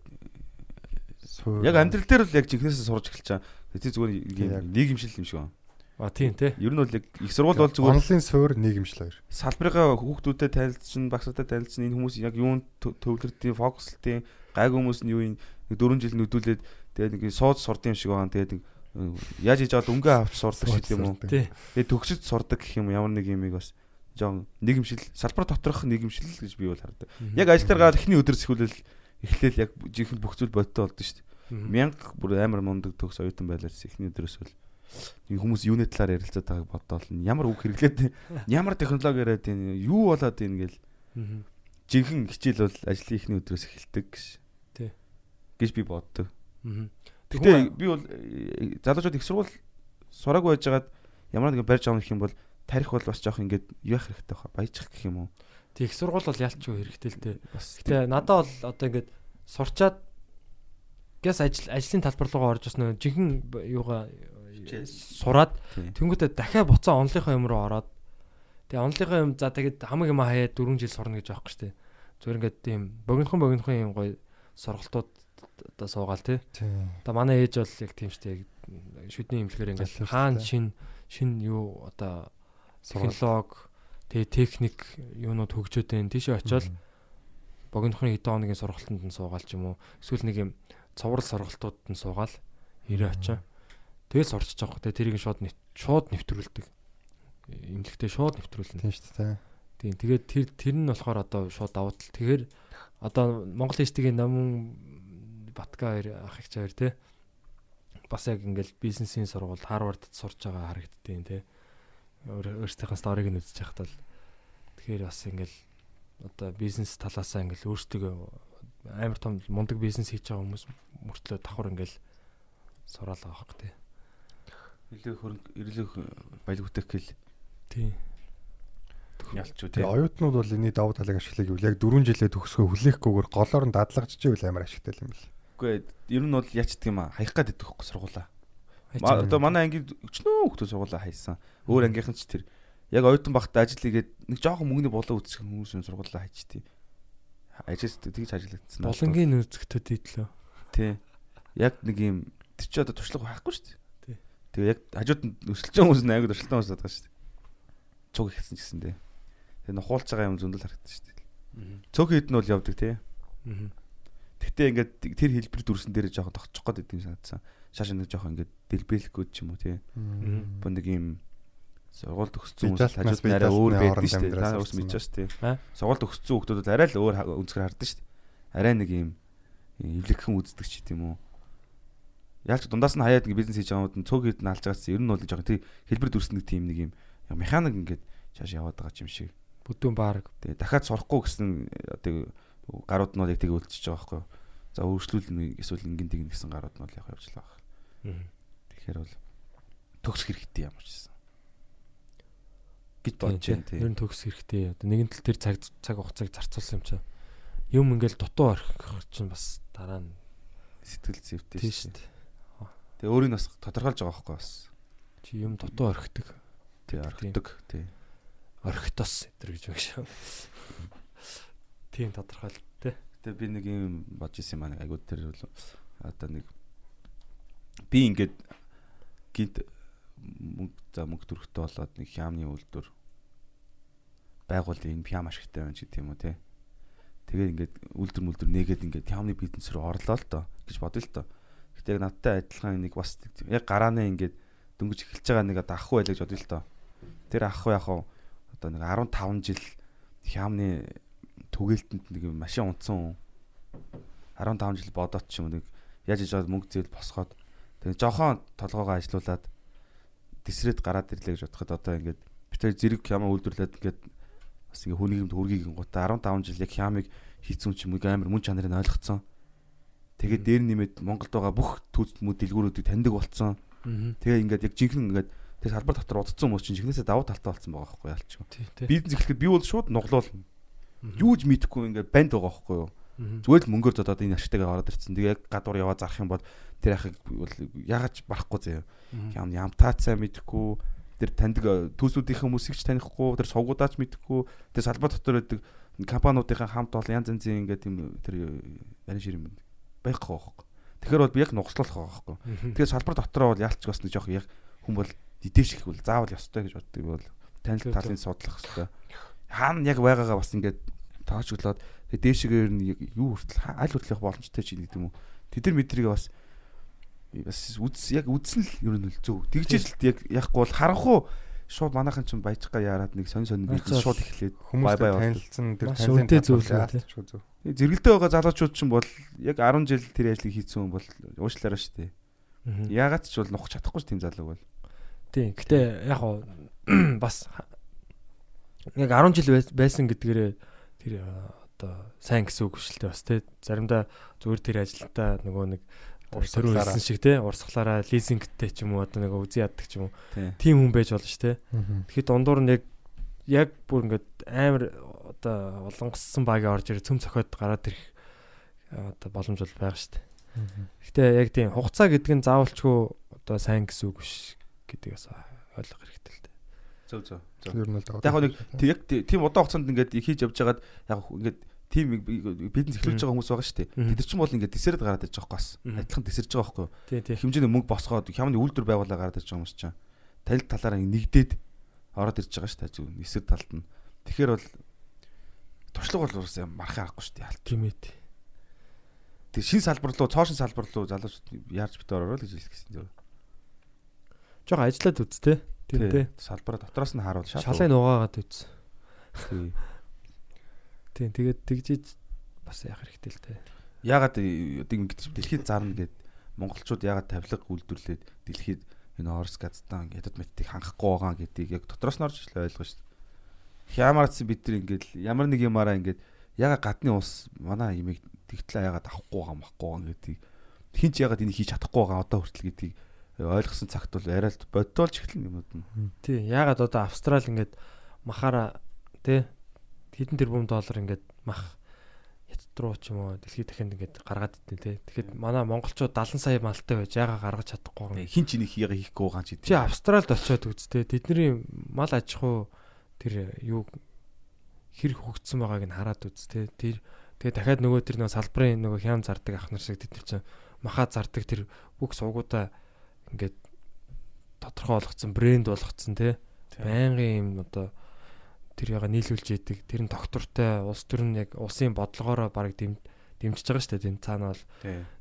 яг амьдрал дээр л яг жинхнээсээ сурж эхэлж байгаа. Тэ зүгээр нийгэмшил юм шиг байна. А тийм те. Ер нь бол яг их сургууль бол зүгээр онлын суур нийгэмшил хоёр. Салбарынхаа хүүхдүүдэд танилцсан, багсуудад танилцсан энэ хүмүүс яг юунд төвлөрдгийг, фокуслтын гайг хүмүүс нь юу юм 4 жил нөдүүлээд тэгээд нэг сууж сурд юм шиг байгаа. Тэгээд яаж хийж аваад өнгөө авч сурдаг шиг юм уу? Тэгээд төгсөж сурдаг гэх юм ямар нэг юмыг бас жоон нийгэмшил салбар доторх нийгэмшил гэж би бол хардаг. Яг ажил дээр гараад эхний өдрөөс эхлүүл эхлээл яг жинхэнэ бүх зүйл бодтой болдсон шүү дээ. Мянга бүр амар мундаг төгс оюутан байлаас эхний өдрөөс бол нэг хүмүүс юуны талаар ярилцаад байгааг бодоол ямар үг хэрэглээд ямар технологи яриад байна юу болоод байна гэл жинхэнэ хичээл бол ажлын эхний өдрөөс эхэлдэг гэж. Тий. гэж би боддог. Гэтэ би бол э, залуучууд их сургууль сураагүй байжгаад ямар нэгэн барьж авах юм бол тарих бол бас жоох ингээд яах хэрэгтэй баха баяжих гэх юм уу. Тэг их сургууль бол ялчгүй хэрэгтэй л дээ. Бас Гэтэ надад бол одоо ингээд сурчаад гэс ажил ажлын талбар руугаа орж ирсэн жинхэнэ б- юугаа сураад тэнгуүтэ дахиад буцаа онлынхаа юм руу ороод тэгээ онлынхаа юм за тэгээд хамаг юм хаяа 4 жил сурна гэж байхгүй шүү дээ. Зүгээр ингээд тийм богинохон богинохон юм гоё сургалтууд одоо суугаал тий. Одоо манай ээж бол яг тийм дээ. Шүдний имлэхээр ингээд дээ. шин шин юу одоо. Технологи тэгээ техник юунууд хөгжөөд байна. Тийшээ очиод богинохон хэдэн хоногийн сургалтанд нь суугаал ч юм уу. Эсвэл нэг юм цоврал сургалтуудад нь суугаал ирээ очоо. тэгэл сурчиж байгаа хөө. Тэрийг шууд нэв- шууд нэвтрүүлдэг. Имлэгтээ шууд нэвтрүүлнэ. Тийм шүү дээ. Тийм тэгээд тэр тэр нь болохоор одоо шууд давуу тал. Тэгэхээр одоо Монгол Институтийн намун Батга хоёр ах их чавар те бас яг ингээл бизнесийн сургуульд Харвардд сурж байгаа харагддیں۔ те. Өөр- Өөрсдийнхээ сториг нь үзэж байхад бол тэгэхээр бас ингээл одоо бизнес талаасаа ингээл өөрсдөө амар том мундаг бизнес хийж байгаа хүмүүс мөртлөө давхар ингээл сураал байгаа хөх те. Илүү хөрөнгө ирлэх баялаг бүтээх гэл Тийм. ялч үү Тэгээ тий. оюутнууд бол энэ давуу талыг ашиглах гэвэл яг 4 жилээ төгсгөө хүлээхгүйгээр голоор нь дадлагч чивэл амар ашигтай юм бэл. Үгүй ээ, ер нь бол яачдаг юм аа. Хаях гад идэх хөхгүй сургуулаа. Одоо манай ангийн өчнөө хүмүүс сургуулаа хайсан. Өөр ангийнхан ч тэр яг оюутан багтаа ажил хийгээд нэг жоохон мөнгөний болоо үүсгэх хүмүүс нь сургуулаа хайчтий. Ажил тэгж ажиллагдсан. Булангийн үзэгтэд идлээ. тий. Яг нэг юм тэр чи одоо туршлага байхгүй шүү дээ. Тий. Тэгээ яг хажууд нь өсөлж байгаа хүмүүс ангид туршилтаа хүмүүс байгаа шүү дээ. Цуг ихсэн ч гэсэн тий. Тэгээ нухуулж байгаа юм зөндөл харагдаж шүү дээ. Цөг хэд нь бол явдаг тий. Гэтэ ингээд тэр хэлбэр дүрсэн дээр жоохон тогтчих гээд идэм санагдсан. Шааш нэг жоохон ингээд дэлбэлэхгүй ч юм уу тий. Бо нэг юм сургуульд өгсөн хүмүүс хажууд нь арай өөр байдаг шүү дээ. Та ус мэдэж шүү дээ. Сургуульд өгсөн хүмүүс бол арай л өөр өнцгөр хардсан шүү дээ. Арай нэг юм эвлэгхэн үздэг ч гэдэм үү. Яалч дундаас нь хаяад ингээд бизнес хийж байгаа хүмүүс цөг хэд нь алж байгаас ер нь бол жоохон тий хэлбэр дүрсэн нэг тийм нэг юм механик ингээд шааш яваад байгаа юм шиг. Бүдүүн баарг. Тэгээ дахиад сурахгүй гэсэн одоо гарууд нь бол яг тэгээ үлдчихэж байгаа байхгүй юу. За өөрчлөл эсвэл ингэн тэгнэ гэсэн гарууд нь бол яг явж л байгаа. Тэгэхээр бол төгсөх хэрэгтэй ямар ч гэсэн. гэж бодож байна тий. Ер нь төгс хэрэгтэй. Одоо нэгэн тал тэр цаг цаг хугацааг зарцуулсан юм чинь. Юм ингээл дутуу орхих чинь бас дараа нь Сэтгэл зүйтэй тийм шүү дээ. Тэгээ өөрийг бас тодорхойлж байгаа байхгүй бас. Чи юм дутуу орхидог. Тий орхидог тий. Орхитос өдр гэж байна шүү. Тийм тодорхойл тэ. Тэгээ би нэг юм бодож исэн юм аа айгуу тэр бол одоо нэг би ингээд гинт мөнгө за мөнгө төрөхтэй болоод нэг хямны үйлдвэр байгуул энэ хям ашигтай байна ч гэдэг юм уу те. Тэгээд ингээд үйлдвэр мүлдвэр нээгээд ингээд хямны бизнес рүү орлоо л доо гэж бодъё л доо. Гэтэ яг надтай адилхан нэг бас яг гарааны ингээд дөнгөж эхэлж байгаа нэг одоо ахгүй байлаа гэж бодъё л доо. Тэр ахгүй яг одоо нэг 15 жил хямны түгээлтэнд нэг машин унтсан 15 жил бодоод ч юм нэг яаж иж аваад мөнгө зээл босгоод тэгээ жоохон толгоогоо ажилуулад тесрээд гараад ирлээ гэж бодоход одоо ингээд бид хоёр зэрэг хямаа үйлдвэрлээд ингээд бас ингээ хүний юмд үргийг гутаа 15 жил яг хямыг хийцэн ч юм уу амар мөн чанарыг ойлгоцсон. Тэгээд дээр нэмээд Монголд байгаа бүх түүцмүүд дэлгүүрүүдийг таньдаг болцсон. Тэгээ ингээд яг жинхэнэ ингээд тэр салбар дотор удцсан хүмүүс чинь жинхнээсээ давуу талтай болсон байгаа байхгүй ялч. Бизнес эхлэхэд би бол шууд нуглуулна. Юу ч мэдэхгүй ингээд банд байгаа байхгүй юу? Зүгээр л мөнгөөр зодоод энэ аштайгаа ороод ирсэн. Тэгээ яг гадуур яваа зарах юм бол тэр ахыг бол яагаад барахгүй. Мгм. Ям ямтаацаа мэдэхгүй тэр таньдаг түүсүүдийн хүмүүсийг ч танихгүй тэр сувгуудаач мэдэхгүй тэр салбар дотор байдаг компаниудынхаа хамт бол янз янзын ингээд юм тэр ярин шир юм байхгүй байхгүй. Тэгэхээр бол би яг байгаа байхгүй. Тэгэхээр салбар дотроо бол яалч бас нэг жоох яг хүн бол дидээш их бол заавал ёстой гэж боддог бол танил талын судлах хэрэгтэй. Хаана яг байгаагаа бас ингээд тоочглоод тэгээ дээшгээр нь яг юу хүртэл аль хүртэл явах боломжтой ч гэдэг юм уу. Тэд нар мэдрийг бас бас үз яг үзсэн л ер нь л зөв. Тэгжээс л яг яахгүй бол харанхуу шууд манайхан ч баяжгаа яарад нэг сонь сонь Байцаал. шууд эхлээд Хүмүүстэй бай бай танилцсан тэр танилцсан зүйл зөв. Зэрэгэлдээ байгаа залуучууд ч юм бол яг 10 жил тэр ажлыг хийсэн хүн бол уушлаараа шүү дээ. Яагаад ч бол нухах чадахгүй ш тийм залуу бол. Тийм. Гэтэ яг хоо бас яг 10 жил байс- байсан гэдгээрээ тэр одоо сайн гэсэн үг шүү дээ бас тий. Заримдаа зүгээр тэр ажилтаа нөгөө нэг Урсгалаараа. хэлсэн шиг тий. Урсгалаараа лизингтэй ч юм уу одоо нэг үзий яддаг ч юм уу. Тийм. Хүн байж болно ш тий. Тэгэхэд дундуур нь яг яг бүр ингээд амар одоо олонгоссон багийн орж ирээ цөм цохиод гараад ирэх э, одоо боломж бол байгаа шүү дээ. Мгм. Гэтэ яг тийм хугацаа гэдэг нь заавалчгүй одоо сайн гэсэн үг биш гэдэг бас ойлгох хэрэгтэй л дээ. Зөв зөв. Зөв. Яг нэг яг тийм удаан хугацаанд ингээд хийж явж байгаад яг ингээд тийм бизнес эхлүүлж байгаа хүмүүс байгаа шүү дээ. Тэд нар ч юм бол ингээд тесрээд гараад иж байгаа. Мгм. Адилхан тесэрж байгаа тий. Хэмжээний мөнгө босгоод хямны үйлдвэр байгуулалаа гараад иж байгаа хүмүүс чинь танил талаараа нэгдээд ороод ирж байгаа шүү дээ. Зөв эсрэг талд нь. Тэгэхээр бол туршлага бол уусаа мархаа арахгүй шүү дээ. Тийм ээ. Тэг шин салбар руу, цоошин салбар руу залуучууд яарч битээ ороо л гэж хэлсэн зөв. Жог ажиллаад үз те. Тийм те. Салбараа дотроос нь харуул шал. Шалыг нугаагаад үз. Тий. Тийм тэгээд тэгжиж бас яах хэрэгтэй л те. Ягаад ингэж дэлхийд зарна гэд монголчууд ягаад тавилга үйлдвэрлээд дэлхийд энэ Орос Казахстан ядад мэттийг хангахгүй байгаа гэдгийг яг дотроос нь орж ил ойлгоо шүү дээ. Хямарц бид нар ингээд ямар нэг юмараа ингээд ягаад гадны улс манай имийг тэгтлээ ягаад авахгүй байгаа махгүй байгаа гэдгийг хин ч ягаад энийг хийж чадахгүй байгаа одоо хүртэл гэдгийг ойлгосон цагт бол арай л бодтолж эхлэн юмуд нь. Тий. Ягаад одоо Австрал ингээд махаараа тий хэдэн тэрбум доллар ингээд мах хятад руу ч юм уу дэлхийд дахинд ингээд гаргаад идэв тий. Тэгэхэд манай монголчууд 70 сая малтай байж яага гаргаж чадахгүй юм. Хин ч энийг яга хийхгүй байгаа ч Чи Австралид очиод үзтээ тэдний мал аж ахуй тэр юу хэр хөгжсөн байгааг нь хараад үзтээ. Тэр тэгээ дахиад нөгөө тэр нөгөө салбарын нөгөө хям зардаг ах нар шиг тэд нар чинь махаа зардаг тэр бүх суугуудаа ингээд тодорхой болгоцсон брэнд болгоцсон тий. Байнгын юм одоо тэр яга нийлүүлж яадаг тэр нь доктортой улс төр нь яг улсын бодлогоороо баг дэм дэмжиж байгаа шүү дээ тийм цаана бол.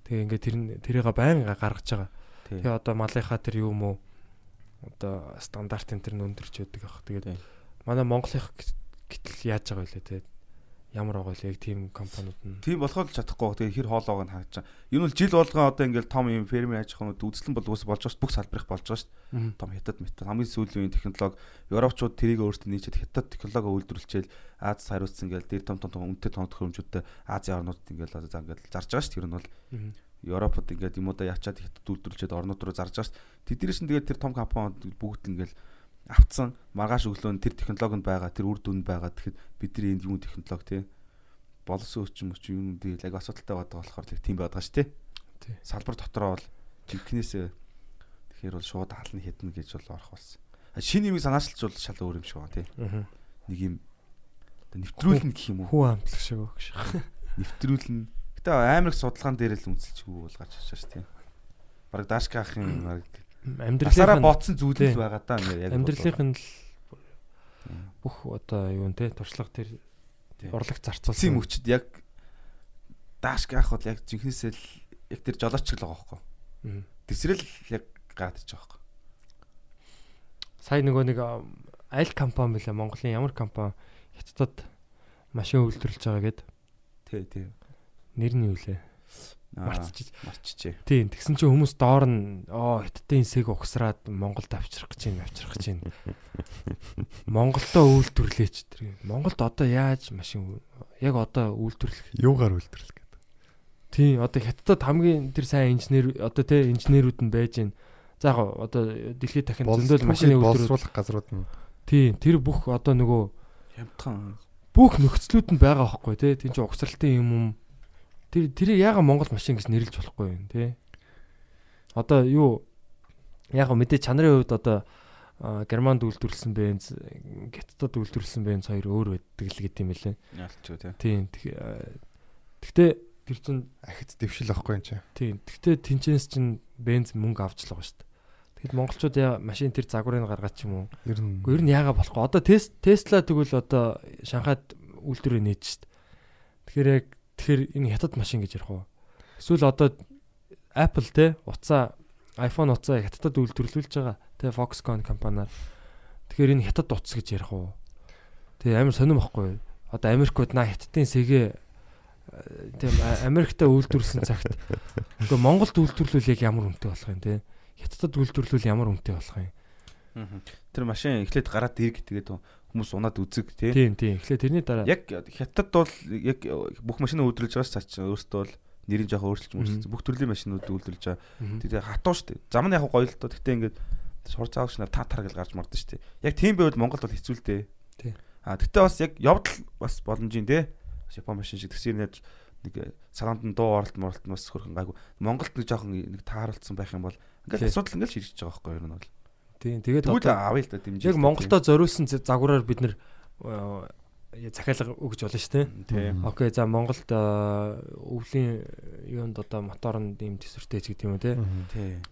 Тэгээ ингээд тэр нь тэрийг байнга гаргаж байгаа. Тэгээ одоо малынхаа тэр юу юм уу одоо стандартын тэр нь өндөрч яадаг ах. Тэгээд манай Монголынх гэтэл яаж байгаа вэ те ямар байгаа вэ яг тийм компаниуд нь Тийм болохоор л чадахгүй. Тэгээ хэр хоолоог нь байгаа. Энэ бол жил болгоо одоо ингээл том юм фермер аж ахуйнууд үзлэн бол үс болж байгаа бүх салбарыг болж байгаа шүү. Том хятад метад хамгийн сүүлийн технологи Европчууд тэрийг өөрсдөө нийцээд хятад технологи үйлдвэрлэжэл Аз хариуцсан ингээл дээр том том үнэтэй том төхөөрөмжүүдтэй Азийн орнуудад ингээл одоо ингээл зарж байгаа шүү. Тэр нь бол Европод ингээд юмудаа ячаад хятад үйлдвэрлэжээд орнууд руу зарж байгаа шүү. Тэднэрээс нь тэгээд тэр том компаниуд бүгд ингээл автсан маргааш өглөө тэр технологинд байгаа тэр үр дүнд байгаа тэгэхэд бидний энд юм технологи тий боловсон өчм өч юм дээ яг асуудалтай байдаг болохоор л тийм байдаг ш тий. Салбар дотроо бол жинкнээсээ тэгэхээр бол шууд хална хитнэ гэж бол орох болсон. Шинэ юмыг санаачлж бол шал өөр юм шиг байна тий нэг юм нэвтрүүлнэ гэх юм уу? Хүү амтлах шиг өгш нэвтрүүлнэ гэтээ амар их судалгаан дээр л үнсэлчихгүй бол гарч ирж ш тий бараг дашка ахын бараг амьдралаараа ботсон зүйл л байгаа даа ингээ яг амьдралынх нь л бүх одоо юу нэ туршлага тэр урлаг зарцуулсан юм өчд яг даашк яах бол яг жинхнээсээ л яг тэр жолооч л байгаа байхгүй. Тэсрэл яг гараад иж байгаа байхгүй. Сая нөгөө нэг аль компани бэлээ Монголын ямар компани хятадд машин үйлдвэрлэж байгаа гэд. Тий, тий. Нэр нь юу лээ? Марцчих марччихээ. Тийм тэгсэн чинь хүмүүс доор нь оо хятадын хэсэг угсраад Монголд авчрах гэж юм авчрах гэж юм. Монголдоо үйлдвэрлээч тэр. Монголд одоо яаж машин яг одоо үйлдвэрлэх юугаар үйлдвэрлэх гэдэг. Тийм одоо хятадд хамгийн тэр сайн инженер одоо те инженерүүд нь байж гин. За яг одоо дэлхийд дахин зөндөл машины үйлдвэрлэх газрууд нь. Тийм тэр бүх одоо нөгөө хямдхан бүх нөхцлүүд нь байгаа байхгүй те. Тин чинь угсралтын юм юм Тэр тэр яга Монгол машин гэж нэрлэж болохгүй юм тий. Одоо юу яг мэдээ чанарын хувьд одоо Германд үйлдвэрлсэн бенз, Геттад үйлдвэрлсэн бенз хоёр өөр байдаг л гэдэм билээ. Ялчгүй тий. Тийм. Гэхдээ тэр чин ахиц дэвшил ахгүй юм чи. Тийм. Гэхдээ тэнчэнс чин бенз мөнгө авч л байгаа шүү дээ. Тэгэхэд монголчууд яа машин тэр загварыг гаргаад ч юм уу. Ер нь ер нь яага болохгүй. Одоо Тесла тэгвэл одоо Шанхайд үйлдвэрээ нээж шүү дээ. Тэгэхээр яг тэгэхээр энэ хятад машин гэж ярих уу? Эсвэл одоо Apple те уцаа iPhone уцаа хятадд үйлдвэрлүүлж байгаа. Тэ Foxconn компаниар. Тэгэхээр энэ хятад утас гэж ярих уу? Тэгээ амар сонирм байхгүй. Одоо Америкууд наа хятадын сэгээ тийм Америкта үйлдвэрлэсэн цагт үгүй Монголд үйлдвэрлүүл яг ямар үнэтэй болох юм те? Хятадд үйлдвэрлүүл ямар үнэтэй болох юм? Тэр машин эхлээд гараад ирг тэгээд хүмүүс унаад үзэг тий. Тийм тийм. Эхлээд тэрний дараа Яг хятад бол яг бүх машин үйлдвэрлэж байгаа ч цааш өөртөө бол нэрийг жоохон өөрчилж мөрсөн. Бүх төрлийн машинууд үйлдвэрлэж байгаа. Тэгээд хатуу штэ. Зам нь яг гоё л доо. Гэтэ ингээд сур цаагч нар та тар гэж гарч мардсан штэ. Яг тийм байвал Монголд бол хэцүү л дээ. Тий. А гэтэ бас яг явдал бас боломжийн тий. Япон машин шиг тэгсэр нэг нэг саранд нь дуу оролт моролт нь бас хөрхэн гайгүй. Монголд нэг жоохон нэг тааруулсан байх юм бол ингээд асуудал ингээд шийдэж байгаа байхгүй юу ер нь бол. Тийм тэгээд Тэгвэл одоо авъя л да дэмжиж. яг Монголдо зориулсан загвараар бид нэр э, захиалга өгж болно шүү дээ. тийм. Окей за Монголд э, өвлийн юунд одоо мотор нь ийм төсвөртэй ч гэдэг юм уу те.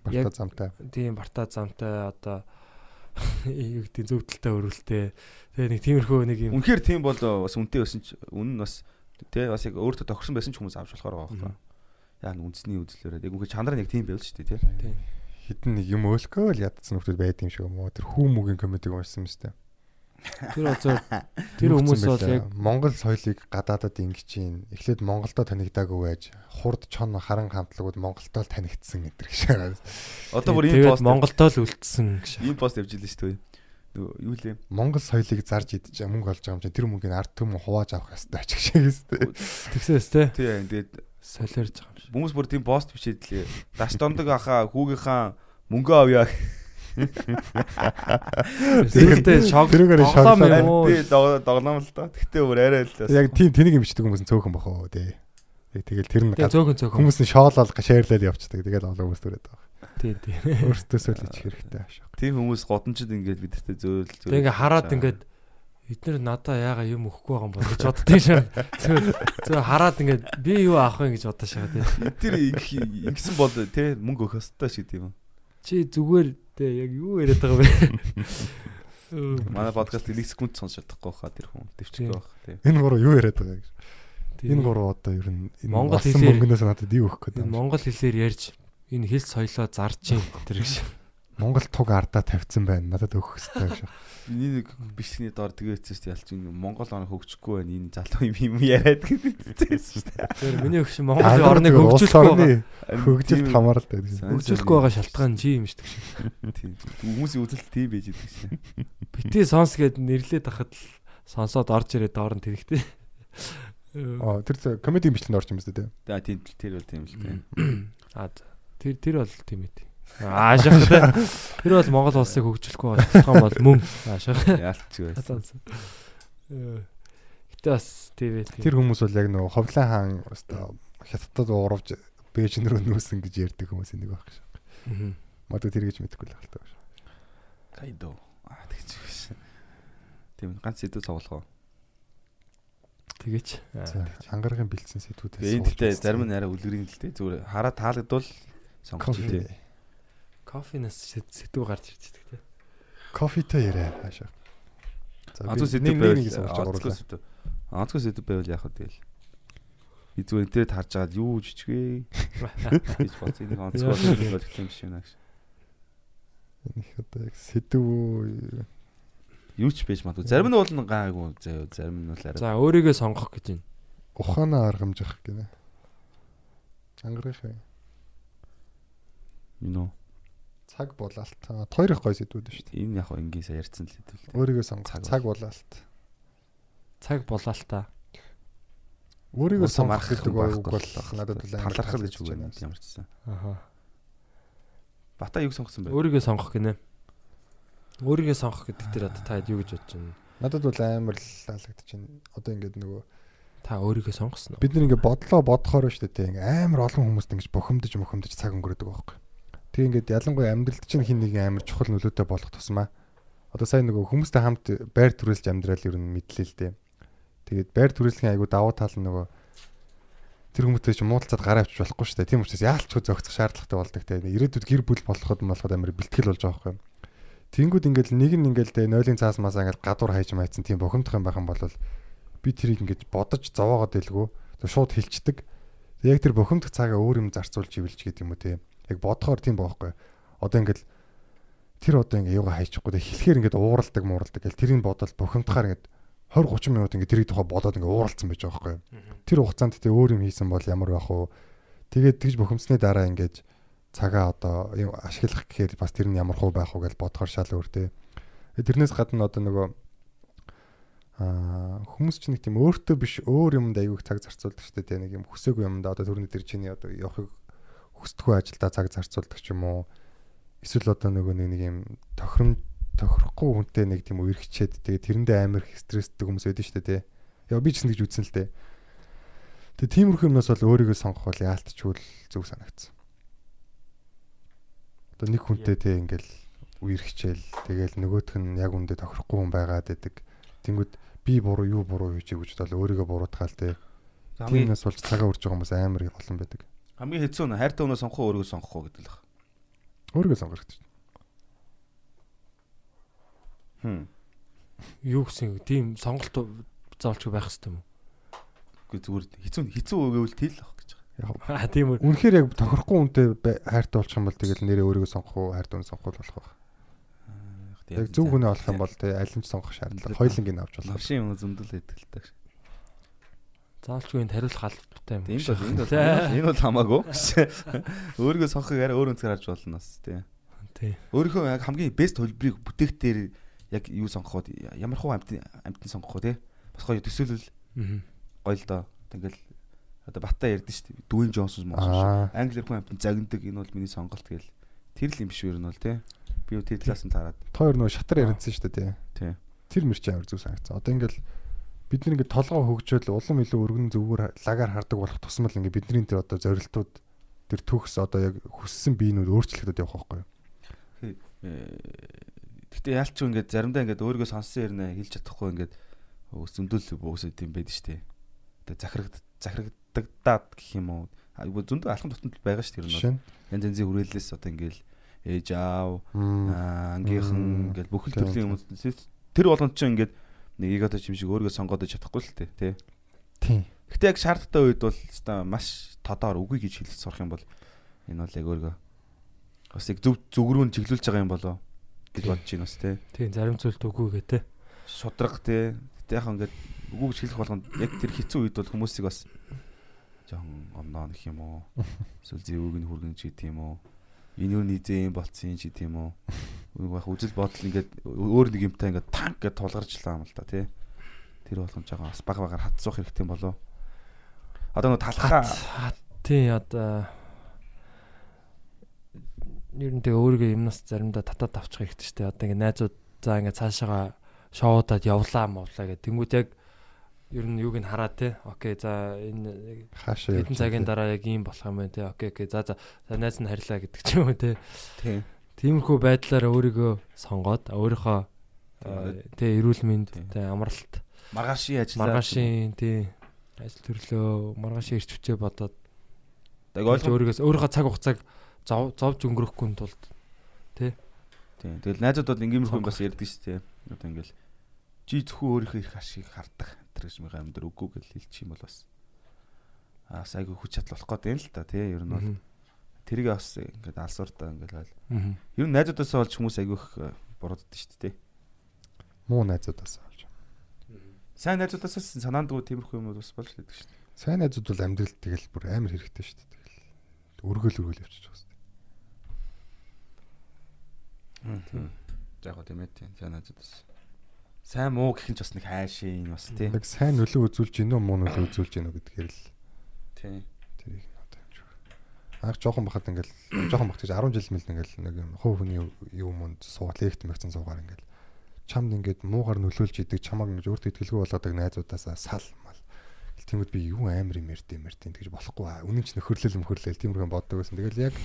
Барта замтай. Тийм барта замтай одоо юу гэдэг зөвдөлтэй өрөлтэй. Тэгээ нэг тиймэрхүү нэг юм Үнэхээр тийм бол бас үнэтэй байсан ч үнэн нь бас тий бас яг өөртөө тохирсон байсан ч хүмүүс авч болохоор байгаа байхгүй. Яг үндэсний үзлээрээ яг үнэхээр чанар нь яг тийм байл шүү дээ тий. тийм хитэн нэг юм өөлгөө л ядсан хүмүүс байд юм шиг юм уу? Тэр хүүмүгийн комедиг уншсан юм шүү дээ. Тэр одоо тэр хүмүүс бол яг Монгол соёлыг гадаадад ингэж юм. Эхлээд Монголдо танигдаагүй байж хурд чон харан хамтлагууд Монголдо л танигдсан гэдэг шиг. Одоо бүр ийм пост Монголдоо л үлдсэн гэж. ийм пост явж илээ шүү дээ. Юу лээ? Монгол соёлыг зарж идэж мөнгө олж байгаа юм чинь тэр мөнгөний ард түмэн хувааж авах ач гişээс тээ. Тэгсээс те Тий, тэгээд солиорж байгаа юм шиг. хүмүүс бүр тийм пост бичээд лээ. Даш дондог ахаа хүүгийнхаа мөнгө авъя. Шог тэрүүгээр тоглоом юм уу? Тий, догноом л доо. Тэгтээ бүр арай л. Яг тийм тэнийг юм бичдэг хүмүүс цөөхөн бахоо тий. Тэг- Тэгэл тэр нь зөөхөн зөөхөн. хүмүүс нь шоолол шеэрлэл явчихдаг. Тэгэл олон хүмүүс төрөд байгаа. Тий, тий. Өөртөөсөө л ичих хэрэгтэй аашаа. Тийм хүмүүс годончд ингээд бидэртээ зөөл зөөл. Тэгээ ингээ хараад ингээд эдгээр надаа яага юм өгөхгүй байгаа юм бол гэж боддоо шээ. Зөө хараад ингээд би юу авах вэ гэж бодоо шээ тий. Тэр ингэсэн бол те мөнгө өгөх ёстой шиг тийм. Чи зүгээр тий яг юу яриад байгаа вэ? Манай подкаст нэг секунд сонсож чадахгүй хаа тэр хүн төвчгөө байх тийм. Энэ гурав юу яриад байгаа гэж. Энэ гурав одоо ер нь Монгол хэлээр- мөнгнөөс надад юу өгөх байна. монгол хэлээр ярьж энэ хэл соёлоо зарж юм тэр гэж. Монгол туг ардаа тавьсан байна. Надад өгөх хэрэгтэй гэж. Миний нэг бичлэгний доор тэгээдсэн шүү дээ ялч энэ Монгол орны хөгжихгүй байна энэ залуу юм юм яриад гэдэгсэн шүү дээ. Тэр миний өгш Монголын орныг хөгжүүлэхгүй байгаа. хөгжилт хамааралтай гэдэг. Сайн. Хөгжүүлэхгүй байгаа шалтгаан чи юм шүү дээ. Тийм. Хүмүүсийн үзэл тийм байж идэг шээ. Бити сонс гэд нэрлээд ахад л сонсоод орж ирээд доор нь тэрэгтэй. Аа тэр комедийн бичлэгэнд орж юм байна тийм. За тийм тэр бол тийм л тийм. А за. тэр тэр бол тийм ээ. Аа шахах. Тэр бол Монгол улсыг хөгжүүлэхгүй шалтгаан бол мөн. Аа шахах. Яалч байсан. Гэтэ бас тийм ээ. Тэр хүмүүс бол яг нөгөө ховлын хаан өстой хятадд уурвж Бээжин рүү нүүсэн гэж ярьдаг хүмүүс энийг байх шээ. Мгм. Модо тэр гэж мэдэхгүй л байна. Кайдо. Аа тэгж байсан. Тийм ганц сэдв. Аа, За ангаргийн бэлдсэн сэдвүүдээс энэ гэлтэй зарим нь арай үлгэрийн гэлтэй зүгээр хараа таалагдвал сонгож кофе. Кофенаас сэдв гарч ирж байгаа тийм. Кофетэй яриа хаашаа. За сэдв нэг нэг азгүй оруулаа. сэдв. Азгүй сэдв байвал яах вэ тэгэл. Би зүгээр интернет харж агаад юу жижиг вэ гэж бодсон. Нэг онцгой сэдв болох юм шиг байна гэж. Энэ их одоо яг сэдв? Юу ч байж магадгүй. Зарим нь бол гайгүй заяа, зарим нь бол арай. За өөрийгөө сонгох гэж байна. ухаанаа аргамжих гинэ. Ангаргийн You know. Цаг болалт. А, Хоёр их гой сэдвүүд шүү дээ. Энэ яг энгийн сая ярьсан л хэдвэл. Өөрийгөө сонгох Цаг болалт. Цаг болаалтаа. Өөрийгөө сонгох гэдэг байхгүй үг бол надад бол талархал гэж үг байна. байна ямар ч гэсэн. Аха. Бата юг сонгосон бэ? Өөрийгөө сонгох гинэ. Өөрийгөө сонгох гэдэг дээр одоо та юу гэж бодож байна? Надад бол амар л таалагдж байна. Одоо ингээд нөгөө Та өөрийгөө сонгосон уу? бид нар ингээд бодлоо бодохоор шүү дээ. Ингээ амар олон хүмүүст ингэж бухимдаж мөхөмдөж цаг өнгөрөөдөг байхгүй. Тэг ингээд ялангуяа амьдралд чинь хин нэг амар чухал нөлөөтэй болох тусмаа. Одоо сайн нөгөө хүмүүстэй хамт байр түрүүлж амьдрал ер нь мэдлээ л дээ. Тэгээд байр түрүүлсхийн айгу давуу тал нь нөгөө тэр хүмүүстэй ч муудалцаад гараа авчиж болохгүй шүү дээ. Тийм учраас яалч хөө зөгцөх шаардлагатай болдог те. Ирээдүйд гэр бүл болоход болоход амар бэлтгэл болж байгаа байхгүй. Тэнгүүд ингээл нэг нь ингээл те нойлын цаас масаа ингээл гадуур хайж майцсан тийм бухимдах юм байх юм бол би тэрийг ингээд бодож зовоогоод илгүү. Шууд хилчдэг. Яг тэр бухимдах цагаа өөр юм зарцуулж ивэл ч гэдэг юм уу те. Яг бодохоор тийм байхгүй. Одоо ингээл тэр одоо ингээ юугаа хайчихгүй тэг хэлэхээр ингээд ууралдаг мууралдаг гэл тэрийг бодоод бухимдахаар ингээд 20 30 минут ингээд тэрийг тухай бодоод ингээ ууралцсан байж байгаа байхгүй. Тэр хугацаанд тэ өөр юм хийсэн бол ямар байх вэ? Тэгээд тэгж бухимдсны дараа ингээд цагаа одоо ашиглах гэхээр бас тэр нь ямар хуу байх вэ гэж бодохоор шал өөр. Тэгээд Тэрнээс гадна одоо нөгөө аа хүмүүс ч нэг тийм өөртөө биш өөр юмд аягүй цаг зарцуулдаг шүү дээ. Нэг юм хүсээгүй юмд одоо түрүүний тэр чиний одоо явахыг хүсдэггүй ажилдаа цаг зарцуулдаг ч юм уу. Эсвэл одоо нөгөө нэг нэг юм тохиром тохирохгүй хүнтэй нэг тийм үерхчээд тэгээ тэрэндээ амар их стресстэй хүмүүс байдаг шүү дээ. Яа би ч гэсэн гэж үзсэн л дээ. Тэгээ тиймэрхүү юмнаас бол өөрийгөө сонгох бол яалтчгүй зөв санагдсан. Одоо нэг хүнтэй те ингээл үерхчээл тэгээл нөгөөх нь яг үндэ тохирохгүй хүн байгаад байдаг. Тэнгүүд би буруу юу буруу хийж гэж бодвол өөрийгөө буруутгаал. Хамгийн Тиймээс болж цагаа үрж байгаа хүмүүс амар олон байдаг. Хамгийн хэцүү нь хайртай өнөө сонгох уу өөрийгөө сонгох уу гэдэг л байна. Өөрийгөө сонгох хэрэгтэй. Хм. Юу гэсэн юм? Тийм сонголт заавалчгүй байх хэрэгтэй юм уу? Үгүй зүгээр хэцүү хэцүү өгөөл тэл ах гэж байгаа. Яг Аа тийм үү. үнэхээр яг тохирохгүй үнтэй хайртай болчих юм бол тэгэл нэрээ өөрийгөө сонгох уу, хайртай хүн сонгох уу болох байх. Яг зөв хүнээ олох юм бол тэг аль нь ч сонгох шаардлага. Хоёуланг нь авч болох. Лавшин юм зөндөл байдаг л та. Заавалчгүй энэ хариулах албатай юм. Тийм бол энэ бол энэ бол хамаагүй. Өөрийгөө сонгохыг арай өөр өнцгөр харж болно бас тий. Тий. Өөрийнхөө яг хамгийн бест хөлбрийг бүтээгтээр яг юу сонгох вэ? Ямар хуу амтны амтны сонгох вэ тий? Бас гоё төсөөлөл Мгм. гоё л доо. Тэгэл одоо Батта ярьдэн шүү дээ. Дүвэн Джонсон мөн Аа. шүү. Англиэр хүн амтны загнадаг энэ бол миний сонголт гээл. Тэр л юм биш үү бол тий. Би тэр талаас нь таарад. Тоор нөө шатар яриадсан шүү дээ тий. Тий. Тэр мэрч амар зүг санагдсан. Одоо ингээл бид нэг ингээд толгоо хөгжөөл улам илүү өргөн зөвгөр лагаар хардаг болох тусмал ингээд бидний тэр одоо зорилтууд тэр төгс одоо яг хүссэн биенүүд өөрчлөгдөд явах байхгүй юу? Гэтэ яалч ингээд заримдаа ингээд өөрийгөө сонссон ярина хэлж чадахгүй ингээд зөндөл буусаад юм байдаг дээ. Одоо захирагд захирагдагдаад гэх юм уу. А, Зөндөө алхам тутамд байгаа дээ ер нь. Янз янзын хүрээлэлээс одоо ингээл ээж аав ангийнхан Мм. ингээл бүхэл төрлийн хүмүүс тэр болгонд ч ингээд нэгийг одоо юм шиг өөрийгөө сонгоод чадахгүй л тээ тий. Тийм. Гэтэ яг шаардлагатай үед бол хэвээ маш тодоор үгүй гэж хэлж сурах юм бол энэ бол яг өөргөө бас яг зөв зүг рүү нь чиглүүлж байгаа юм болоо гэж бодож байна бас тий. Тийм зарим зүйлд үгүй гэ тэ. Шудраг тий. Гэтэ яг ингээд үгүй гэж хэлэх болгонд яг тэр хэцүү үед бол хүмүүсийг бас жоохон омноо нөх юм уу? Эсвэл зэвүүг нь хүргэн ч гэдэг юм уу? Энэ юу нийзээ юм болцсон ч гэдэг юм уу? Үгүй байх үзэл бодол ингээд өөр нэг юмтай ингээд танк гэж тулгарчлаа юм л да тий. Тэр болгон жоохон бас баг багаар хатсуух хэрэгтэй юм болоо. Одоо нөө талхаа Тий одоо ер нь тэгээ өөрийгөө юмнаас заримдаа татаад авчих хэрэгтэй шүү дээ. Одоо ингээ найзууд за ингээ цаашаага шоудад явлаа мовлаа гэх. Тэнгүүд яг ер нь юуг нь хараа те. Окей за энэ хэдэн цагийн дараа яг ийм болох юм байна те. Окей окей за за за найз нь харилаа гэдэг ч юм уу те. тий. Тиймэрхүү байдлаар өөрийгөө сонгоод өөрийнхөө Тэгээд тэ эрүүл мэнд Тийм. тэ амралт маргаашийн ажиллаа маргаашийн тий ажил төрлөө маргаашийн ирч хүчээ бодоод яг Ойлгож өөрийгөөс өөрийнхөө цаг хугацааг зов зовж өнгөрөхгүй тулд Тийм. Тэгэл найзууд бол ингээмэрхүү юм бас ярьдаг шүү дээ. Одоо ингээл чи зөвхөн өөрийнхөө их ашиг хардаг тэр гэж мага амьд үгүй гэж хэлчих юм бол бас аа сайгүй хүч чадал болох гээд байна л та тий ер нь бол тэрийг бас ингээд алсууртаа ингээд. Мгм. Ер нь найзуудаасаа болж хүмүүс айгүйх бурууддаг шүү дээ. Муу найзуудаас авч. Сайн найзуудаасаа санаандгүй тиймэрхүү юм бас болж байдаг шүү дээ. Сайн найзууд бол амьдрал тэгэл бүр амар хэрэгтэй шүү дээ. Тэгэл өргөл өргөл явчих жоос. За яг тийм ээ тийм сайн найзуудаас. Сайн муу гэх нь ч бас нэг хайшийн бас тий. Яг сайн нөлөө үзүүлж гинөө муу нөлөө үзүүлж гинөө гэдгээр л Тий. тэрийг юм шиг. Анх жоохон бахад ингээл жоохон бахад гэж 10 жил мэл ингээл нэг юм хувь хүний юу мөнд суугаад легт мэгцэн суугаар ингээл чамд ингээд муугар нөлөөлж идэг чамаг ингэж өөртөө ихтгэлгүй болоодаг найзуудаасаа сал мал. Тэгмэд би юу амар юм ярьд юм ярьд тэгж болохгүй аа. Үнэн ч нөхөрлөл мөхөрлөл тиймэрхэн боддог байсан. Тэгэл яг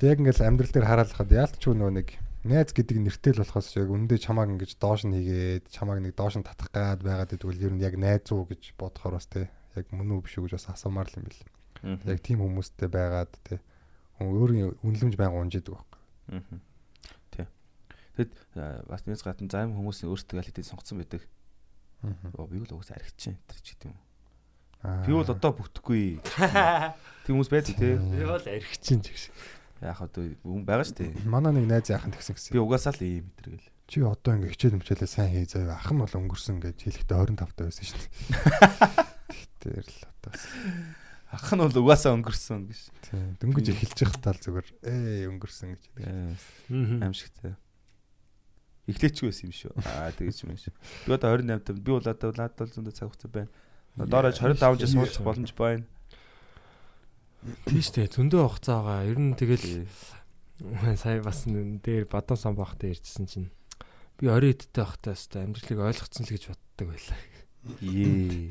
тэг яг ингээл амьдрал дээр хараалахад яалтч нөө нэг найз гэдэг нэртэй л болохоос яг үндэ чамааг ингэж доош нь хийгээд чамааг нэг доош нь татах гад байгаад гэдэг ер нь яг найз уу гэж бодохоор бас те яг мөн үү биш үү гэж бас асуумаар л юм бэл. Яг тийм хүмүүстэй байгаад хүн өөрийн үнэлэмж байнга унжидаг байхгүй. Аа. Тий. Тэгэд бас нэгс гадна зарим хүмүүс өөрсдөө аль хэдийн сонгоцсон байдаг. Оо би бол угсаа аригчин тэр ч гэдэг юм. Аа. Би бол одоо бүтэхгүй. Тийм хүмүүс байдаг тий. Би бол архичин ч гэж. Яг одоо хүн байгаа шүү дээ. Манай нэг найз яхан тэгсэн гэсэн. Би угаасаа л ийм мэтэр гэл. Чи одоо ингээ хичээл мчээлээ сайн хий заяа. Ах нь бол өнгөрсөн гэж хэлэхдээ 25 таа байсан шүү дээ. Тэр л одоо Ах нь бол угаасаа өнгөрсөн гэж. дөнгөж эхэлж явах тал зүгээр ээ өнгөрсөн гэж. Мгм. Аимшигтай. Эхлээчгүй байсан юм шүү. Аа тэгэж юм шүү. Би одоо 28 тав. Би бол одоо лаад бол зөндөө цаг хугацаа байна. Доорож 25 жил суулчих боломж байна. Тийм шүү дээ. Зөндөө хугацаа байгаа. Ер нь тэгэл сая бас дээр бадан сан бахтай ярьжсэн чинь би орой идтэй байхдаа өстой амьдралыг ойлгоцсон л гэж боддог байлаа. Ее.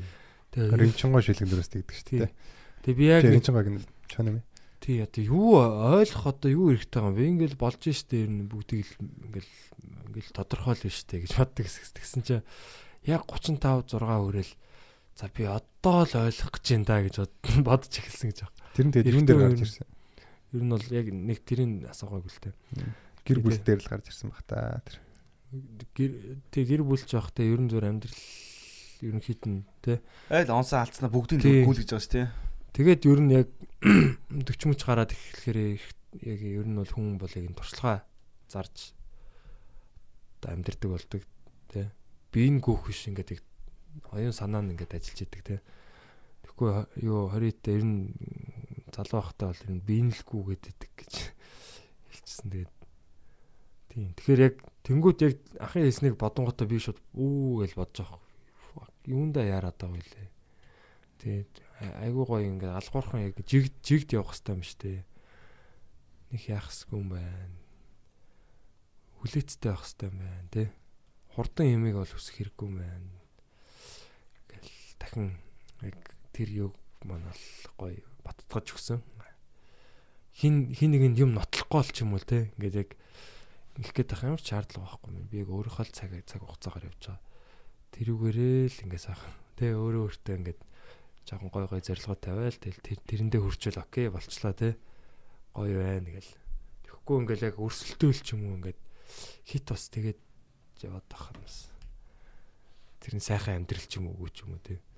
Тэгээ Ринчингоо шилгэндрээс тэгдэг шүү дээ. тэгээ би яг гэнэ чанаа юм. тий одоо юу ойлгох одоо юу хэрэгтэй юм бэ? Ингээл болж штэ ер нь бүгдийг л ингээл ингээл тодорхойл штэ гэж боддог гэсэн чинь яг 35 6 хүрээл за би одоо л ойлгох гэж байна да гэж бод- бодож эхэлсэн гэж байна. Тэр нь тэгээд юун дээр гарч юм. ирсэн. Ер нь бол яг нэг тэрийг асуугаагүй л те. Гэр бүл дээр л гарч ирсэн баг та. Тэр. гэр тэг гэр бүлч явах те ерөн зүгээр амьдрал ерөнхийд нь те Айл онсоо алдснаа бүгдийг Тий. гүйл гэж байгаа шүү тий. Тэгээд ер нь яг 40 мөч гараад эхлэхээр яг ер нь бол хүн бол яг энэ туршлага зарж одоо амьдрдаг болдог тий. Биеийн гүөх биш ингээд яг оюун санаа нь ингээд ажиллаж идэг тий. Тэгэхгүй юу 20-т ер нь залуу байхдаа бол ер нь гүгээд идэг гэж хэлчихсэн. Тэгээд тийм. Тэгэхээр яг тэнгууд яг ахын хэлснийг бодонготой би шууд үү гэж бодож байгаа. Юунда яарад байгаа вэ? Тэгээд айгуу гоё ингээд алгуурхан яг жигд жигд явах хэрэгтэй юм дээ. Них яахсгүй юм байна. Хүлээцтэй байх хэрэгтэй юм байна тий. Хурдан ямиг бол хүсэх хэрэггүй юм байна. Дахин яг тэр юг манал гоё баттгаж өгсөн. Хин хин нэг юм нотлохгүй бол ч юм уу тий. Ингээд яг их гээд ах ямар шаардлага байхгүй юм. Би яг өөрийнхөө цаг цаг хугацаагаар явж байгаа. Тэрүүгээрээ л ингээд сайхан тий өөрөө өөртөө ингээд жоохон гой гой зорилгоо тавиал тэгэл тэр тэрэндээ хүрчвэл окей болчлаа тий. Гоё байна гэл. Тэгэхгүй ингээл яг өрсөлдөөл ч юм уу ингээд хит бас тэгээд яваад тахад бас тэр нь сайхан амьдрал ч юм уу ч юм уу тий. Хм.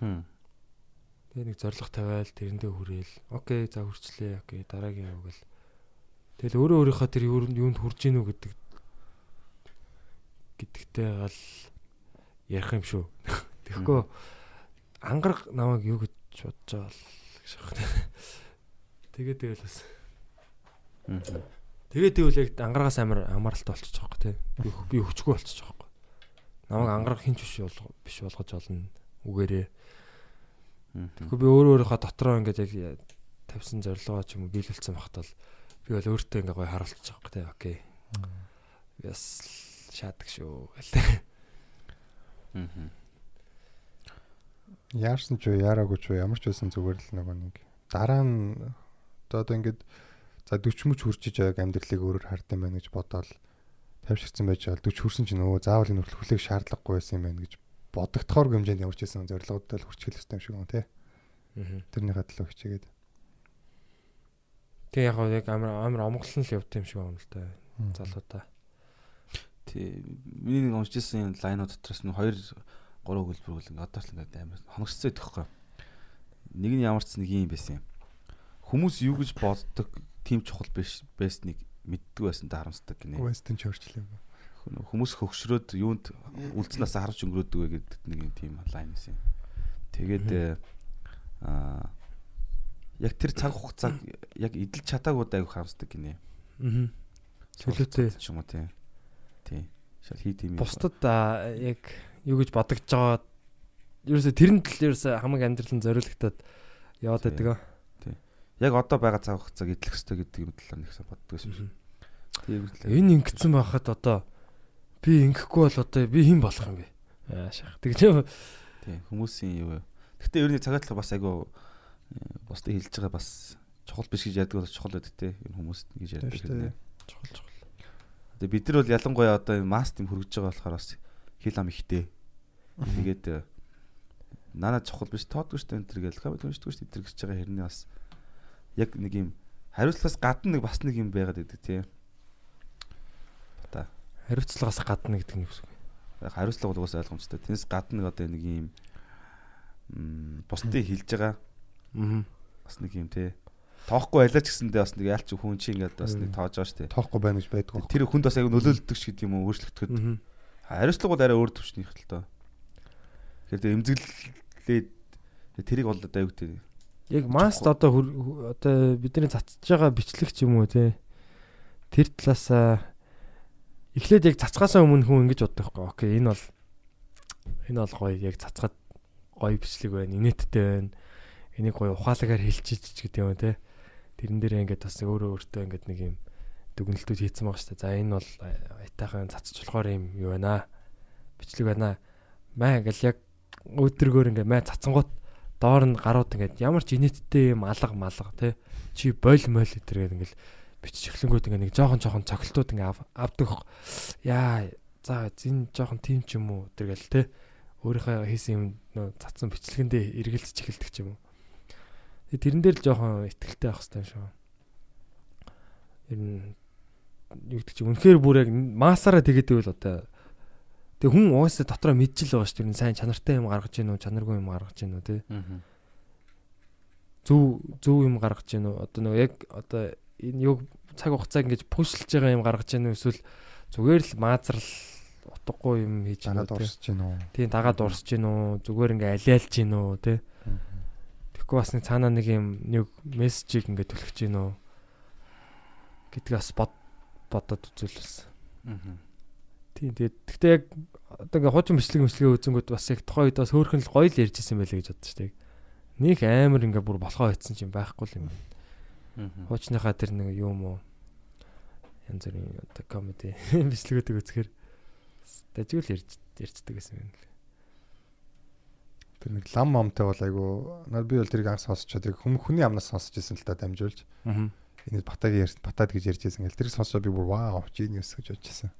Тэгээ нэг зориг тавиал тэрэндээ хүрээл. Окей за хүрчлээ. Окей дараагийн яв гэл. Тэгэл өөрөө өөрийнхөө тэр юунд хүрж гинүү гэдэг гэдэгтэй гал ярих юм шүү. Тэгэхгүй ангараг намайг юу гэж бодож байгаа л гэж байна. Тэгээ тэгэл бас. Тэгээ тэгвэл яг ангарагаас амар амаралтай болчих жоох тий. Би би хүчгүй болчих жоох. Намайг ангараг хинч биш болгоо биш болгож олно үгээрээ. Тэгэхгүй би өөрөө өөрийнхөө дотроо ингээд яг тавьсан зорилгоо ч юм уу биелүүлсэн багтал би бол өөртөө ингээ гоё харуулчих жоох тий. Окей. Бас шаадаг шүү гэлээ. Яарсан ч уу яараагүй ч уу ямар ч байсан зүгээр л нөгөө нэг дараа нь одоо ингээд за 40 мөч хүрчиж яг амьдралыг өөрөөр хардсан байна гэж бодоол тавьшигдсан байж байгаа 40 хүрсэн чинь өө заавал энэ хүрхлэх шаардлагагүй байсан юм байна гэж бодогдохоор хэмжээнд ямар ч байсан зорилгоудаа л хүрчих хэлсэн юм шиг байна тий. Тэрнийхээ төлөө хичээгээд. Тэг яг яг амар амар омглон л явд юм шиг байна л да. Залуудаа. Тий. Миний нэг уншижсэн лайнууд дотроос нь 2 3 хөлбөр хөл ингээд одоо л ингээд амар хоногцсон байхгүй. Нэг нь ямар ч нэг юм байсан юм. Хүмүүс юу гэж боддог тийм чухал биш байсныг мэддэг байсан та харамсдаг гинэ. Western Churchill юм. Хүмүүс хөгшрөөд юунд үлдснээс харж өнгөрөөдөг вэ гэдэг нэг юм тийм лайн байсан юм. Тэгээд аа яг тэр цаг хугацааг яг эдэлж чадаагүй айгу харамсдаг гинэ. Аа. Төлөөтэй ч юм уу тийм. Тий. Шал хий тийм. Бусдад яг юу гэж бодогдож байгаа ерөөсө тэрэнд л ерөөсө хамаг амьдрал нь зориулагдаад яваад байдаг. Тий. Яг одоо байгаа цаг хугацааг эдлэх хэрэгтэй гэдэг юм талаар нэгсэн боддог юм шиг. Тийм үү. Энэ ингэсэн байхад одоо би ингэхгүй бол одоо би хэн болох юм бэ? Аа шах. Тэгж юм. Тий. Хүмүүсийн юу вэ? Гэтэ ерний цагаатлах бас айгу бусдыг хэлж байгаа бас чухал биш гэж яддаг бол чухал байдаг те. Энэ хүмүүс гэж яддаг тийм. Чухал чухал. Тэгээ бид нар бол ялангуяа одоо маст юм хөргөж байгаа болохоор бас хил ам ихтэй. Тэгээд нанаа чухал биш тоодгүй шүү дээ энэ төр гэл камер түншдэггүй шүү дээ гэж байгаа хэрнээ бас яг нэг юм хариуцлагаас гадна нэг бас нэг юм байгаад байдаг тий. Хариуцлагаас гадна гэдэг нь юу вэ? Яг хариуцлага бол уус ойлгомжтой. Тэрнээс гадна нэг одоо нэг юм бусдыг хилж байгаа. Аа. Бас нэг юм тий тоохгүй байлаа ч гэсэндээ бас нэг яалч хүн чи ингээд бас нэг тоож байгаа шүү дээ. Тоохгүй байна гэж байдгүй. Тэр хүнд бас аяг нөлөөлдөг ч гэдэг юм уу өөрчлөгдөхөд. Хариуцлага бол арай өөр төвчний хэл тоо. Тэгэхээр тэр эмзэглээд тэрийг бол одоо аюутай. Яг маст одоо одоо бидний цацж байгаа бичлэг ч юм уу те. Тэр талаас эхлээд яг цацгаасаа өмнө хүн ингэж боддог байхгүй. Окей, энэ бол энэ бол гоё яг цацгаад гоё бичлэг байна, инээдтэй байна. Энийг гоё ухаалагаар хэлчихэж гэдэг юм те тэрэн дээр ингээд бас өөрөө өөртөө ингээд нэг юм дүгнэлтүүд хийцэн байгаа шүү дээ. За энэ бол айтайхан цацч болохоор юм юу байна бичлэг байна. Маа ингээл яг өдрөгөр ингээд маа цацсангууд доор нь гарууд ингээд ямар ч инээдтэй юм алга малга тий чи бойл мойл гэтэргээд ингээл бичиж эхлэнгүүд ингээд нэг жоохон жоохон цогцолтууд ингээд авдаг. Яа за зин жоохон тийм ч юм уу тэргээл тий өөрийнхөө хийсэн юм цацсан бичлэгэндээ эргэлзэж эхэлдэг ч юм уу. Тэрэн дээр л жоохон ихтэлтэй байх хэрэгтэй шүү. Ер нь юу гэдэг чи үнэхээр бүр яг масаараа тэгээд ивэл одоо Тэгээ хүн угаасаа дотроо мэдчихэл байгаа шүү дээ. Сайн чанартай юм гаргаж гин үү, чанаргүй юм гаргаж гин үү те. Зөв зөв юм гаргаж гин үү? Одоо нөгөө яг одоо энэ юг цаг хугацааг ингэж пушлж байгаа юм гаргаж гин үү эсвэл зүгээр л маазрал утгагүй юм хийж байна те? урсж гин үү. Тийм дагаад урсж гин үү? Зүгээр ингээ алиалж гин үү те? Тэгэхгүй бас нэг цаанаа нэг юм нэг мессежийг ингээ түлхэж гин үү? гэдгийг бас бод бодоод үзүүлсэн. Аа. Тийм тэгээд гэхдээ яг одоо ингээ хуучин бичлэг мэтлэгээ үзэнгүүд бас яг тухайн үед бас хөөрхөн л гоё л ярьж исэн байлээ гэж бодсон шүү дээ. Них амар ингээ бүр болохоо хийсэн чинь байхгүй л юм. Аа. Хуучныхаа тэр нэг юм уу янз бүрийн одоо комеди бичлэгүүдийг үзэхээр дажгүй л ярьж ярьцдаг гэсэн юм лээ. Тэр нэг лам момтой бол айгу над би бол тэрийг анх сонсчод яг хүм хүний амнаас сонсч ирсэн л та дамжуулж. Аа. Энэ батагийн ярьсан батад гэж ярьж байсан гэл тэрийг сонсоод би бүр вау genius гэж бодож байсан.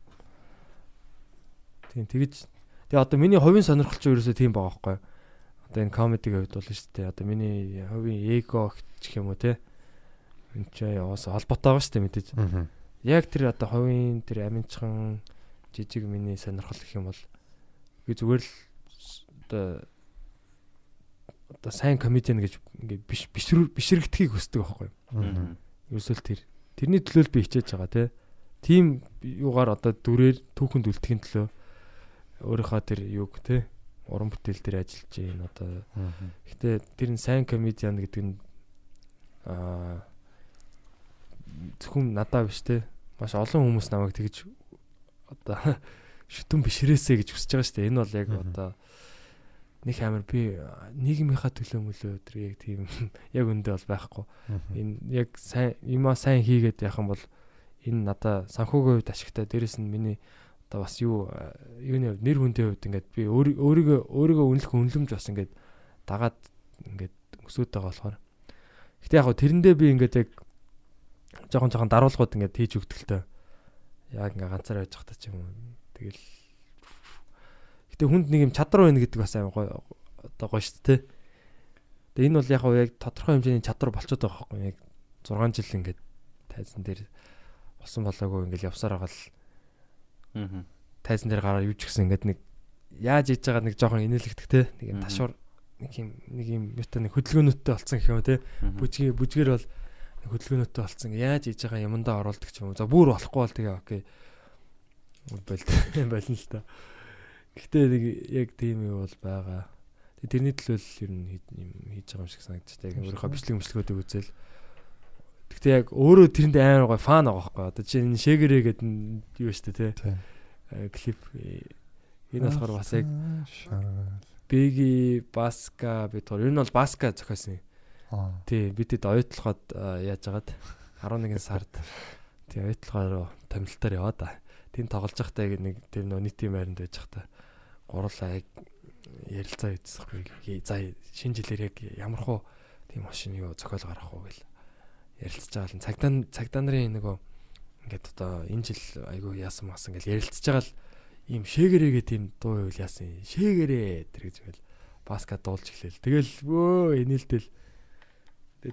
Тийм тэгэж тэгээ одоо миний хувийн сонирхол ч ерөөсөө тийм байгаа байхгүй. Одоо энэ комедигийн хувьд бол шүү дээ. Одоо миний хувийн эго гэх юм уу те. Энд ч яваас холбоотой байгаа шүү дээ мэдээж. Аа. яг тэр одоо хувийн тэр аминчхан жижиг миний сонирхол гэх юм бол би зүгээр л одоо одоо сайн комедиан гэж ингээ биш бишрэгдэхийг хүсдэг байхгүй юу. Ерөөсөө л тэр тэрний төлөө л би хичээж байгаа те. Тим юугаар одоо дүрээр түүхэнд үлдэхин төлөө өөрийнхөө тэр юг те уран бүтээл дээр ажиллаж байна одоо Гэтэ тэр нь сайн комедиан гэдэг нь аа зөвхөн надаа биш те маш олон хүмүүс намайг тэгж одоо шүтэн бишрээсэ гэж хүсэж байгаа шүү дээ. Энэ бол яг одоо нэг амар би нийгмийнхаа төлөө мөлөө тэр яг тийм яг үндэ бол байхгүй. Энэ яг сайн юмаа сайн хийгээд явах юм бол энэ надаа санхүүгийн хувьд ашигтай. Дээрэс нь миний одоо бас юу э, юуны хувьд нэр хүндийн хувьд ингээд би өөр- өөрийгөө өөрийгөө үнэлэх үнэлэмж бас ингээд дагаад ингээд өсөд байгаа болохоор. Гэтэ яг хөө тэрэндээ би ингээд яг жоохон жоохон даруулгууд ингээд хийж тоо. Яг ингээд ганцаар байж захтаа ч юм уу. Тэгэл Гэтэ хүнд нэг юм чадвар байна гэдэг бас амар гоё одоо гоё шүү дээ. Тэгээ энэ бол яг яг тодорхой хэмжээний чадвар болчиход байгаа байхгүй яг 6 жил ингээд тайзан дээр болсон болоогүй ингээд явсаар байгаа л Аа. тайзан дээр гараад юуч гэсэн ингээд нэг яаж хийж байгаа нэг жоохон инээлэгдэх те нэг юм ташуур нэг юм нэг юм юутай нэг хөдөлгөөнөттэй болцсон гэх юм те бүжгийн бүжгээр бол хөдөлгөөнөттэй болцсон яаж хийж байгаа юмдаа оруулдаг ч юм уу за бүр болохгүй бол тэгээ окей болд болно л та гэхдээ нэг яг тийм юу бол байгаа тэгээ тэрний төлөө л ер нь юм хийж байгаа юм шиг санагдчих яг өөрийнхөө бичлэг мөчлгүүдийг үзэл Гэхдээ яг өөрөө тэрэнд амар гой фан байгаа байхгүй. Одоо чи энэ шэгэрэ гэдэг нь юу штэ те. Э, клип э, энэ болохоор бас яг Биги Баска бид гоо. Энэ бол Баска зохиосон. юм. Тий, бид хэд оюутлахад э, яаж агаад 11 сард тий оюутлахаар руу томилтоор яваа да. Тин тоглож байхдаа нэг тэр нөө нийтийн байранд байж байхдаа гурлаа яг ярилцаа хийчихсэхгүй. За шинэ жилээр яг ямар хуу тийм машин юу зохиол гаргах уу гэл ярилцж байгаа л цагдаа цагдаа нарын нөгөө ингээд одоо энэ жил айгүй яасан масан гэл ярилцж байгаа л ийм шээгэрээгээ тийм дуу үйл яасан шээгэрээ тэр гэж бэл баска дуулж эхлэв. Тэгэл өө энэлдэл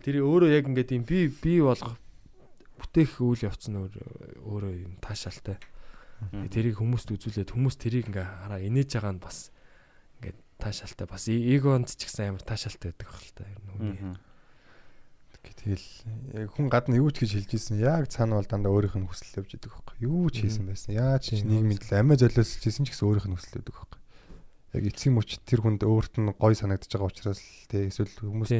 тэр өөрөө яг ингээд юм би би болгох бүтээх үйл явц нь өөр- өөрөө юм таашаалтай. Тэгээ тэрийг хүмүүст үзүүлээд хүмүүс тэрийг ингээ хараа инээж байгаа нь бас ингээд таашаалтай бас эгонд ч гэсэн амар таашаалтай байдаг байх л та ер нь хүний. Тэгэл яг хүн гадна юу ч гэж хэлж ийсэн яг цаана бол дандаа өөрийнх нь хүсэл явж идэг байхгүй. Юу ч хийсэн байсан яаж ч нийгмийн төлөө амиа золиослж ийсэн ч гэсэн өөрийнх нь хүсэл өгдөг байхгүй. Яг эцгийн мөч тэр хүнд өөрт нь гой санагдаж байгаа учраас тий эсвэл хүмүүс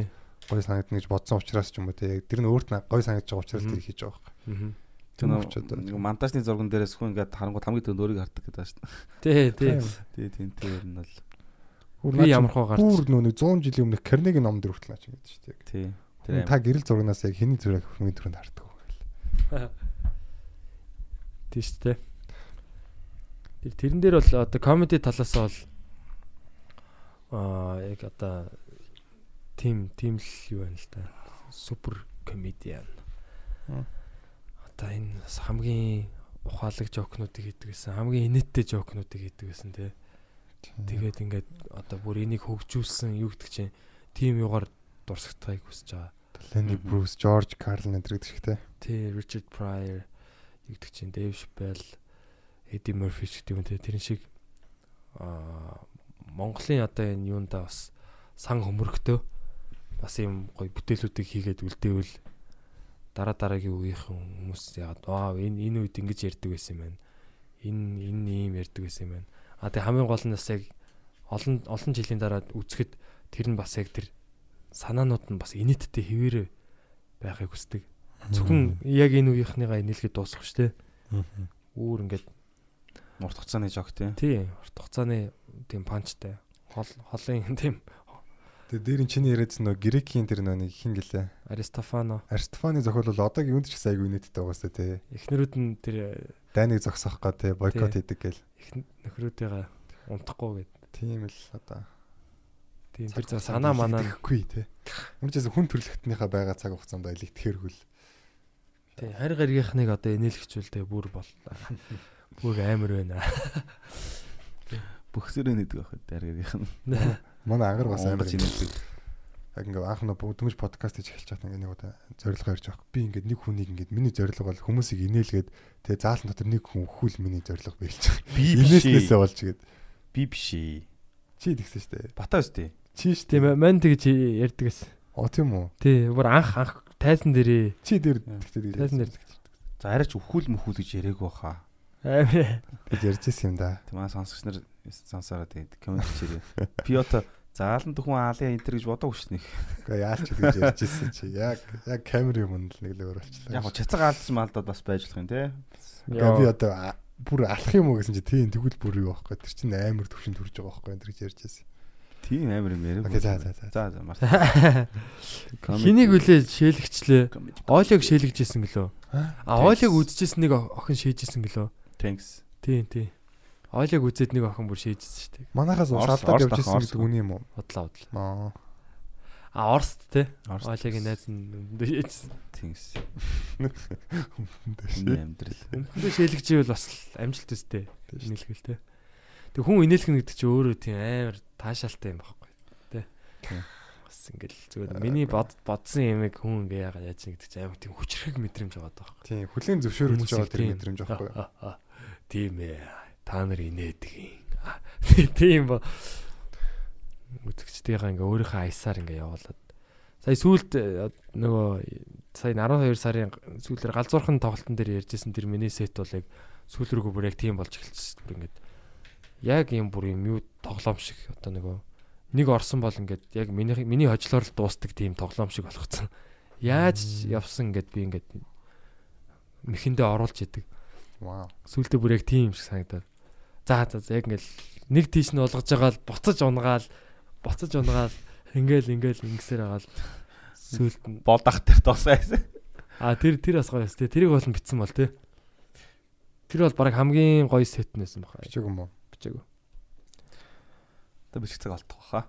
Тийм. гой санагдана гэж бодсон учраас ч юм уу тий яг тэр нь өөрт нь гой санагдаж байгаа учраас тэр хийж байгаа байхгүй. Тэр нэг монтажны зурган дээрээс хүн ингээд харангуут хамгийн түрүүнд өөрийг хардаг гэдэг байна шүү Тий, тий. дээ. Тий, тий, тий ер нь бол Би ямар хоо гарч. бүр нөө нэг 100 жилийн өмнөх Карнеги ном дээр хүртэл аач гэдэг шүү дээ тий. яг та гэрэл зурагнаас яг хэний зүрэг хүний түрүүнд хардаг уу гэл Тийм шүү дээ. Тэр тэрэн дээр бол одоо комеди талаас бол аа яг одоо тим тим л юу байна л да. Супер комедиан. Одоо энэ бас хамгийн ухаалаг жокнуудыг хийдэг гэсэн, хамгийн инээдтэй жокнуудыг хийдэг гэсэн тий. Тэгээд ингээд одоо бүр энийг хөгжүүлсэн юу гэдэг чинь тим югаар дурсагдахыг хүсэж байгаа. Ленни. Брус, Жорж Карлин энэ гэдэг шиг Тий, Richard Pryor юу гэдэг чинь Chappelle, Eddie Murphy ч гэдэг юм тий тэрэн шиг аа Монголын одоо энэ юунда бас сан хөмөргтөө бас юм гоё бүтээлүүдийг хийгээд үлдээвэл дараа дараагийн үеийнхэн хүмүүс яагаад аа энэ энэ үед ингэж ярьдаг байсан юм байна. Энэ энэ ийм ярьдаг байсан юм байна. А тэг хамгийн гол нь бас яг олон олон жилийн дараа үзэхэд тэр нь бас яг тэр санаанууд нь бас инээдтэй хിവэрэ байхыг хүсдэг. Зөвхөн яг энэ үеийнхнийгаа инээлгээд дуусах шүү дээ. Үүр ингээд Урт хугацааны жог тий. тий урт хугацааны тийм панчтай хол холын тийм Тэгээ дээр нь чиний яриадсан нөө грекийн тэр нэг хин гэлээ. Аристофано Аристофаны зохиол бол одоо юунд ч гэсэн айгүй нийттэй байгаасаа тий. эхнэрүүд нь тэр Дайныг зогсоох га тий бойкот хийдэг гэл. их нөхрүүдтэйгээ унтахгүй гэд. Тийм л одоо Тийм тэр заа санаа манаа гэхгүй тий. Үнэхээр хүн төрөлхтнийхээ байгаа цаг хугацаанд аялыг тэрхүүл. тий харь гаргийнхныг одоо инээлгчүүл тэгээ бүр бол бүр амар байна. Бөхсөрөө нэдэг байхад дараагийнх нь. Манай ангар бас амар юм. Яг ингээ анх нөө дөнгөж подкаст хийж эхэлж байгаа ингээ нэг удаа зорилго ярьж байгаа. Би ингээ нэг хүнийг ингээ миний зорилго бол хүмүүсийг инээлгээд тэгээ заалан дотор нэг хүн өхүүл миний зорилго биелж байгаа. Би биш Инээснээсээ ээ. болж гээд Би биш ээ. чи тэгсэн штэ. Бата үстэй. Чи штэ. Тийм мань тэгж ярьдаг гэсэн. Оо тийм үү. Тий бүр анх анх тайсан дээрээ Чи дээр тэгтээ тайсан дээр За арайч өхүүл мөхүүл гэж яриаггүй хаа. Амар гэж ярьж ирсэн юм да. Тэ манай сонсогч нар сонсороо тэгээд комент хийрээ. Би одоо заалан дөхөн аалын энтер гэж бодоогүй шнэ. Гэхдээ яалч гэж ярьж ирсэн чи. Яг яг камер юм л нэг л өөрчлөлөө. Яг чацаг аалж малдаад бас байж болох юм те. Би одоо бүр алах юм уу гэсэн чи тийм тэгвэл бүр юу байхгүй. Тэр чинь амар төвшин төрж байгаа байхгүй энэ гэж ярьж ирсэн. Тийм амар юм. Окей за за за. За за март. Хэнийг үлээ шээлгчлээ. Ойлог шээлгэжсэн гэлөө. А ойлог үдчихсэн нэг охин шээжсэн гэлөө. Thanks. Тийм тийм. Ойлог үзээд нэг охин бүр шээжсэн шүү дээ. Манахаас Орс- салдаад Орс явж дахин ирсэн Орс. гэдэг үний юм уу? Бодлоо бодлоо. Аа. А Орст те. Ойлогийн найз нь өндөө шээжсэн. Thanks. Тэш. Миний амьдрал. Өндөө шээлгэж ивэл бас л амжилт өстэй. Инээлгэл те. Тэг хүн инээлгэн гэдэг чинь өөрөө тийм амар таашаалтай юм. Тэ. Тийм. Бас ингээл зүгээр миний бод бодсон юмыг хүн ингээ яагаад яаж чинь гэдэг чинь амар тийм хүчрэг мэдрэмж байгаа даа. Тийм, хүлийн зөвшөөрөгдөж байгаа тэр мэдрэмж байхгүй юу? Тийм ээ. Та нар инээдэг юм. Тийм ба. Үзэгчдийнхаа ингээ өөрийнхөө аясаар ингээ явуулаад. Сая сүүлд э, нөгөө сая 12 сарын сүүлээр галзуурхан тоглолтын дээр ярьжсэн тэр миний сет бол яг сүүл рүүгээ бүр яг тийм болж эхэлчихсэн. Бүр ингээд яг юм бүр юм юу тоглоом шиг одоо нөгөө нэг орсон бол ингээд яг миний миний хожлоор л дуустдаг тийм тоглоом шиг болгоцсон. Яаж явсан ингээд би ингээд мэхэндээ оруулж идэг. Вау. Сүүлдээ бүр яг тийм юм шиг санагдаад. За за за яг ингээл нэг тийш нь болгож байгаа л буцаж унгаал буцаж унгаал ингээл ингээл ингэсээр байгаа л сүүлд нь Болдах тэр тосайсан. а тэр тэр бас гоё өстэй тэрийг бол битсэн бол тий. Тэр бол баг хамгийн гоё сетнээс юм баха. Бичиг юм уу? Бичээг. Тэ бичих цаг олдох баха.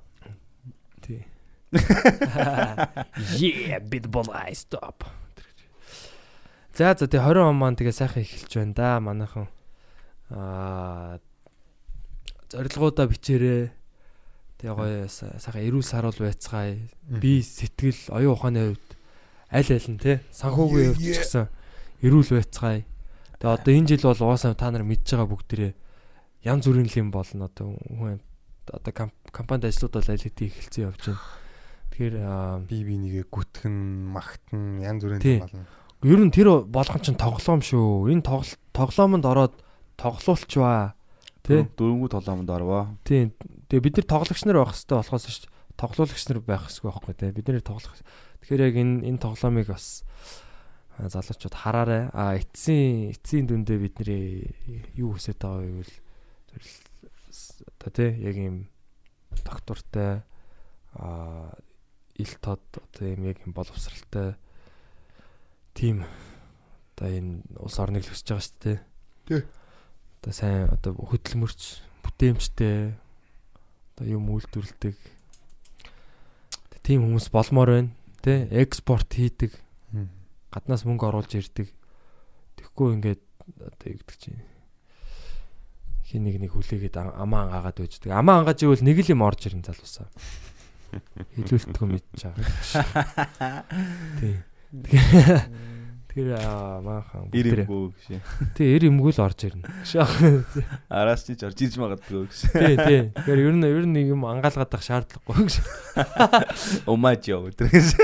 Тий. Yeah, bit ball I stop. За за тэгээ 20 он маань тэгээ сайхан эхэлж байна да манайхан. Аа зорилгоудаа бичээрээ. Тэгээ гоё са- сайхан эрүүл саруул байцгаая. Би сэтгэл оюун ухааны хувьд аль аль нь те санхүүгийн хувьд ч гэсэн эрүүл байцгаая. Тэгээ одоо энэ жил бол угаасаа та нар мэдж байгаа бүгдээрээ янз бүрийн юм болно одоо хүн одоо компанид ажлууд бол аль хэдийн эхэлсэн явж байна. Тэгэхээр Би би нэгэ гүтгэн, магтан янз бүрийн Тий. юм болно. Ер нь тэр болгон ч тоглоом шүү. Энэ тоглоомонд ороод тоглуулчваа. Тэ? Дөрөнгөө толоомонд орвоо. Тийм. Тэгээ бид нар тоглогч нар байх хэрэгтэй болохоос ш тоглуулагч нар байх хэрэгтэй байхгүй те. Бид нэр тоглох. Тэгэхээр яг энэ энэ тоглоомыг бас залуучууд хараарай. А эцсийн эцсийн дүндээ бидний юу хүсэж байгаа вэ гэвэл одоо те яг юм доктортай а ил тод одоо юм яг юм боловсралтай тим одоо энэ улс орныг л хүсэж байгаа шүү дээ. Тий. Одоо сайн одоо хөдөлмөрч бүтээмжтэй одоо юм үйлдвэрлэдэг тим хүмүүс болмоор байна. Тэ экспорт хийдэг, гаднаас мөнгө оруулж ирдэг. Тэгэхгүй ингээд одоо юу гэдэг чинь хин нэг нэг хүлээгээд амаа ангаагаад байждаг. Амаа ангааж ивэл нэг л юм орж ирэн залуусаа. Хилүүлтгөө мэдж байгаа. Тий. Аа, маахан Ир юмгүй гэж. Тий, эр юмгүй л орж ирнэ. Араас чи ч орж ирж магадгүй гэж. Тий, тий. Тэгэхээр ер нь ер нь нэг юм ангаалгаад байх шаардлагагүй гэж. Умаач яа өдөр гэж.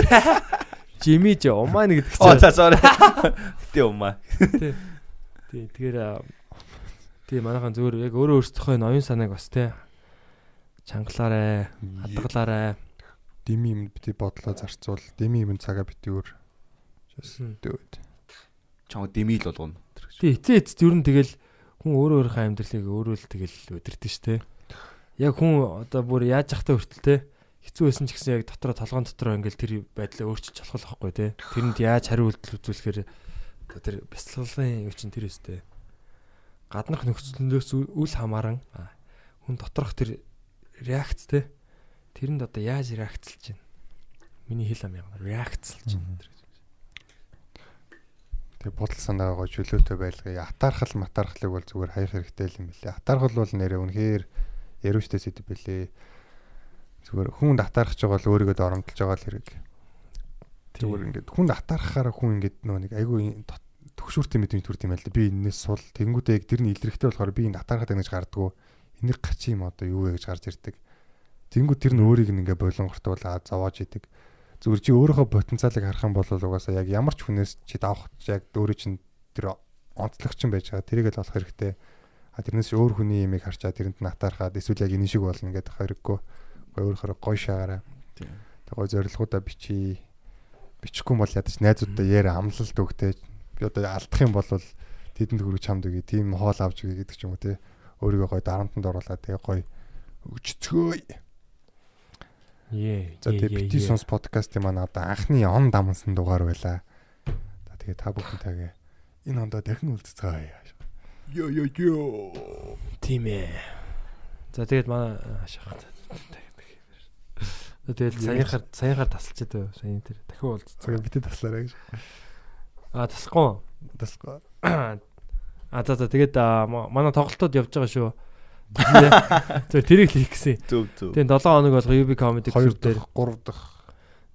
Жими ч умаа нэг гэдэг Оо чинь. за sorry. Тэ умаа. Тий. Тий, тэгэхээр тий манайхан зүгээр яг өөрөө өөрсдийнхөө ноён санааг бас тий чангалаарэ, хадгалаарэ. Дими юм бити бодлоо зарцуул. Дими юм цагаа бити өөр. Дүүд. Чам дэмил болгоно. Тий, эцээ эцэд ер нь тэгэл хүн өөрөө өөрийнхөө амьдралыг өөрөө л тэгэл өдөртөн штэ. Яг хүн одоо бүр яаж явахтай хүртэл те хэцүү байсан ч гэсэн яг дотроо толгоон дотроо ингээл тэр байдлаа өөрчилж болох байхгүй те. Тэрэнд яаж хариу үйлдэл үзүүлэхээр одоо тэр бяцлаглалын юу чин тэр өстэй. Гаднах нөхцөлнөөс үл- хамааран хүн доторх тэр реакц те. Тэрэнд одоо яаж реакцлж байна? Миний хэл ам яг реакцлж байна. Тэгээ бодол санаагаа чөлөөтэй байлгая. Атаархал матаархлыг бол зүгээр хаях хэрэгтэй юм билээ. Атаархал бол нэрээ үнэхээр яриуштай сэдв билээ. Зүгээр хүнд атаархаж байгаа л өөрийгөө доромдолж байгаа л хэрэг. Зүгээр ингээд хүнд атаархахаараа хүн ингээд нөө нэг айгүй төгшүүртэй мэдрэмж төрд юм байл да. Би энэс сул тэнгүүдээ яг тэр нь илэрхтэй болохоор би энэ атаархаад байна гэж гардггүй. Энийг гач юм одоо юу вэ гэж гарч ирдэг. Тэнгүүд тэр нь өөрийг нь ингээд болонгортуулаад зовоож идэг. Зүгээр чи өөрийнхөө потенциалыг харах юм бол угаасаа яг ямар ч хүнээс чи давах яг өөрөө чинь тэр онцлогч юм байж байгаа. Тэрийг л олох хэрэгтэй. А тэрнээс өөр хүний имийг харчаад тэрэнд нь атаархаад эсвэл яг энэ шиг болно гэдэг хэрэггүй. Гой өөрөөр гой шаагаараа. Тийм. Тэг гой зорилгоудаа бичиж бичихгүй бол ядаж найзуудаа яарэ амлалт өгтэй. Би одоо алдах юм бол тэдэнд хөрөг чамд үгүй тийм хоол авч үгүй гэдэг ч юм уу те. Өөрийгөө гой дарамтанд оруулаад тэгээ гой өгчцгөөе. За тэгээ бити сонс подкастын маань одоо анхны он дамнсан дугаар байла. За тэгээ та бүхэнтэйгээ энэ ондоо дахин уулзцгаая. Йо йо йо. Тийм ээ. За тэгээд манай. За тэгээд саяхаар саяхаар тасалчаад байв. Саяны тэр дахин уулз. Тэгээ бити таслаарай гэж. А тасахгүй. Тасгаа. А за за тэгээд манай тоглолтууд явж байгаа шүү. Тэр тэрийг л хийх гэсэн. Зөв зөв. Тэгээд 7 хоног болго UB comedy 2 club дээр. дахь, 3 дахь,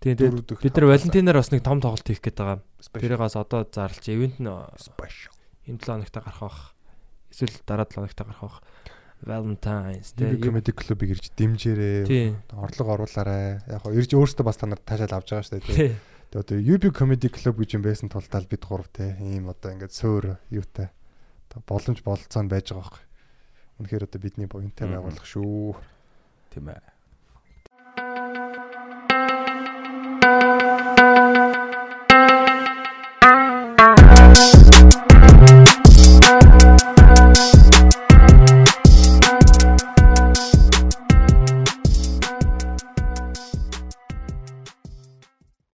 4 дахь. бид нар Валентинаар бас нэг том тоглолт хийх гээд байгаа. Тэрээс одоо зарлж ивент нь special. энэ 7 хоногт гарах бах. Эсвэл дараа 7 хоногт гарах бах. Valentine's Day. comedy club-ыг ирж дэмжээрээ. Орлого оруулаарай. Яг гоо ирж өөртөө бас та нар таашаал авч байгаа шүү дээ. Тий. Тэгээ одоо UB comedy club гэж юм байсан тул тал бид гурав те ийм одоо ингээд сөөр юутай одоо боломж бололцоо нь байж байгаа байхгүй. Үнэхээр одоо бидний буянтай байгуулах шүү. Тийм ээ.